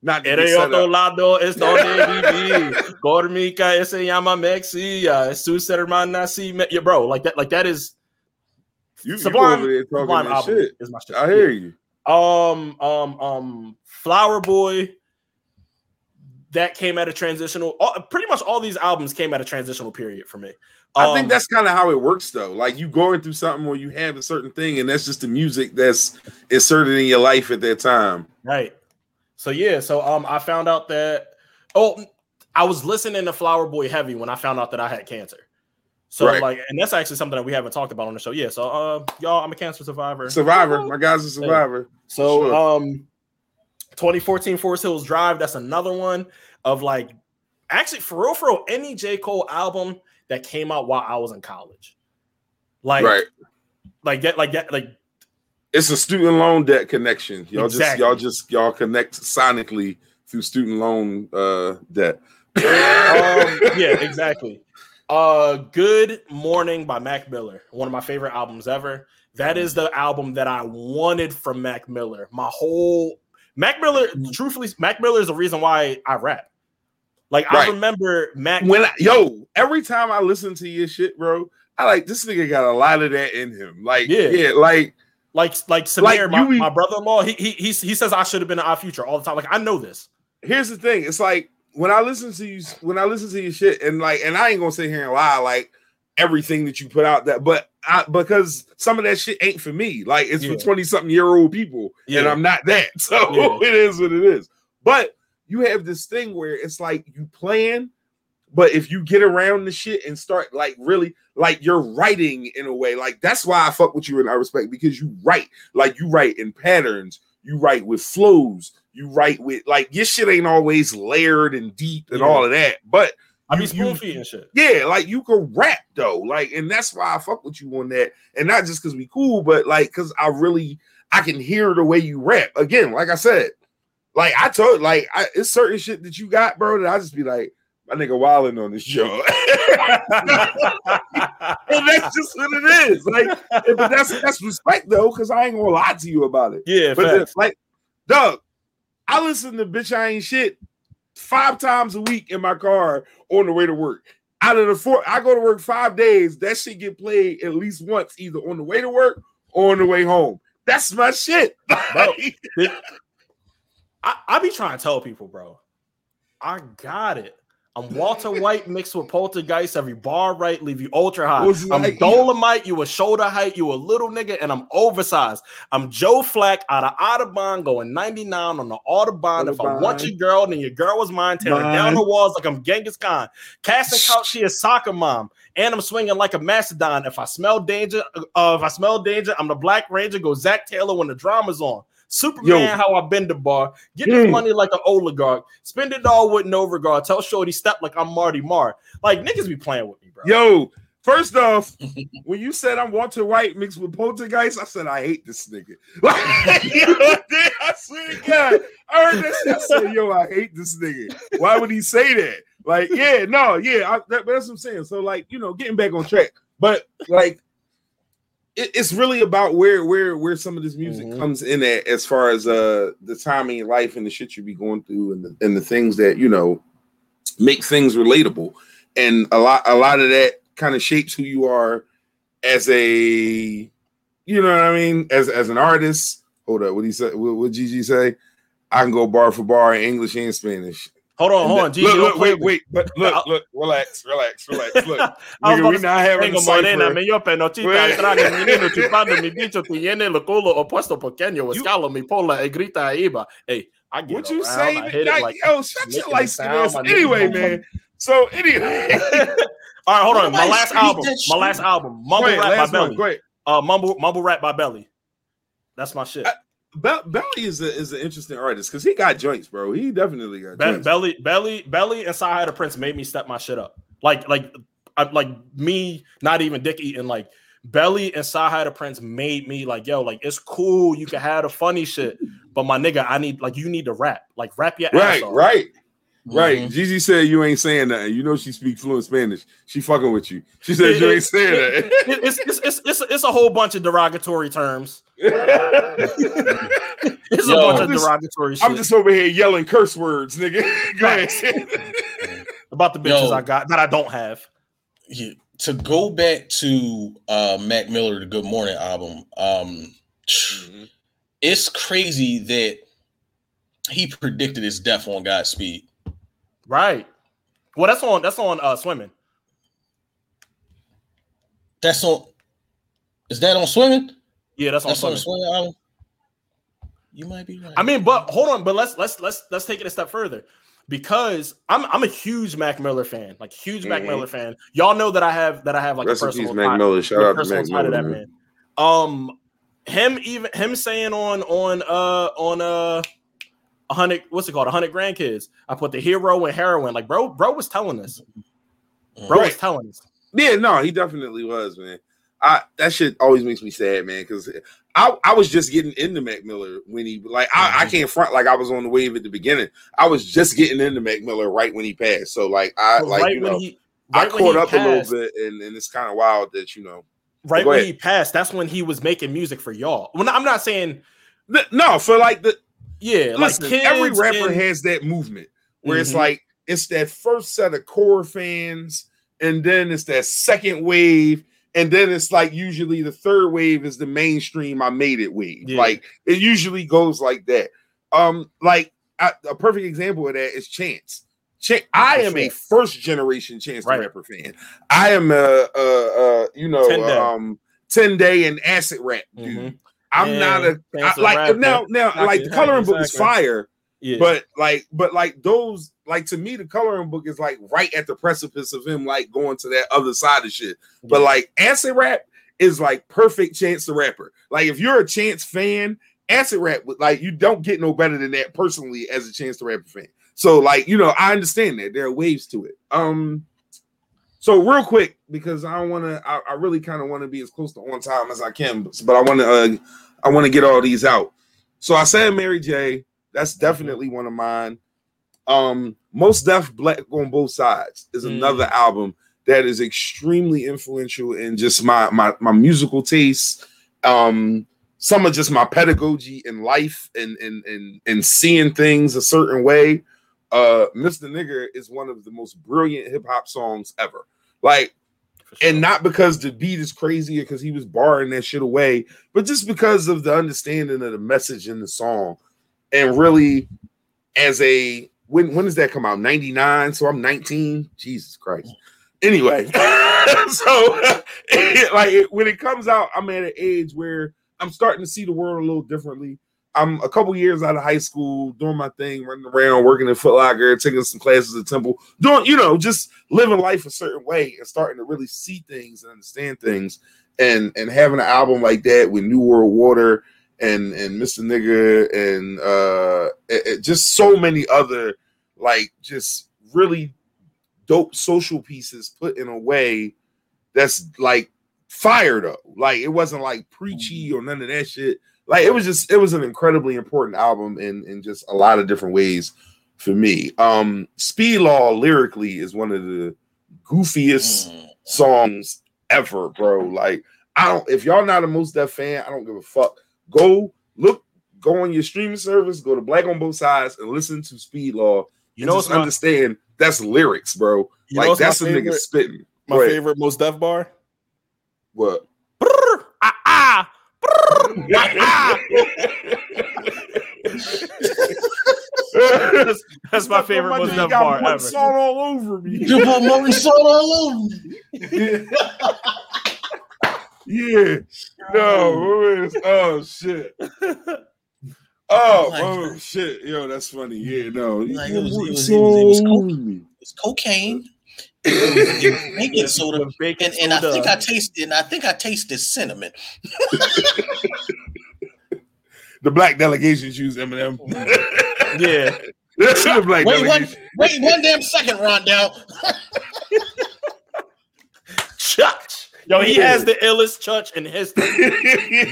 Not el otro lado es donde viví. Gormica se llama Mexia. Sus hermanas y me- yeah, bro, like that, like that is You, Sublime- you over there talking Sublime shit. is my shit. I hear you. Um, um, um, Flower Boy. That came at a transitional. All, pretty much all these albums came at a transitional period for me. I think Um, that's kind of how it works, though. Like you going through something where you have a certain thing, and that's just the music that's inserted in your life at that time. Right. So yeah, so um I found out that oh I was listening to Flower Boy heavy when I found out that I had cancer. So Right. like and that's actually something that we haven't talked about on the show. Yeah, so uh y'all I'm a cancer survivor. Survivor, my guy's a survivor. So Sure. um 2014 Forest Hills Drive, that's another one of like actually for real for real any J. Cole album that came out while I was in college. Like right. like that like that like It's a student loan debt connection. Y'all just y'all just y'all connect sonically through student loan uh debt. um, yeah, exactly. Uh, Good Morning by Mac Miller, one of my favorite albums ever. That is the album that I wanted from Mac Miller. My whole Mac Miller, truthfully, Mac Miller is the reason why I rap. Like I remember Mac. when I, yo, every time I listen to your shit, bro, I like this nigga got a lot of that in him. Like, Yeah. yeah, like like like Samir, Like, my, my brother-in-law, he he he, he says I should have been an our future all the time. Like I know this. here's the thing. It's like when I listen to you, when I listen to your shit, and like, and I ain't gonna sit here and lie, like everything that you put out that, but I, because some of that shit ain't for me. Like it's Yeah. for 20 something year old people, and I'm not that. So Yeah. it is what it is. But you have this thing where it's like you plan, but if you get around the shit and start like really like you're writing in a way, like that's why I fuck with you and I respect because you write, like you write in patterns, you write with flows, you write with like your shit ain't always layered and deep and Yeah. all of that, but I mean, spoon feeding shit. yeah, like you can rap though, like, and that's why I fuck with you on that, and not just because we cool, but like because I really I can hear the way you rap. Again, like I said, like I told, like I, it's certain shit that you got, bro, that I just be like, my nigga wilding on this show. and that's just what it is. Like, but that's that's respect though, because I ain't gonna lie to you about it. Yeah, But facts. the- like, Doug, I listen to bitch I ain't shit five times a week in my car on the way to work. Out of the four, I go to work five days. That shit get played at least once, either on the way to work or on the way home. That's my shit. Bro. I, I be trying to tell people, bro. I got it. I'm Walter White mixed with Poltergeist. Every bar right, leave you ultra high. I'm like- Dolomite. You a shoulder height. You a little nigga, and I'm oversized. I'm Joe Flacco out of Audubon going 99 on the Audubon. If I want Audubon. your girl, then your girl was mine. Tearing Mine. down the walls like I'm Genghis Khan. Casting couch, she a soccer mom. And I'm swinging like a mastodon. If I smell danger, uh, if I smell danger, I'm the Black Ranger. Go Zack Taylor when the drama's on. Superman, Yo. how I bend the bar. Get this Mm. money like an oligarch. Spend it all with no regard. Tell Shorty step like I'm Marty Marr. Like niggas be playing with me, bro. Yo, first off, when you said I'm Walter White mixed with Poltergeist, I said I hate this nigga. Like, you know, I swear to God, I heard. I said, "Yo, I hate this nigga." Why would he say that? Like, yeah, no, yeah, I, that, that's what I'm saying. So, like, you know, getting back on track, but like, it, it's really about where where where some of this music Mhm. comes in at, as far as uh the time in your life and the shit you be going through, and the and the things that you know make things relatable and a lot a lot of that kind of shapes who you are as a you know what I mean as as an artist. Hold up, what he say? What, what Gigi say? I can go bar for bar in English and Spanish. Hold on, hold on. look, Gigi, look, don't wait, wait, but look, look, relax, relax, relax. Look, nigga, we not having a morena, cipher. mi yo penotita, Wait. y traga el menino chupando mi dicho, tiene el culo opuesto pequeño, escalo mi pola y grita e iba. Hey, I get What you say? Like, like. yo, shut your making light it skin sound, ass. Anyway, man. So anyway, All right, hold on. My last album. My last album. Mumble Rap by. Belly. Uh, mumble Mumble Rap by Belly. That's my shit. Be- Belly is a, is an interesting artist because he got joints, bro. He definitely got Be- joints. Belly, Belly, Belly, and the Prince made me step my shit up. Like, like, I, like me, not even dick eating. Like Belly and the Prince made me like, yo, like it's cool. You can have the funny shit, but my nigga, I need like you need to rap, like rap your ass off. right, right. Mhm. Gigi said you ain't saying that. You know she speaks fluent Spanish. She fucking with you. She said you ain't saying It- it's, it's, it's, it's, it's a whole bunch of derogatory terms. It's Yo. a bunch I'm of just- derogatory shit I'm just over here yelling curse words, nigga. Go ahead. about the bitches Yo. I got that I don't have. Yeah, to go back to uh Mac Miller, the Good Morning album, um it's crazy that he predicted his death on Godspeed. Right. Well, that's on that's on uh swimming. That's on is that on swimming? Yeah, that's on That's on swimming. swimming album. You might be right. I mean, but hold on, but let's let's let's let's take it a step further because I'm I'm a huge Mac Miller fan, like huge Mac Mhm. Miller fan. Y'all know that I have that I have like Rest a personal peace, Mac tie- Miller. Shout out to personal Mac tie to Miller, that man. man. Um, him even him saying on on uh on uh a hundred what's it called a hundred grandkids. I put the hero and heroin. Like bro, bro was telling us. Bro was telling us. Yeah, no, he definitely was, man. I that shit always makes me sad, man, because I, I was just getting into Mac Miller when he like I, I mm-hmm. can't front like I was on the wave at the beginning. I was just getting into Mac Miller right when he passed. So like I But like right you when know he I right when caught up a little bit, and, and it's kind of wild that you know. right when ahead. he passed, that's when he was making music for y'all. Well, I'm not saying No, for like the yeah, listen, like every rapper and- has that movement where it's Mhm. like it's that first set of core fans, and then it's that second wave, and then it's like usually the third wave is the mainstream I made it wave. Yeah. Like it usually goes like that. Um, like I, a perfect example of that is Chance. Ch- I am a first generation Chance Right. the Rapper fan. I am a, a, a you know 10 Day. um ten day and acid rap dude. Mhm. I'm Yeah, not a I, like Rapper. now now like the coloring book is fire, yeah. but like but like those like to me the coloring book is like right at the precipice of him like going to that other side of shit. But like acid rap is like perfect Chance the Rapper. Like if you're a Chance fan, acid rap like you don't get no better than that personally as a Chance the Rapper fan. So like you know I understand that there are waves to it. Um. So real quick because I don't want to. I, I really kind of want to be as close to on time as I can, but, but I want to. Uh, I want to get all these out. So I said Mary J. That's definitely one of mine. Um, Mos Def Black on Both Sides is Mm. another album that is extremely influential in just my my my musical tastes. Um, some of just my pedagogy in life and and and and seeing things a certain way. Uh, Mr. Nigger is one of the most brilliant hip hop songs ever. Like sure. and not because the beat is crazy or because he was barring that shit away, but just because of the understanding of the message in the song. And really, as a when when does that come out? 99. So I'm 19. Jesus Christ. Anyway, so like when it comes out, I'm at an age where I'm starting to see the world a little differently. I'm a couple years out of high school, doing my thing, running around, working in Foot Locker, taking some classes at Temple, doing, you know, just living life a certain way and starting to really see things and understand things. And and having an album like that with New World Water and and Mr. Nigger and uh it- just so many other like just really dope social pieces put in a way that's like fire though. Like it wasn't like preachy or none of that shit. Like it was just it was an incredibly important album in in just a lot of different ways for me. Um Speed Law lyrically is one of the goofiest Mm. songs ever, bro. Like I don't if y'all not a Mos Def fan, I don't give a fuck. Go look go on your streaming service, go to Black on Both Sides and listen to Speed Law. you know just my, understand that's lyrics, bro. you like that's a nigga spitting. my favorite Mos Def bar? What? Ah, ah, ah. That's my favorite My most nigga deaf bar put ever. Salt all over me. You put molten salt all over me. Yeah. No. it Oh shit. Oh, Like- oh shit. Yo, that's funny. Yeah, no. Like, it was- it was- it was- it was salt coke. over me. It's cocaine. It was, it was baking soda. With baking And, and I think I tasted and I think I tasted cinnamon. The black delegations use Eminem. yeah. That's the black Wait one delegation. wait one damn second, Rondell. Chutch. Yo, he has the illest chutch in history.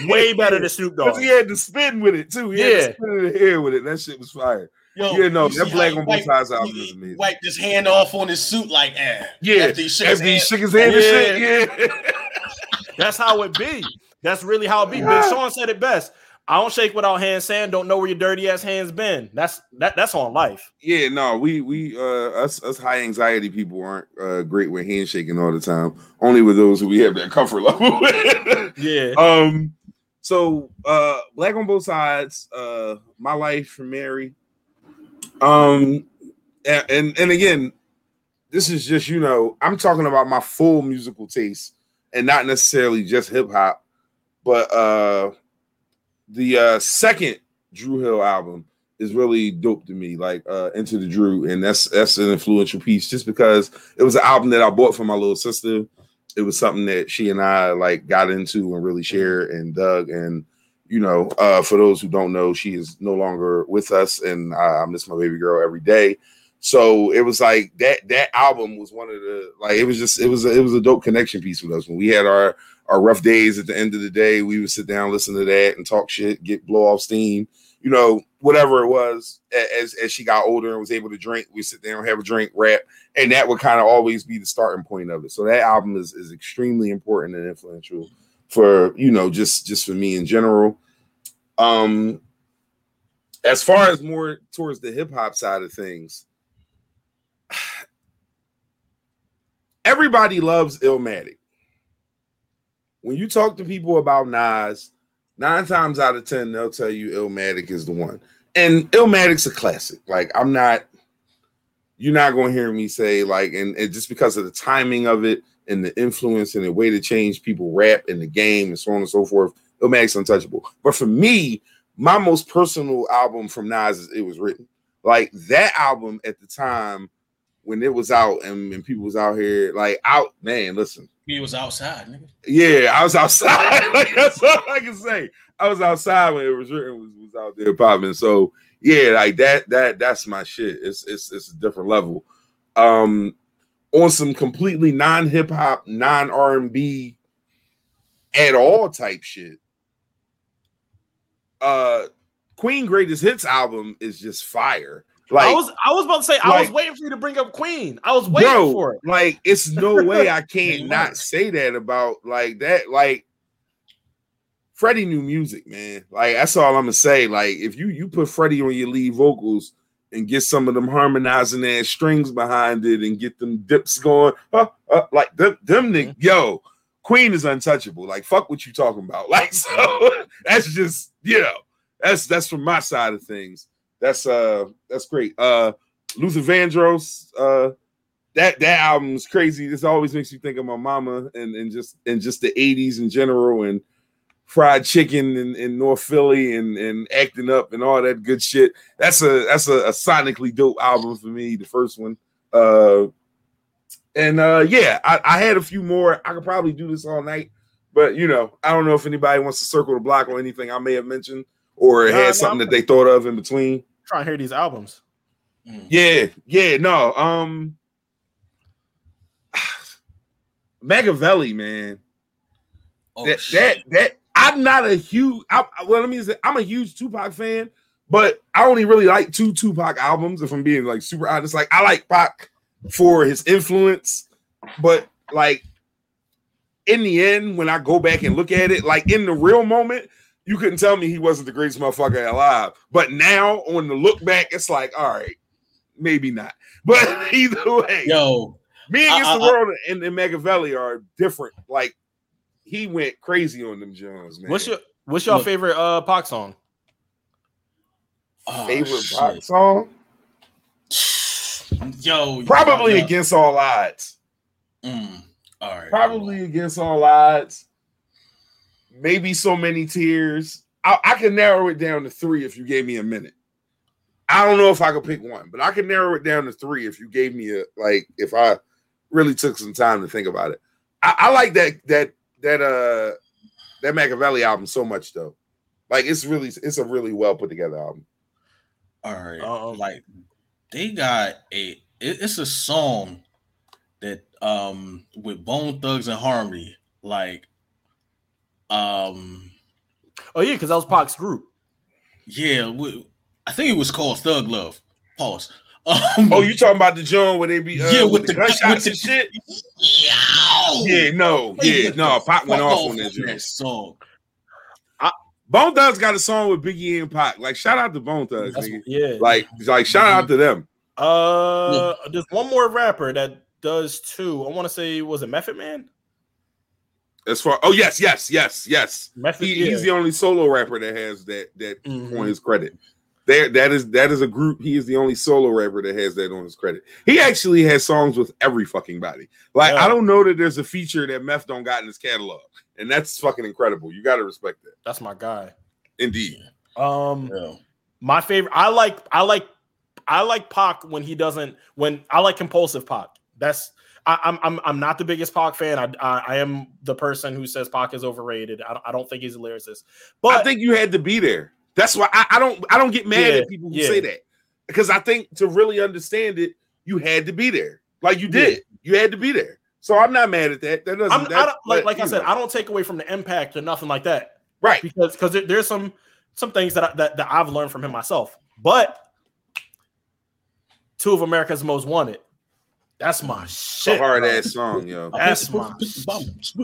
Way better than Snoop Dogg. Because he had to spin with it too. He had Yeah. to spin in the air with it. That shit was fire. Yo, Yeah, no, that Black on Both Sides wiped- album is amazing. Wiped his hand off on his suit like, eh. Yeah, After he shook his After he hand. shook his hand and shit. Yeah. That's how it be. That's really how it be. Big Sean said it best. I don't shake without hands saying don't know where your dirty ass hands been. That's that that's on life. Yeah, no, we we uh us us high anxiety people aren't uh great with handshaking all the time. Only with those who we have that comfort level with. Yeah. um so uh black on both sides, uh my life from Mary. Um and, and again, this is just you know, I'm talking about my full musical taste and not necessarily just hip hop, but uh the uh second Dru Hill album is really dope to me, like uh Enter the Dru, and that's that's an influential piece just because it was an album that I bought for my little sister. It was something that she and I like got into and really shared and dug. And you know, uh for those who don't know, she is no longer with us, and I, I miss my baby girl every day. So it was like that that album was one of the like it was just it was a, it was a dope connection piece with us. When we had our our rough days at the end of the day we would sit down listen to that and talk shit get blow off steam. You know whatever it was as as she got older and was able to drink we sit down and have a drink rap and that would kind of always be the starting point of it. So that album is is extremely important and influential for you know just just for me in general um as far as more towards the hip hop side of things everybody loves Illmatic. When you talk to people about Nas, nine times out of ten, they'll tell you Illmatic is the one. And Illmatic's a classic. Like, I'm not, you're not going to hear me say, like, and, and just because of the timing of it and the influence and the way to change people rap in the game and so on and so forth, Illmatic's untouchable. But for me, my most personal album from Nas is It Was Written. Like, that album at the time, when it was out and, and people was out here like out man listen He was outside, nigga. yeah i was outside like that's all i can say i was outside when it was written was, was out there popping so yeah like that that that's my shit it's it's it's a different level um on some completely non-hip-hop non-r&b at all type shit uh queen greatest hits album is just fire Like I was I was about to say I was waiting for you to bring up Queen. I was waiting bro, for it. like it's no way I can't not say that about like that. Like Freddie knew music, man. Like that's all I'm gonna say. Like if you you put Freddie on your lead vocals and get some of them harmonizing ass strings behind it and get them dips going, uh, uh, like them, them nigg- yo, Queen is untouchable. Like fuck what you talking about. Like so that's just know that's that's from my side of things. That's uh that's great. Uh Luther Vandross, uh that that album's crazy. This always makes me think of my mama and and just and just the 80s in general and fried chicken in, in North Philly and and acting up and all that good shit. That's a that's a, a sonically dope album for me, the first one. Uh and uh yeah, I, I had a few more. I could probably do this all night, but you know, I don't know if anybody wants to circle the block on anything I may have mentioned or Nah, had nah, something that they thought of in between. trying to hear these albums. Mm. Yeah, yeah, no. Um Makaveli, man. Oh, that, that that I'm not a huge I, I- well, let me say I'm a huge Tupac fan, but I only really like two Tupac albums, if I'm being like super honest. Like I like Pac for his influence, but like in the end, when I go back and look at it, like in the real moment, you couldn't tell me he wasn't the greatest motherfucker alive. But now on the look back, it's like, all right, maybe not. But either way, Yo, me against I- the I- world and, and Makaveli are different. Like he went crazy on them Jones, man. What's your what's your Look. favorite uh Pac song? oh, favorite shit. Pac song? Yo, Probably yeah. against all odds. Mm. All right. Probably against all odds. Maybe so many tears. I, I can narrow it down to three if you gave me a minute. I don't know if I could pick one, but I can narrow it down to three if you gave me a like if I really took some time to think about it. I, I like that that that uh that Makaveli album so much though. Like it's really it's a really well put together album. All right. Um, like they got a it- it's a song that um with Bone Thugs and Harmony, like um Oh yeah, because that was Pac's group. yeah, we, I think it was called Thug Love. Pause. Um, Oh, you talking about the joint where they be uh, Yeah, with, with the the- gunshots with the- and shit? Yo! Yeah, no, yeah, no. the Pac went fuck off on that that joint. song. Bone Thugs got a song with Biggie and Pac. Like, shout out to Bone Thugs, That's, nigga. yeah. Like, like shout out to them. uh, there's one more rapper that does too. I want to say was it Method Man? As far, oh yes, yes, yes, yes. Method. He, yeah. He's the only solo rapper that has that that Mhm. on his credit. There, that is that is a group. He is the only solo rapper that has that on his credit. He actually has songs with every fucking body. Like, Yeah. I don't know that there's a feature that Meth don't got in his catalog, and that's fucking incredible. You got to respect that. That's my guy. Indeed. Um, Yeah. my favorite. I like. I like. I like Pac when he doesn't. When I like compulsive Pac. That's. I, I'm. I'm. I'm not the biggest Pac fan. I. I, I am the person who says Pac is overrated. I don't, I don't think he's a lyricist. But I think you had to be there. That's why I, I don't I don't get mad Yeah, at people who yeah. say that because I think to really understand it, you had to be there. Like you did, you had to be there. So I'm not mad at that. That doesn't that, I don't, like. Like I said, know. I don't take away from the impact or nothing like that. right. because because there, there's some some things that, I, that that I've learned from him myself. But two of America's most wanted. That's my It's a shit. hard bro. ass song, yo. That's my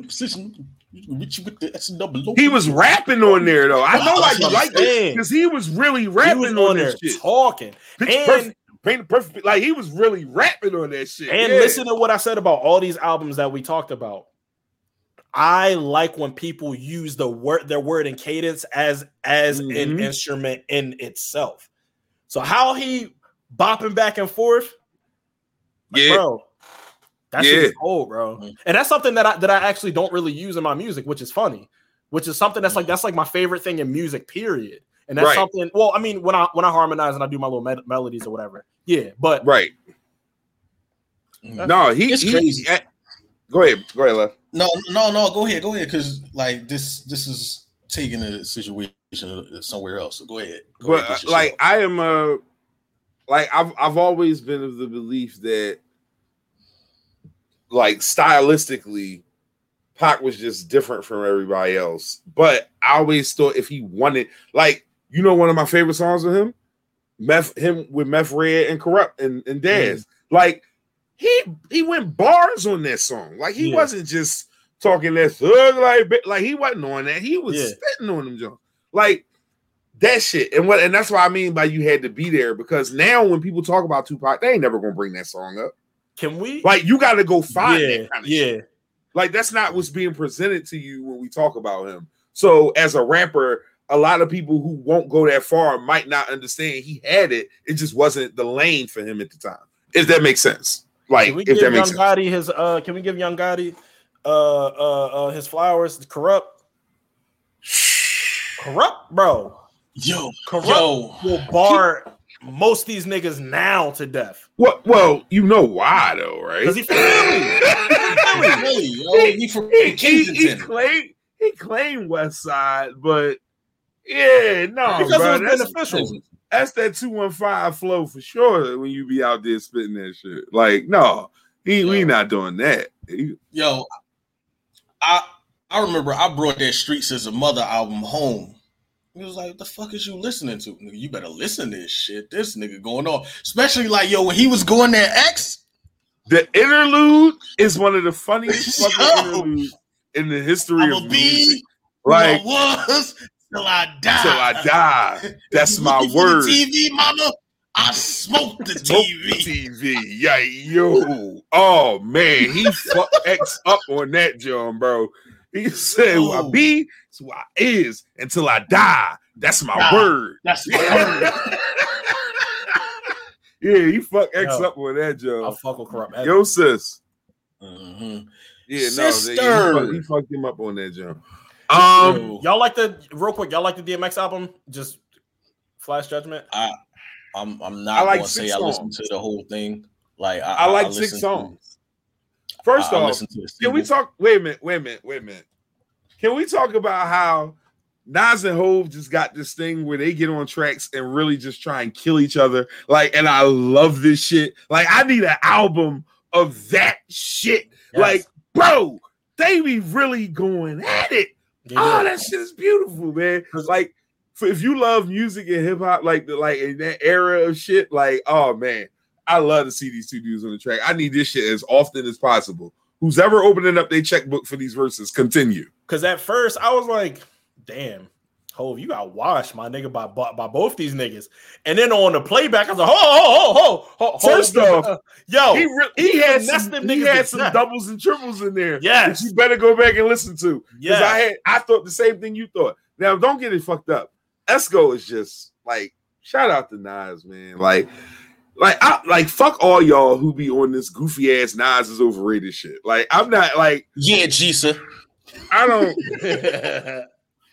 position. He was rapping on there though. I know why That's you I'm like it because he was really He rapping was on, on there shit. talking Pitch and perfect, paint perfect. Like he was really rapping on that shit. and yeah. listen to what I said about all these albums that we talked about. I like when people use the word their word and cadence as as an Mhm. instrument in itself. So how he bopping back and forth, like, Yeah. bro. That shit Yeah. is cold, bro. Mhm. And that's something that I that I actually don't really use in my music, which is funny. Which is something that's like that's like my favorite thing in music, period. And that's Right. something. Well, I mean, when I when I harmonize and I do my little med- melodies or whatever, yeah. But right. No, he, It's he- crazy. eh, go ahead, go ahead, left. No, no, no. Go ahead, go ahead. Because like this, this is taking a situation somewhere else. So go ahead. Go but ahead, uh, get your like shit. I am a like I've I've always been of the belief that like stylistically Pac was just different from everybody else. But I always thought if he wanted like you know one of my favorite songs of him, Meth him with Meth Red and Kurupt and, and Daz. Mm. Like he he went bars on that song. Like he Yeah. wasn't just talking that thug like like he wasn't on that. He was Yeah. spitting on them John. Like that shit. And what and that's what I mean by you had to be there because now when people talk about Tupac, they ain't never gonna bring that song up. Can we? Like you gotta go find yeah, that kind of yeah. shit. Like that's not what's being presented to you when we talk about him. So as a rapper, a lot of people who won't go that far might not understand he had it. It just wasn't the lane for him at the time. If that makes sense. Like Can we if give that Young makes sense. Gotti his? Uh, can we give Young Gotti uh, uh, uh, his flowers? Kurupt, Kurupt, bro. Yo, Kurupt yo, will bar most these niggas now to death Well, well, you know why though, right? because he from Philly. really, yo, he from he, he, he Kensington. claimed he claimed West Side, but yeah, no, because bro, it was that's, beneficial. that's that two one five flow for sure. When you be out there spitting that shit, like no, he we not doing that. He- Yo, I I remember I brought that Streets as a Mother album home. He was like, the fuck is you listening to? Nigga, you better listen to this shit. This nigga going on, especially like yo when he was going there X. The interlude is one of the funniest fucking interludes in the history I'm of music. Like I was till I die. till I die. That's my looking for the word. TV, mama. I smoked the Smoke TV. TV. Yeah, yo. Oh man, he fucked X up on that John, bro. He said, "Who I be, it's who I is until I die. That's my Die. word." That's my word. yeah, he fucked X Yo. up on that I fuck with Kurupt. Yo, sis. Mhm. Yeah, no, they- he, Sister. fucked, fucked him up on that John. Um, y'all like the real quick? Y'all like the DMX album? Just flash judgment. I'm I'm not I like gonna say six I listened to the whole thing. Like I, I like I six listened to- songs. First I- I off, listened to Can we talk? Wait a minute. Wait a minute. Wait a minute. Can we talk about how Nas and Hov just got this thing where they get on tracks and really just try and kill each other? Like, and I love this shit. Like, I need an album of that shit. Yes. Like, bro, they be really going at it. Yeah, Oh, that shit is beautiful, man. Like, for, if you love music and hip hop, like the like in that era of shit, like, oh man, I love to see these two dudes on the track. I need this shit as often as possible. Who's ever opening up their checkbook for these verses, continue. Because at first I was like, damn, Hov, you got washed, my nigga, by, by by both these niggas. And then on the playback, I was like, ho, ho, ho, ho, ho. First Hov, off, yo, he re- he had some, them he had some doubles and triples in there. Yes. you better go back and listen to. Because yeah, I had I thought the same thing you thought. Now don't get it fucked up. Esco is just like shout out to Nas, man. Like, like I like fuck all y'all who be on this goofy ass Nas is overrated shit. Like I'm not like Yeah, Jisa. I don't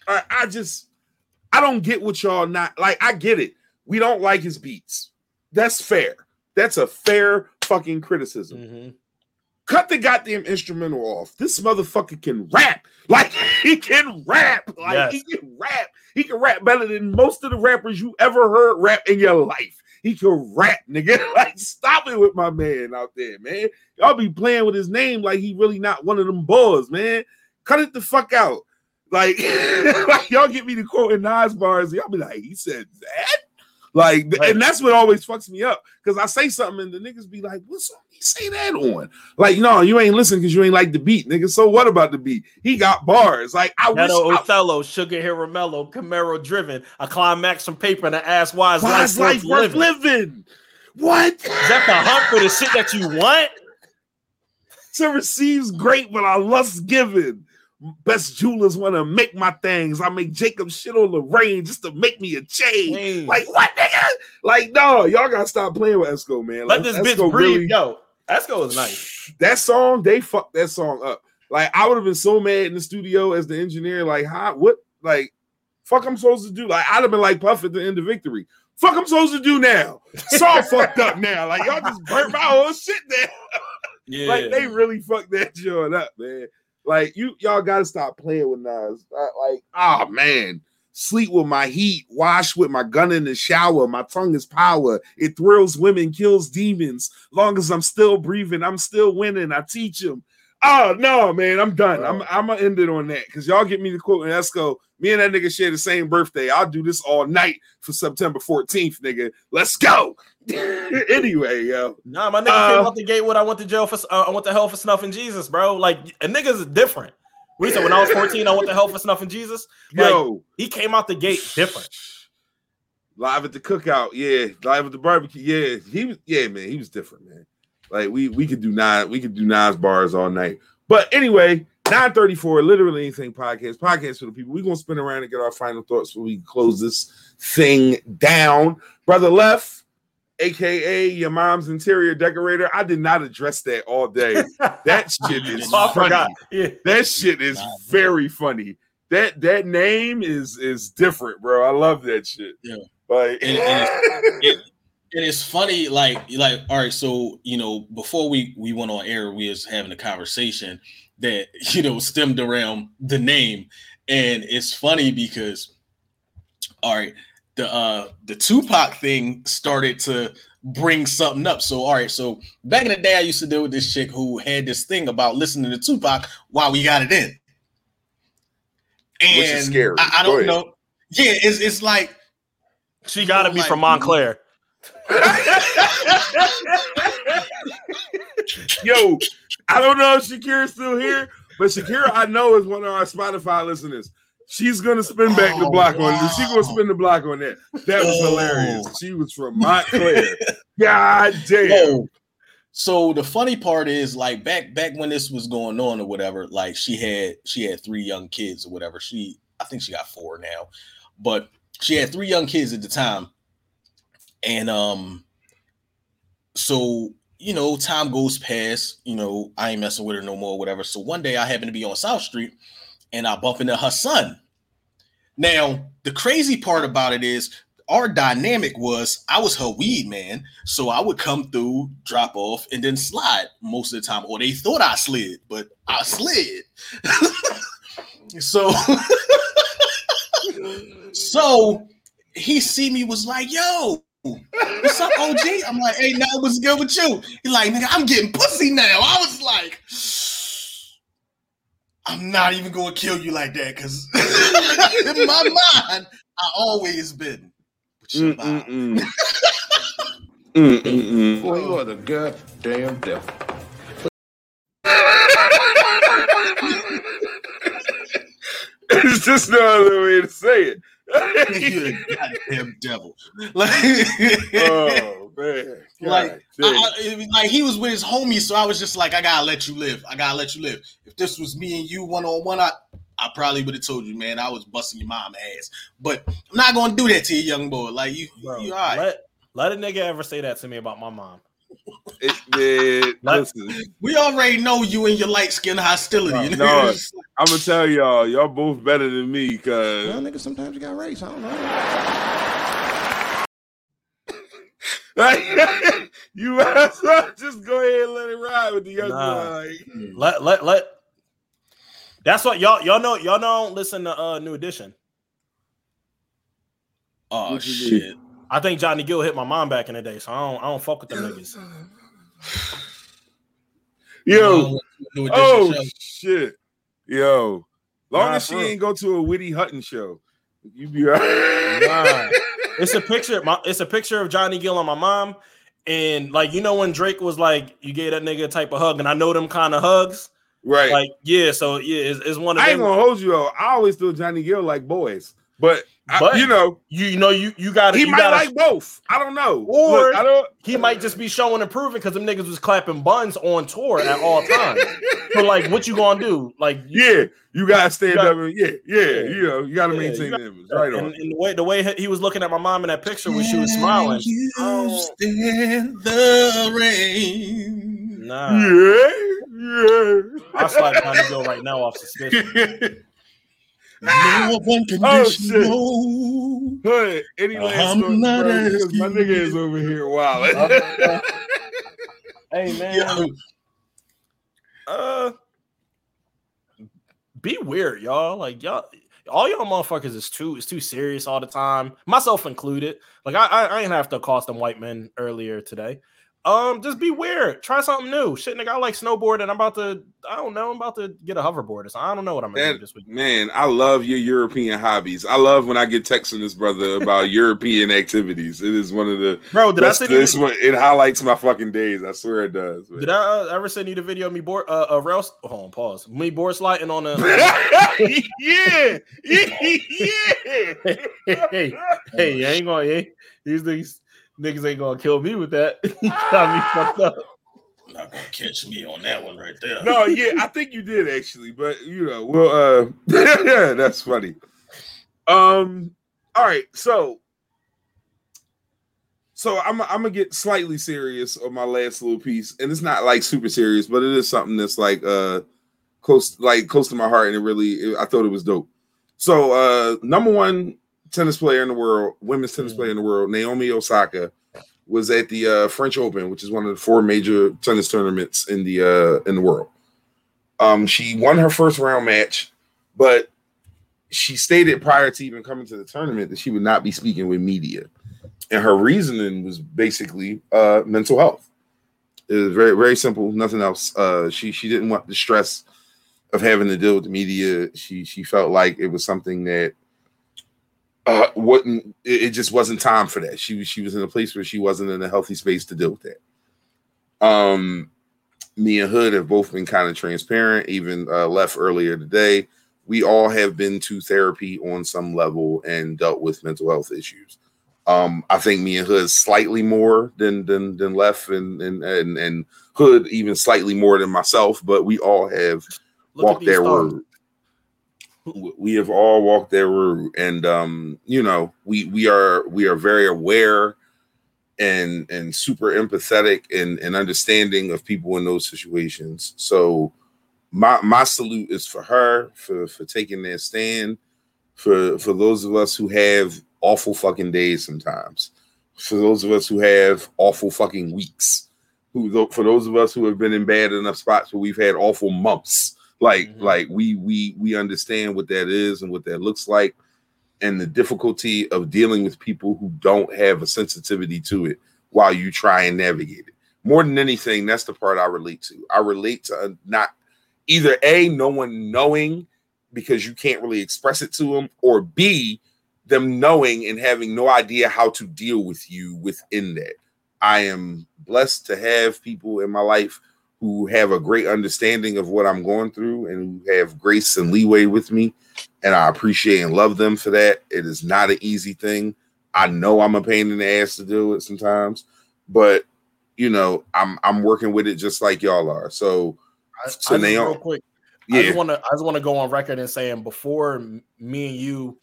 I, I just I don't get what y'all not like. I get it. We don't like his beats. That's fair. That's a fair fucking criticism. Mhm. Cut the goddamn instrumental off. This motherfucker can rap. Like he can rap. Like Yes. he can rap. He can rap better than most of the rappers you ever heard rap in your life. He can rap, nigga. Like, stop it with my man out there, man. Y'all be playing with his name like he really not one of them boys, man. Cut it the fuck out. Like, like y'all get me to quote in Nas bars. Y'all be like, he said that. Like, Right. and that's what always fucks me up because I say something and the niggas be like, "What's song he say that on?" Like, no, you ain't listening because you ain't like the beat, nigga. So what about the beat? He got bars. Like, I wish. Ghetto I, Othello, Sugar Hiramello, Camaro driven, a climax from paper, and an ass why is why life is life worth living? living? What? Is that the hunt for the shit that you want? to receive's great, but I lust given. Best jewelers want to make my things. I make Jacob shit on the rain just to make me a chain. Dang. Like what, nigga? Like no, y'all gotta stop playing with Esco, man. Let Like, this Esco bitch breathe. really- Yo, Esco is nice. that song, they fucked that song up. Like I would have been so mad in the studio as the engineer. Like, how? What? Like, fuck, I'm supposed to do? Like, I'd have been like Puff at the end of Victory. Fuck, I'm supposed to do now. Song fucked up now. Like y'all just burnt my whole shit down. Yeah. Like they really fucked that joint up, man. Like you, y'all gotta stop playing with Nas. Like, oh man, sleep with my heat, wash with my gun in the shower. My tongue is power. It thrills women, kills demons. Long as I'm still breathing, I'm still winning. I teach them. Oh no, man, I'm done. I'm I'm gonna end it on that because y'all get me the quote and let's go. Me and that nigga share the same birthday. I'll do this all night for September 14th, nigga. Let's go. anyway, yo. Nah, my nigga Uh, came out the gate when I went to jail for uh, I went to hell for snuffing Jesus, bro. Like a niggas is different. We said when I was 14, I went to hell for snuffing Jesus. Like, Yo, he came out the gate different. live at the cookout, yeah. Live at the barbecue, yeah. He was, yeah, man. He was different, man. Like we we could do nine, we could do Nas bars all night. But anyway, 934, literally anything podcast, podcast for the people. We're gonna spin around and get our final thoughts before we close this thing down. Brother Left, aka your mom's interior decorator. I did not address that all day. That shit is Oh, funny. forgot. Yeah. That shit is very funny. That that name is is different, bro. I love that shit. Yeah. Like And- and it, and it's funny, like, like, all right, so you know, before we we went on air, we was having a conversation that you know stemmed around the name, and it's funny because, all right, the uh the Tupac thing started to bring something up. So, all right, so back in the day, I used to deal with this chick who had this thing about listening to Tupac while we got it in, and Which is scary. I, I don't ahead. know. Yeah, it's it's like. She gotta be Like- from Montclair. Yo, I don't know if Shakira's still here, but Shakira, I know, is one of our Spotify listeners. She's gonna spin back the Oh, block on it. She's gonna spin the block on that. That was Oh. hilarious. She was from Montclair. God damn. Oh, so the funny part is like back back when this was going on or whatever, like she had she had three young kids or whatever. She I think she got four now, but she had three young kids at the time. And um so you know, time goes past, you know, I ain't messing with her no more, whatever. So one day I happen to be on South Street and I bump into her son. Now, the crazy part about it is our dynamic was I was her weed man, so I would come through, drop off, and then slide most of the time. Or they thought I slid, but I slid. so, so he see me was like, "Yo, what's up, OG?" I'm like, "Hey, now what's good with you?" He like, "Nigga, I'm getting pussy now." I was like. I'm not even gonna kill you like that because in my mind, I always been. with your mom. Mm-mm-mm. Mm-mm-mm. Boy, you are the goddamn devil. It's just no other way to say You're a goddamn devil. Like, oh man. like, I. I- like he was with his homies, so I was just like, I gotta let you live. I gotta let you live. If this was me and you one on one, I I probably would have told you, man, I was busting your mom ass. But I'm not gonna do that to you, young boy. Like you, Bro, you all right. let, let a nigga ever say that to me about my mom. It- man, listen, We already know you and your light skin hostility. you know? no. I'm gonna tell y'all, y'all both better than me, cause Well, cause nigga, sometimes you got race. I don't know. like, you as well just go ahead and let it ride with the young Nah. boy. Like, Let let let. That's what y'all y'all know y'all don't listen to uh New Edition. Oh What mean? shit. I think Johnny Gill hit my mom back in the day, so I don't I don't fuck with them niggas. yo, oh show. shit, yo. Long Nah, as she for real. ain't go to a Whitney Houston show, you be all right. Nah. It's a picture. My, it's a picture of Johnny Gill and my mom, and like you know when Drake was like, you gave that nigga a type of hug, and I know them kind of hugs. right. Like yeah, so yeah, it's, it's one of I ain't them. gonna hold you though. I always thought Johnny Gill like boys, but, I- But- you know You know you you got to he you might gotta, like both. I don't know. Or- Look, I don't. he might just be showing and proving because them niggas was clapping buns on tour at all times. so like, what you gonna do? Like, you- Yeah, you gotta stand got- up and yeah, yeah, Yeah. you know, you gotta Yeah, maintain you got- the image. Right on. and, and the way the way he was looking at my mom in that picture when she was smiling. You Oh. stand the rain. Nah, Yeah, yeah. I'll slap Johnny Gill right now off suspicion. No one can Oh, shit. no. Hood, any last I'm thoughts, not bro? Because my nigga is over here wild. hey man, Yo, uh, be weird, y'all. Like y'all, all y'all motherfuckers is too is too serious all the time, myself included. Like I, I, I ain't have to accost them white men earlier today. Um, just be weird. Try something new. Shit, nigga, I like snowboarding. I'm about to, I don't know, I'm about to get a hoverboard something. I don't know what I'm gonna do this week. man, I love your European hobbies. I love when I get from this brother about European activities. It is one of the Bro, did I send you? This one, it highlights my fucking days. I swear it does. man. Did I uh, ever send you the video of me board uh, a rail? Hold on, pause. Me board sliding on a. yeah, yeah. hey, hey, you ain't gonna. Hey, these niggas, niggas ain't gonna kill me with that. You Got me fucked up. Not gonna catch me on that one right there. No, yeah, I think you did actually, but you know, well, uh, yeah, that's funny. Um, all right, so, so I'm I'm gonna get slightly serious on my last little piece, and it's not like super serious, but it is something that's like uh close like close to my heart, and it really it, I thought it was dope. So, uh, number one tennis player in the world, women's tennis Mm. player in the world, Naomi Osaka, was at the uh, French Open, which is one of the four major tennis tournaments in the uh, in the world. Um, she won her first round match, but she stated prior to even coming to the tournament that she would not be speaking with media, and her reasoning was basically uh, mental health. It was very very simple, nothing else. Uh, she she didn't want the stress of having to deal with the media. She she felt like it was something that uh wouldn't it, it just wasn't time for that. She was she was in a place where she wasn't in a healthy space to deal with that. Um me and Hood have both been kind of transparent, even uh, left earlier today. We all have been to therapy on some level and dealt with mental health issues. Um, I think me and Hood slightly more than than than left and and and, and Hood even slightly more than myself, but we all have Look walk at their stars. road. We have all walked their road, and um, you know, we we are we are very aware and and super empathetic and, and understanding of people in those situations. So my my salute is for her for for taking that stand for for those of us who have awful fucking days sometimes for those of us who have awful fucking weeks who for those of us who have been in bad enough spots where we've had awful months like Mhm. like we we we understand what that is and what that looks like and the difficulty of dealing with people who don't have a sensitivity to it while you try and navigate it. More than anything that's the part i relate to. I relate to uh, not either a no one knowing because you can't really express it to them or b them knowing and having no idea how to deal with you within that. I am blessed to have people in my life who have a great understanding of what i'm going through and who have grace and leeway with me and i appreciate and love them for that. It is not an easy thing. I know i'm a pain in the ass to deal with sometimes but you know i'm i'm working with it just like y'all are. So I, So I just, real quick, I just want to I just want to go on record and saying before me and you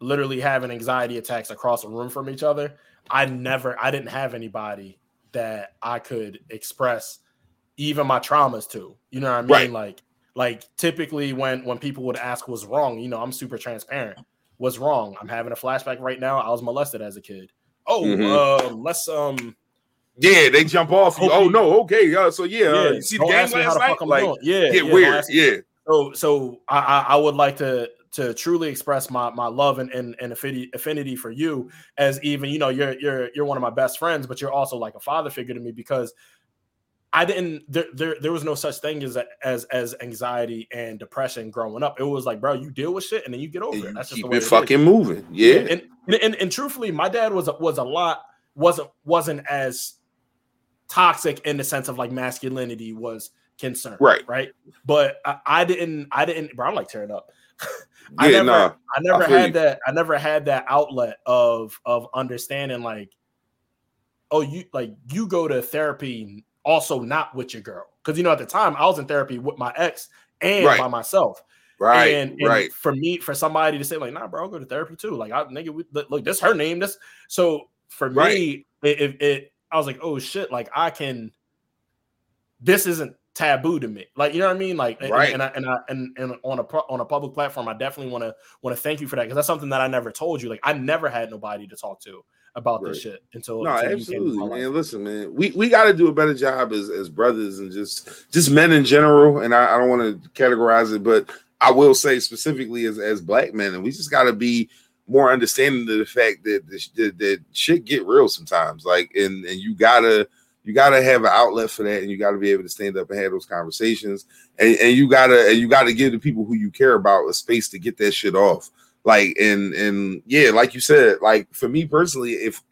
literally having anxiety attacks across the room from each other, I never I didn't have anybody that I could express even my traumas to. You know what I mean? Right. Like like typically when when people would ask what's wrong, you know, I'm super transparent. What's wrong? I'm having a flashback right now. I was molested as a kid. Oh, Mhm. um, let's um yeah they jump off you. Oh no okay uh, so yeah, uh, yeah, you see the game ask me how last night like. Yeah, get yeah, weird yeah So, so I, I, I would like to to truly express my my love and, and, and affinity affinity for you as even you know you're you're you're one of my best friends, but you're also like a father figure to me because I didn't there there, there was no such thing as as as anxiety and depression growing up. It was like, bro, you deal with shit and then you get over it. That's just keep the way it it is. fucking moving yeah, And, and and and truthfully, my dad was a, was a lot wasn't wasn't as toxic in the sense of like masculinity was concerned, Right. Right. But I, I didn't I didn't bro, I'm like tearing up. I yeah never nah I never feel had you. that I never had that outlet of of understanding like oh you like you go to therapy also not with your girl because you know at the time I was in therapy with my ex and Right. by myself right and, and right for me, for somebody to say like, "Nah, bro, I'll go to therapy too." Like, I nigga, we, look, this her name. This so for Right. me, it, it, it, I was like, "Oh shit!" Like, I can. This isn't taboo to me. Like, you know what I mean? Like, and- Right. and, I and I and, and on a pro- on a public platform, I definitely want to want to thank you for that because that's something that I never told you. Like, I never had nobody to talk to about this shit until, no until absolutely man listen man we we got to do a better job as as brothers and just just men in general and i, I don't want to categorize it but i will say specifically as as black men and we just got to be more understanding of the fact that, the, that that shit get real sometimes like and and you gotta you gotta have an outlet for that, and you gotta be able to stand up and have those conversations, and, and you gotta and you gotta give the people who you care about a space to get that shit off. Like and and yeah, like you said, like for me personally, if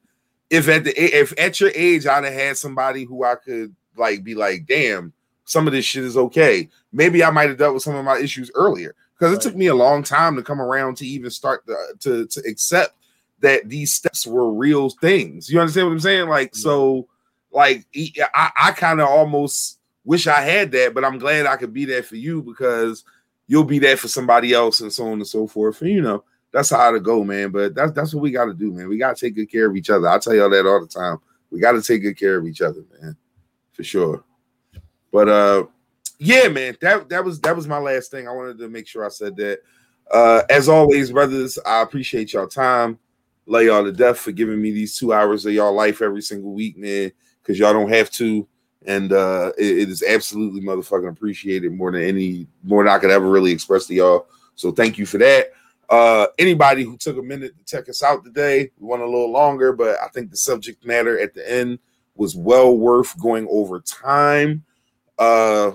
if at the if at your age I'd have had somebody who I could like be like, damn, some of this shit is okay. Maybe I might have dealt with some of my issues earlier because it Right. took me a long time to come around to even start to, to to accept that these steps were real things. You understand what I'm saying? Like so, like I, I kind of almost wish I had that, but I'm glad I could be there for you because you'll be there for somebody else and so on and so forth. And you know, that's how to go, man. But that's that's what we got to do, man. We got to take good care of each other. I tell y'all that all the time. We got to take good care of each other, man, for sure. But uh, yeah, man, that that was that was my last thing. I wanted to make sure I said that. Uh, as always, brothers, I appreciate y'all time. Lay y'all to death for giving me these two hours of y'all life every single week, man. Because y'all don't have to, and uh, it- it is absolutely motherfucking appreciated more than any more than I could ever really express to y'all. So thank you for that. Uh, anybody who took a minute to check us out today, we went a little longer, but I think the subject matter at the end was well worth going over time. Uh,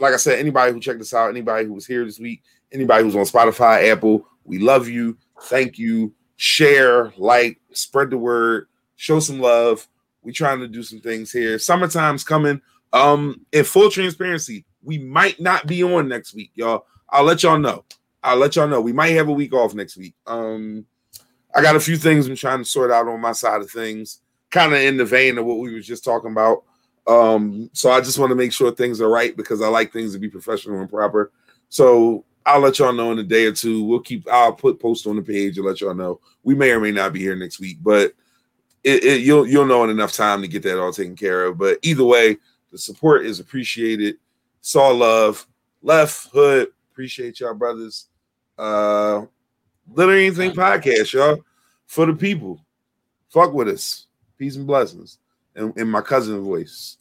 like I said, anybody who checked us out, anybody who was here this week, anybody who's on Spotify, Apple, we love you. Thank you. Share, like, spread the word, show some love. We trying to do some things here. Summertime's coming. Um, in full transparency, we might not be on next week, y'all. I'll let y'all know. I'll let y'all know. We might have a week off next week. Um, I got a few things I'm trying to sort out on my side of things, kind of in the vein of what we were just talking about. Um, so I just want to make sure things are right because I like things to be professional and proper. So I'll let y'all know in a day or two. We'll keep I'll put post on the page and let y'all know. We may or may not be here next week, but it, it, you'll you'll know in enough time to get that all taken care of. But either way, the support is appreciated. Saw love, left hood, appreciate y'all brothers. Uh literally anything podcast, y'all. For the people. Fuck with us. Peace and blessings. And in my cousin voice.